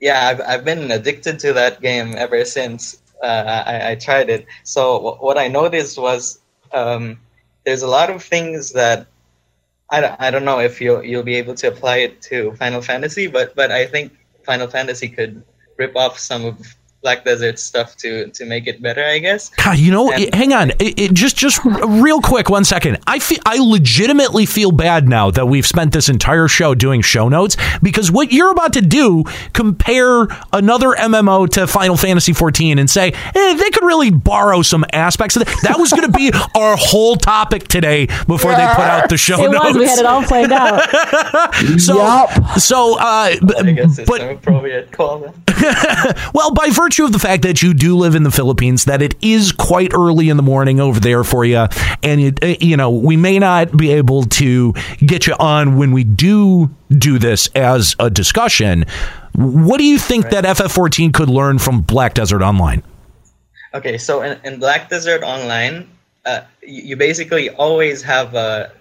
yeah, I've, I've been addicted to that game ever since uh, I, I tried it. So wh- what I noticed was um, there's a lot of things that I don't, I don't know if you'll you'll be able to apply it to Final Fantasy, but but I think Final Fantasy could rip off some of Black Desert stuff to to make it better. I guess. God, you know, it- hang on, it, it, just just real quick, one second. I feel I legitimately feel bad now that we've spent this entire show doing show notes because what you're about to do compare another MMO to Final Fantasy 14 and say eh, they could really borrow some aspects of that. That was going to be (laughs) our whole topic today before they put out the show It notes. was. We had it all planned out. (laughs) so, so, uh, b- I guess it's but an appropriate call. Then. (laughs) well, by virtue of the fact that you do live in the Philippines, that it is quite early in the morning over there for you, and you, uh, you know we may not be able to get you on when we do do this as a discussion. What do you think that FF14 could learn from Black Desert Online? Okay, so in, in Black Desert Online, uh, you, you basically always have a,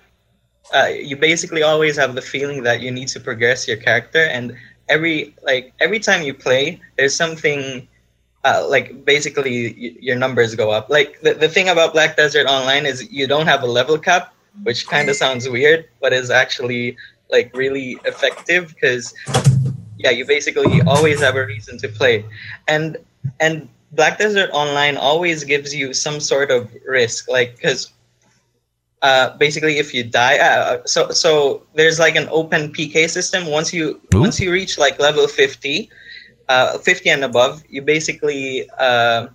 uh, you basically always have the feeling that you need to progress your character, and every like every time you play, there's something. Uh, like basically, y- your numbers go up. Like the, the thing about Black Desert Online is you don't have a level cap, which kind of sounds weird, but is actually like really effective because yeah, you basically always have a reason to play, and and Black Desert Online always gives you some sort of risk, like because uh, basically if you die, uh, so so there's like an open PK system. Once you once you reach like level fifty, uh, fifty and above, you basically uh,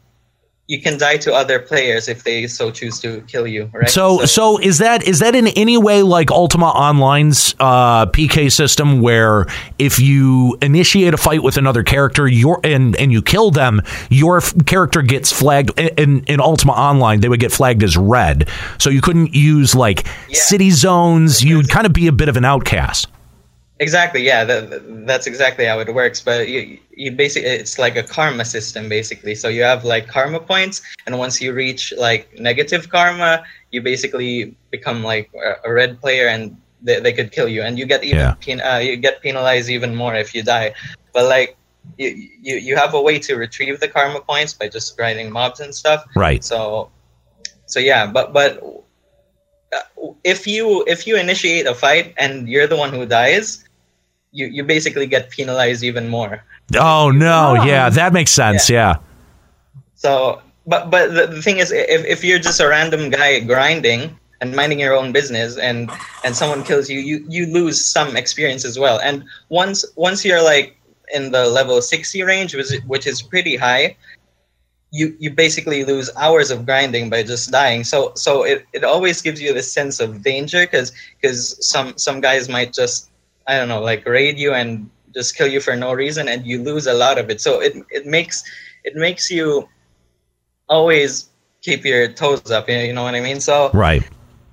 you can die to other players if they so choose to kill you, right? So, so is that is that in any way like Ultima Online's uh, PK system, where if you initiate a fight with another character, your and and you kill them, your f- character gets flagged. In in Ultima Online, they would get flagged as red, so you couldn't use like city zones. You'd kind of be a bit of an outcast. Exactly. Yeah, that, that's exactly how it works. But you, you basically, it's like a karma system, basically. So you have like karma points, and once you reach like negative karma, you basically become like a, a red player, and they, they could kill you, and you get even Yeah. pen, uh, you get penalized even more if you die. But like you, you you have a way to retrieve the karma points by just grinding mobs and stuff. Right. So so yeah, but but uh, if you if you initiate a fight and you're the one who dies, you you basically get penalized even more. Oh no! Yeah, that makes sense. Yeah. So, but but the, the thing is, if if you're just a random guy grinding and minding your own business, and and someone kills you, you you lose some experience as well. And once once you're like in the level sixty range, which is, which is pretty high, you you basically lose hours of grinding by just dying. So so it, it always gives you this sense of danger because because some some guys might just I don't know like raid you and just kill you for no reason and you lose a lot of it. So it it makes it makes you always keep your toes up. You know what I mean? So Right.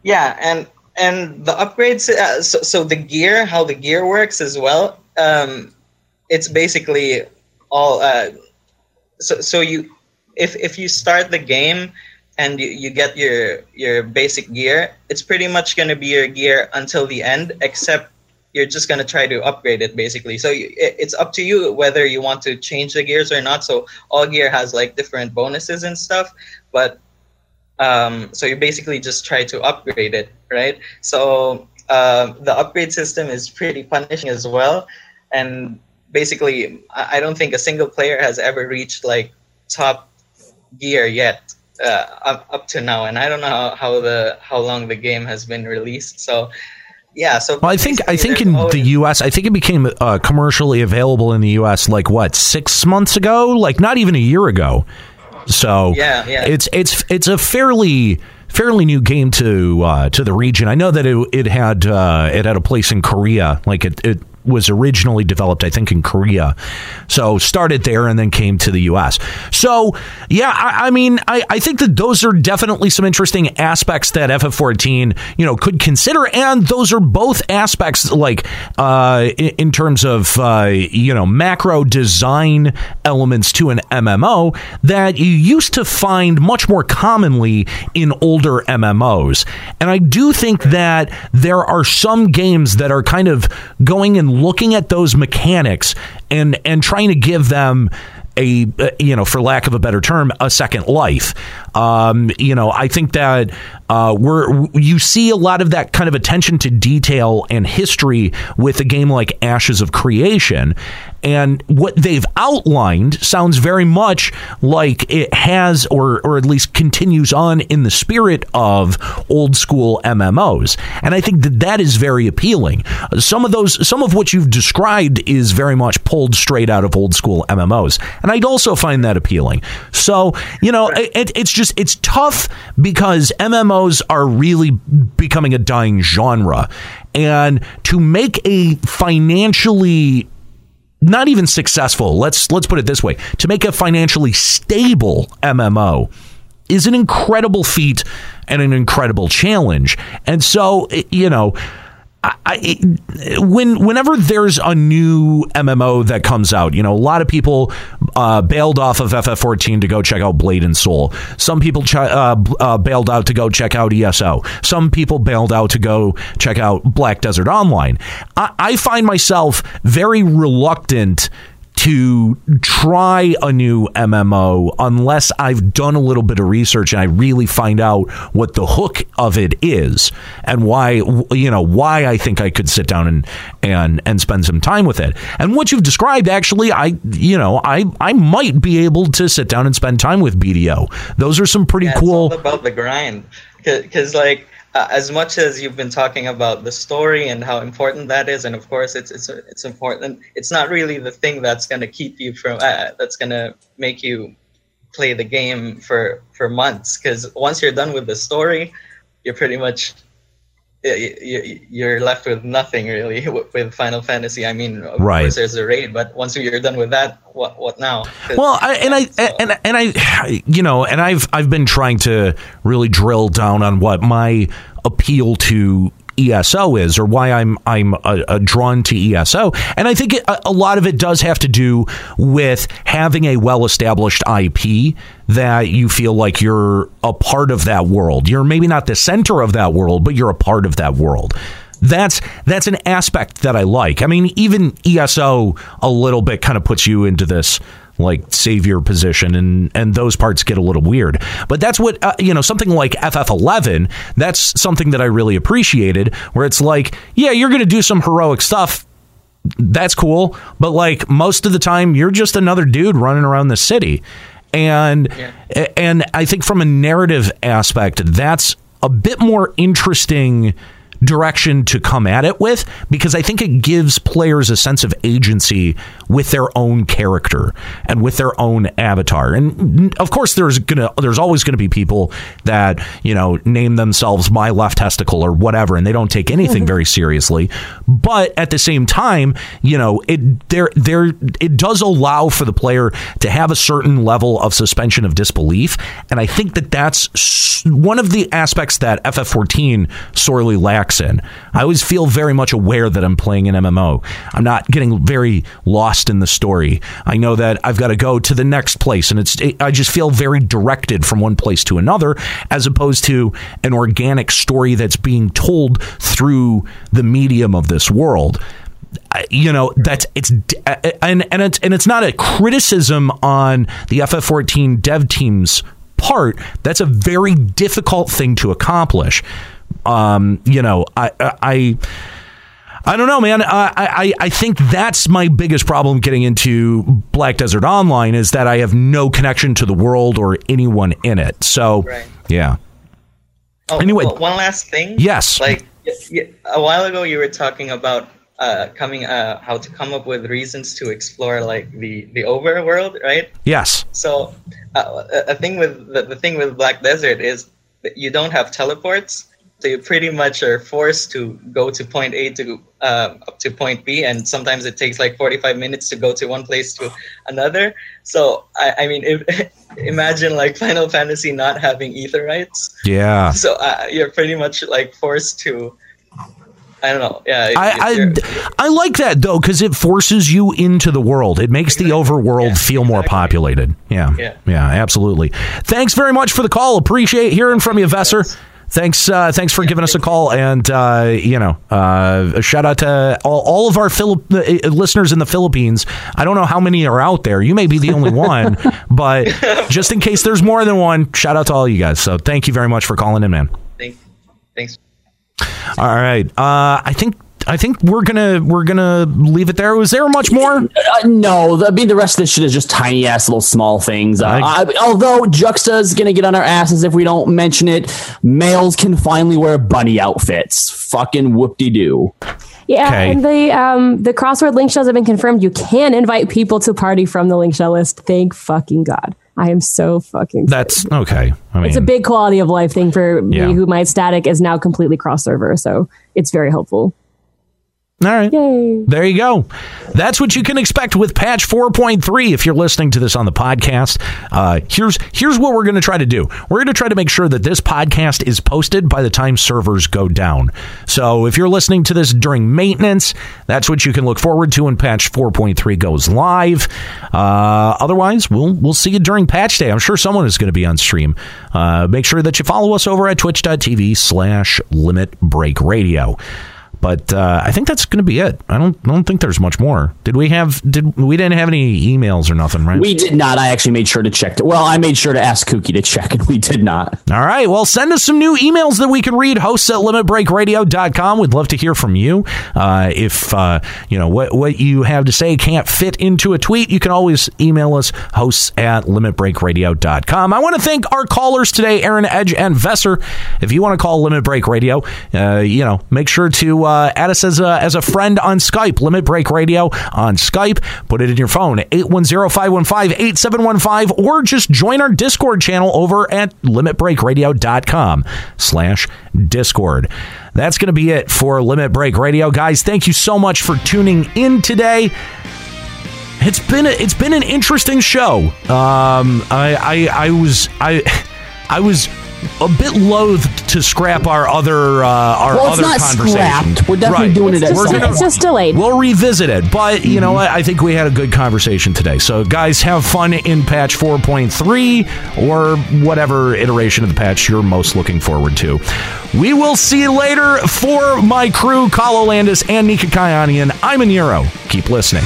yeah, and and the upgrades. Uh, so so the gear, how the gear works as well. Um, it's basically all. Uh, so so you if if you start the game and you, you get your your basic gear, it's pretty much going to be your gear until the end, except you're just going to try to upgrade it basically. So it's up to you whether you want to change the gears or not. So all gear has like different bonuses and stuff, but um, so you basically just try to upgrade it, right? So uh, the upgrade system is pretty punishing as well, and basically, I I don't think a single player has ever reached like top gear yet uh, up, up to now, and I don't know how, how the how long the game has been released. So yeah, so Well, I think I think in the U.S. I think it became uh, commercially available in the U.S. like what six months ago, like not even a year ago. So Yeah, yeah. it's it's it's a fairly fairly new game to uh, to the region. I know that it, it had uh, it had a place in Korea, like it, it was originally developed, I think, in Korea. So started there and then came to the U.S. So yeah, I, I mean, I, I think that those are definitely some interesting aspects that FF14 you know could consider, and those are both aspects like uh, in, in terms of uh, you know macro design elements to an MMO that you used to find much more commonly in older MMOs. And I do think that there are some games that are kind of going and looking at those mechanics and and trying to give them a you know for lack of a better term a second life. Um, you know i think that uh, we're you see a lot of that kind of attention to detail and history with a game like ashes of creation and what they've outlined sounds very much like it has or or at least continues on in the spirit of old school MMOs and I think that that is very appealing. Some of those some of what you've described is very much pulled straight out of old school MMOs and I'd also find that appealing. So you know it, it's just it's tough because MMOs are really becoming a dying genre. And to make a financially not even successful. Let's let's put it this way: to make a financially stable MMO is an incredible feat and an incredible challenge. And so, you know, I, when whenever there's a new MMO that comes out, you know, a lot of people uh, bailed off of FF14 to go check out Blade and Soul. Some people ch- uh, uh, bailed out to go check out ESO. Some people bailed out to go check out Black Desert Online. I, I find myself very reluctant to try a new MMO unless I've done a little bit of research and I really find out what the hook of it is and why you know why I think I could sit down and and and spend some time with it. And what you've described actually I you know I I might be able to sit down and spend time with BDO. Those are some pretty yeah, cool about the grind cuz like uh, as much as you've been talking about the story and how important that is, and of course it's it's it's important. It's not really the thing that's going to keep you from uh, that's going to make you play the game for for months. Because once you're done with the story, you're pretty much you're left with nothing really (laughs) with Final Fantasy. I mean, of right. course there's a raid, but once you're done with that, what what now? Well, I, and I so. and and I, you know, and I've I've been trying to really drill down on what my appeal to ESO is, or why I'm I'm uh, uh, drawn to ESO, and I think it, a lot of it does have to do with having a well-established IP that you feel like you're a part of that world. You're maybe not the center of that world, but you're a part of that world that's that's an aspect that I like. I mean, even ESO a little bit kind of puts you into this like savior position and and those parts get a little weird but that's what uh, you know something like ff11 that's something that i really appreciated where it's like yeah you're going to do some heroic stuff that's cool but like most of the time you're just another dude running around the city and yeah. and i think from a narrative aspect that's a bit more interesting direction to come at it with because I think it gives players a sense of agency with their own character and with their own avatar. And of course there's going to there's always going to be people that, you know, name themselves my left testicle or whatever and they don't take anything mm-hmm. very seriously. But at the same time, you know, it there there it does allow for the player to have a certain level of suspension of disbelief and I think that that's one of the aspects that FF14 sorely lacks in. I always feel very much aware that I'm playing an MMO. I'm not getting very lost in the story. I know that I've got to go to the next place, and it's it, I just feel very directed from one place to another, as opposed to an organic story that's being told through the medium of this world you know that's it's and and it's and it's not a criticism on the FF14 dev team's part. That's a very difficult thing to accomplish. Um, you know, I, I, I don't know, man. I, I, I think that's my biggest problem getting into Black Desert Online is that I have no connection to the world or anyone in it. So, right. yeah. Oh, anyway, well, one last thing. Yes. Like a while ago, you were talking about uh, coming, uh, how to come up with reasons to explore like the the overworld, right? Yes. So, uh, a thing with the, the thing with Black Desert is you don't have teleports, so you pretty much are forced to go to point A to uh, up to point B, and sometimes it takes like 45 minutes to go to one place to another. So I, I mean, if, (laughs) imagine like Final Fantasy not having aetherytes. Yeah. So uh, you're pretty much like forced to. I don't know. Yeah, I, you're- I, I like that though because it forces you into the world. It makes the overworld feel more populated. Yeah. Yeah. Yeah. Absolutely. Thanks very much for the call. Appreciate hearing from you, Vesser. Thanks, uh, thanks for giving us a call, and uh, you know, uh, a shout out to all, all of our Philip uh, listeners in the Philippines. I don't know how many are out there. You may be the only one, (laughs) but just in case there's more than one, shout out to all you guys. So thank you very much for calling in, man. Thank, thanks. All right. Uh, I think I think we're gonna we're gonna leave it there. Was there much more? Uh, no, I mean the rest of this shit is just tiny ass little small things. Uh, I, although Juxta is gonna get on our asses if we don't mention it. Males can finally wear bunny outfits. Fucking whoop de doo. Yeah, Okay. and the um the cross-world link shells have been confirmed. You can invite people to party from the link shell list. Thank fucking god. I am so fucking. That's okay. I mean, it's a big quality of life thing for Yeah. me who my static is now completely cross server, so it's very helpful. All right. There you go. That's what you can expect with patch 4.3 if you're listening to this on the podcast. Uh, here's here's what we're going to try to do. We're going to try to make sure that this podcast is posted by the time servers go down. So if you're listening to this during maintenance, that's what you can look forward to when patch 4.3 goes live. Uh, otherwise, we'll we'll see you during patch day. I'm sure someone is going to be on stream. Uh, make sure that you follow us over at twitch.tv slash limit break radio. But uh, I think that's going to be it. I don't I don't think there's much more. Did we have did we didn't have any emails or nothing, right? We did not. I actually made sure to check. Well, I made sure to ask Kookie to check, and we did not. All right. Well, send us some new emails that we can read. Hosts at limitbreakradio.com. We'd love to hear from you. Uh, if, uh, you know, what, what you have to say can't fit into a tweet, you can always email us, hosts at limitbreakradio.com. I want to thank our callers today, Aaron Edge and Vesser. If you want to call Limit Break Radio, uh, you know, make sure to uh, add us as a, as a friend on Skype, Limit Break Radio on Skype. Put it in your phone, 810-515-8715, or just join our Discord channel over at limitbreakradio.com slash Discord. That's going to be it for Limit Break Radio. Guys, thank you so much for tuning in today. It's been a, it's been an interesting show. Um, I, I I was I I was a bit loath to scrap our other uh, our Well, it's other not conversation. scrapped. We're definitely doing it at We're gonna- point. Just delayed. We'll revisit it, but you know what? I think we had a good conversation today. So, guys, have fun in patch 4.3 or whatever iteration of the patch you're most looking forward to. We will see you later for my crew, Kalo Landis and Nika Kyanian. I'm Aniro. Keep listening.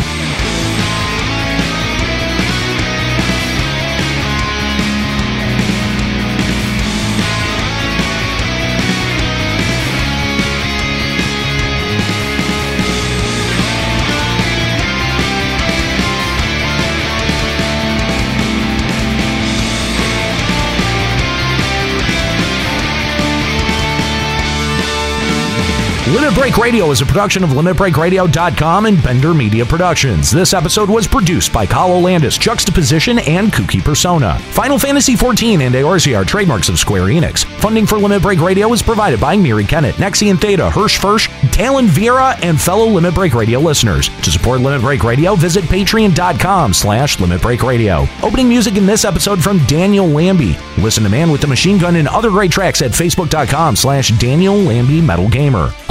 Limit Break Radio is a production of LimitBreakRadio.com and Bender Media Productions. This episode was produced by Kalo Landis, Juxtaposition, and Kooky Persona. Final Fantasy XIV and Eorzea are trademarks of Square Enix. Funding for Limit Break Radio is provided by Miri Kennett, Nexian Theta, Hirsch Fersch, Talon Viera, and fellow Limit Break Radio listeners. To support Limit Break Radio, visit patreon.com slash Limit Break Radio. Opening music in this episode from Daniel Lambie. Listen to Man with the Machine Gun and other great tracks at facebook.com slash Daniel Lambie Metal Gamer.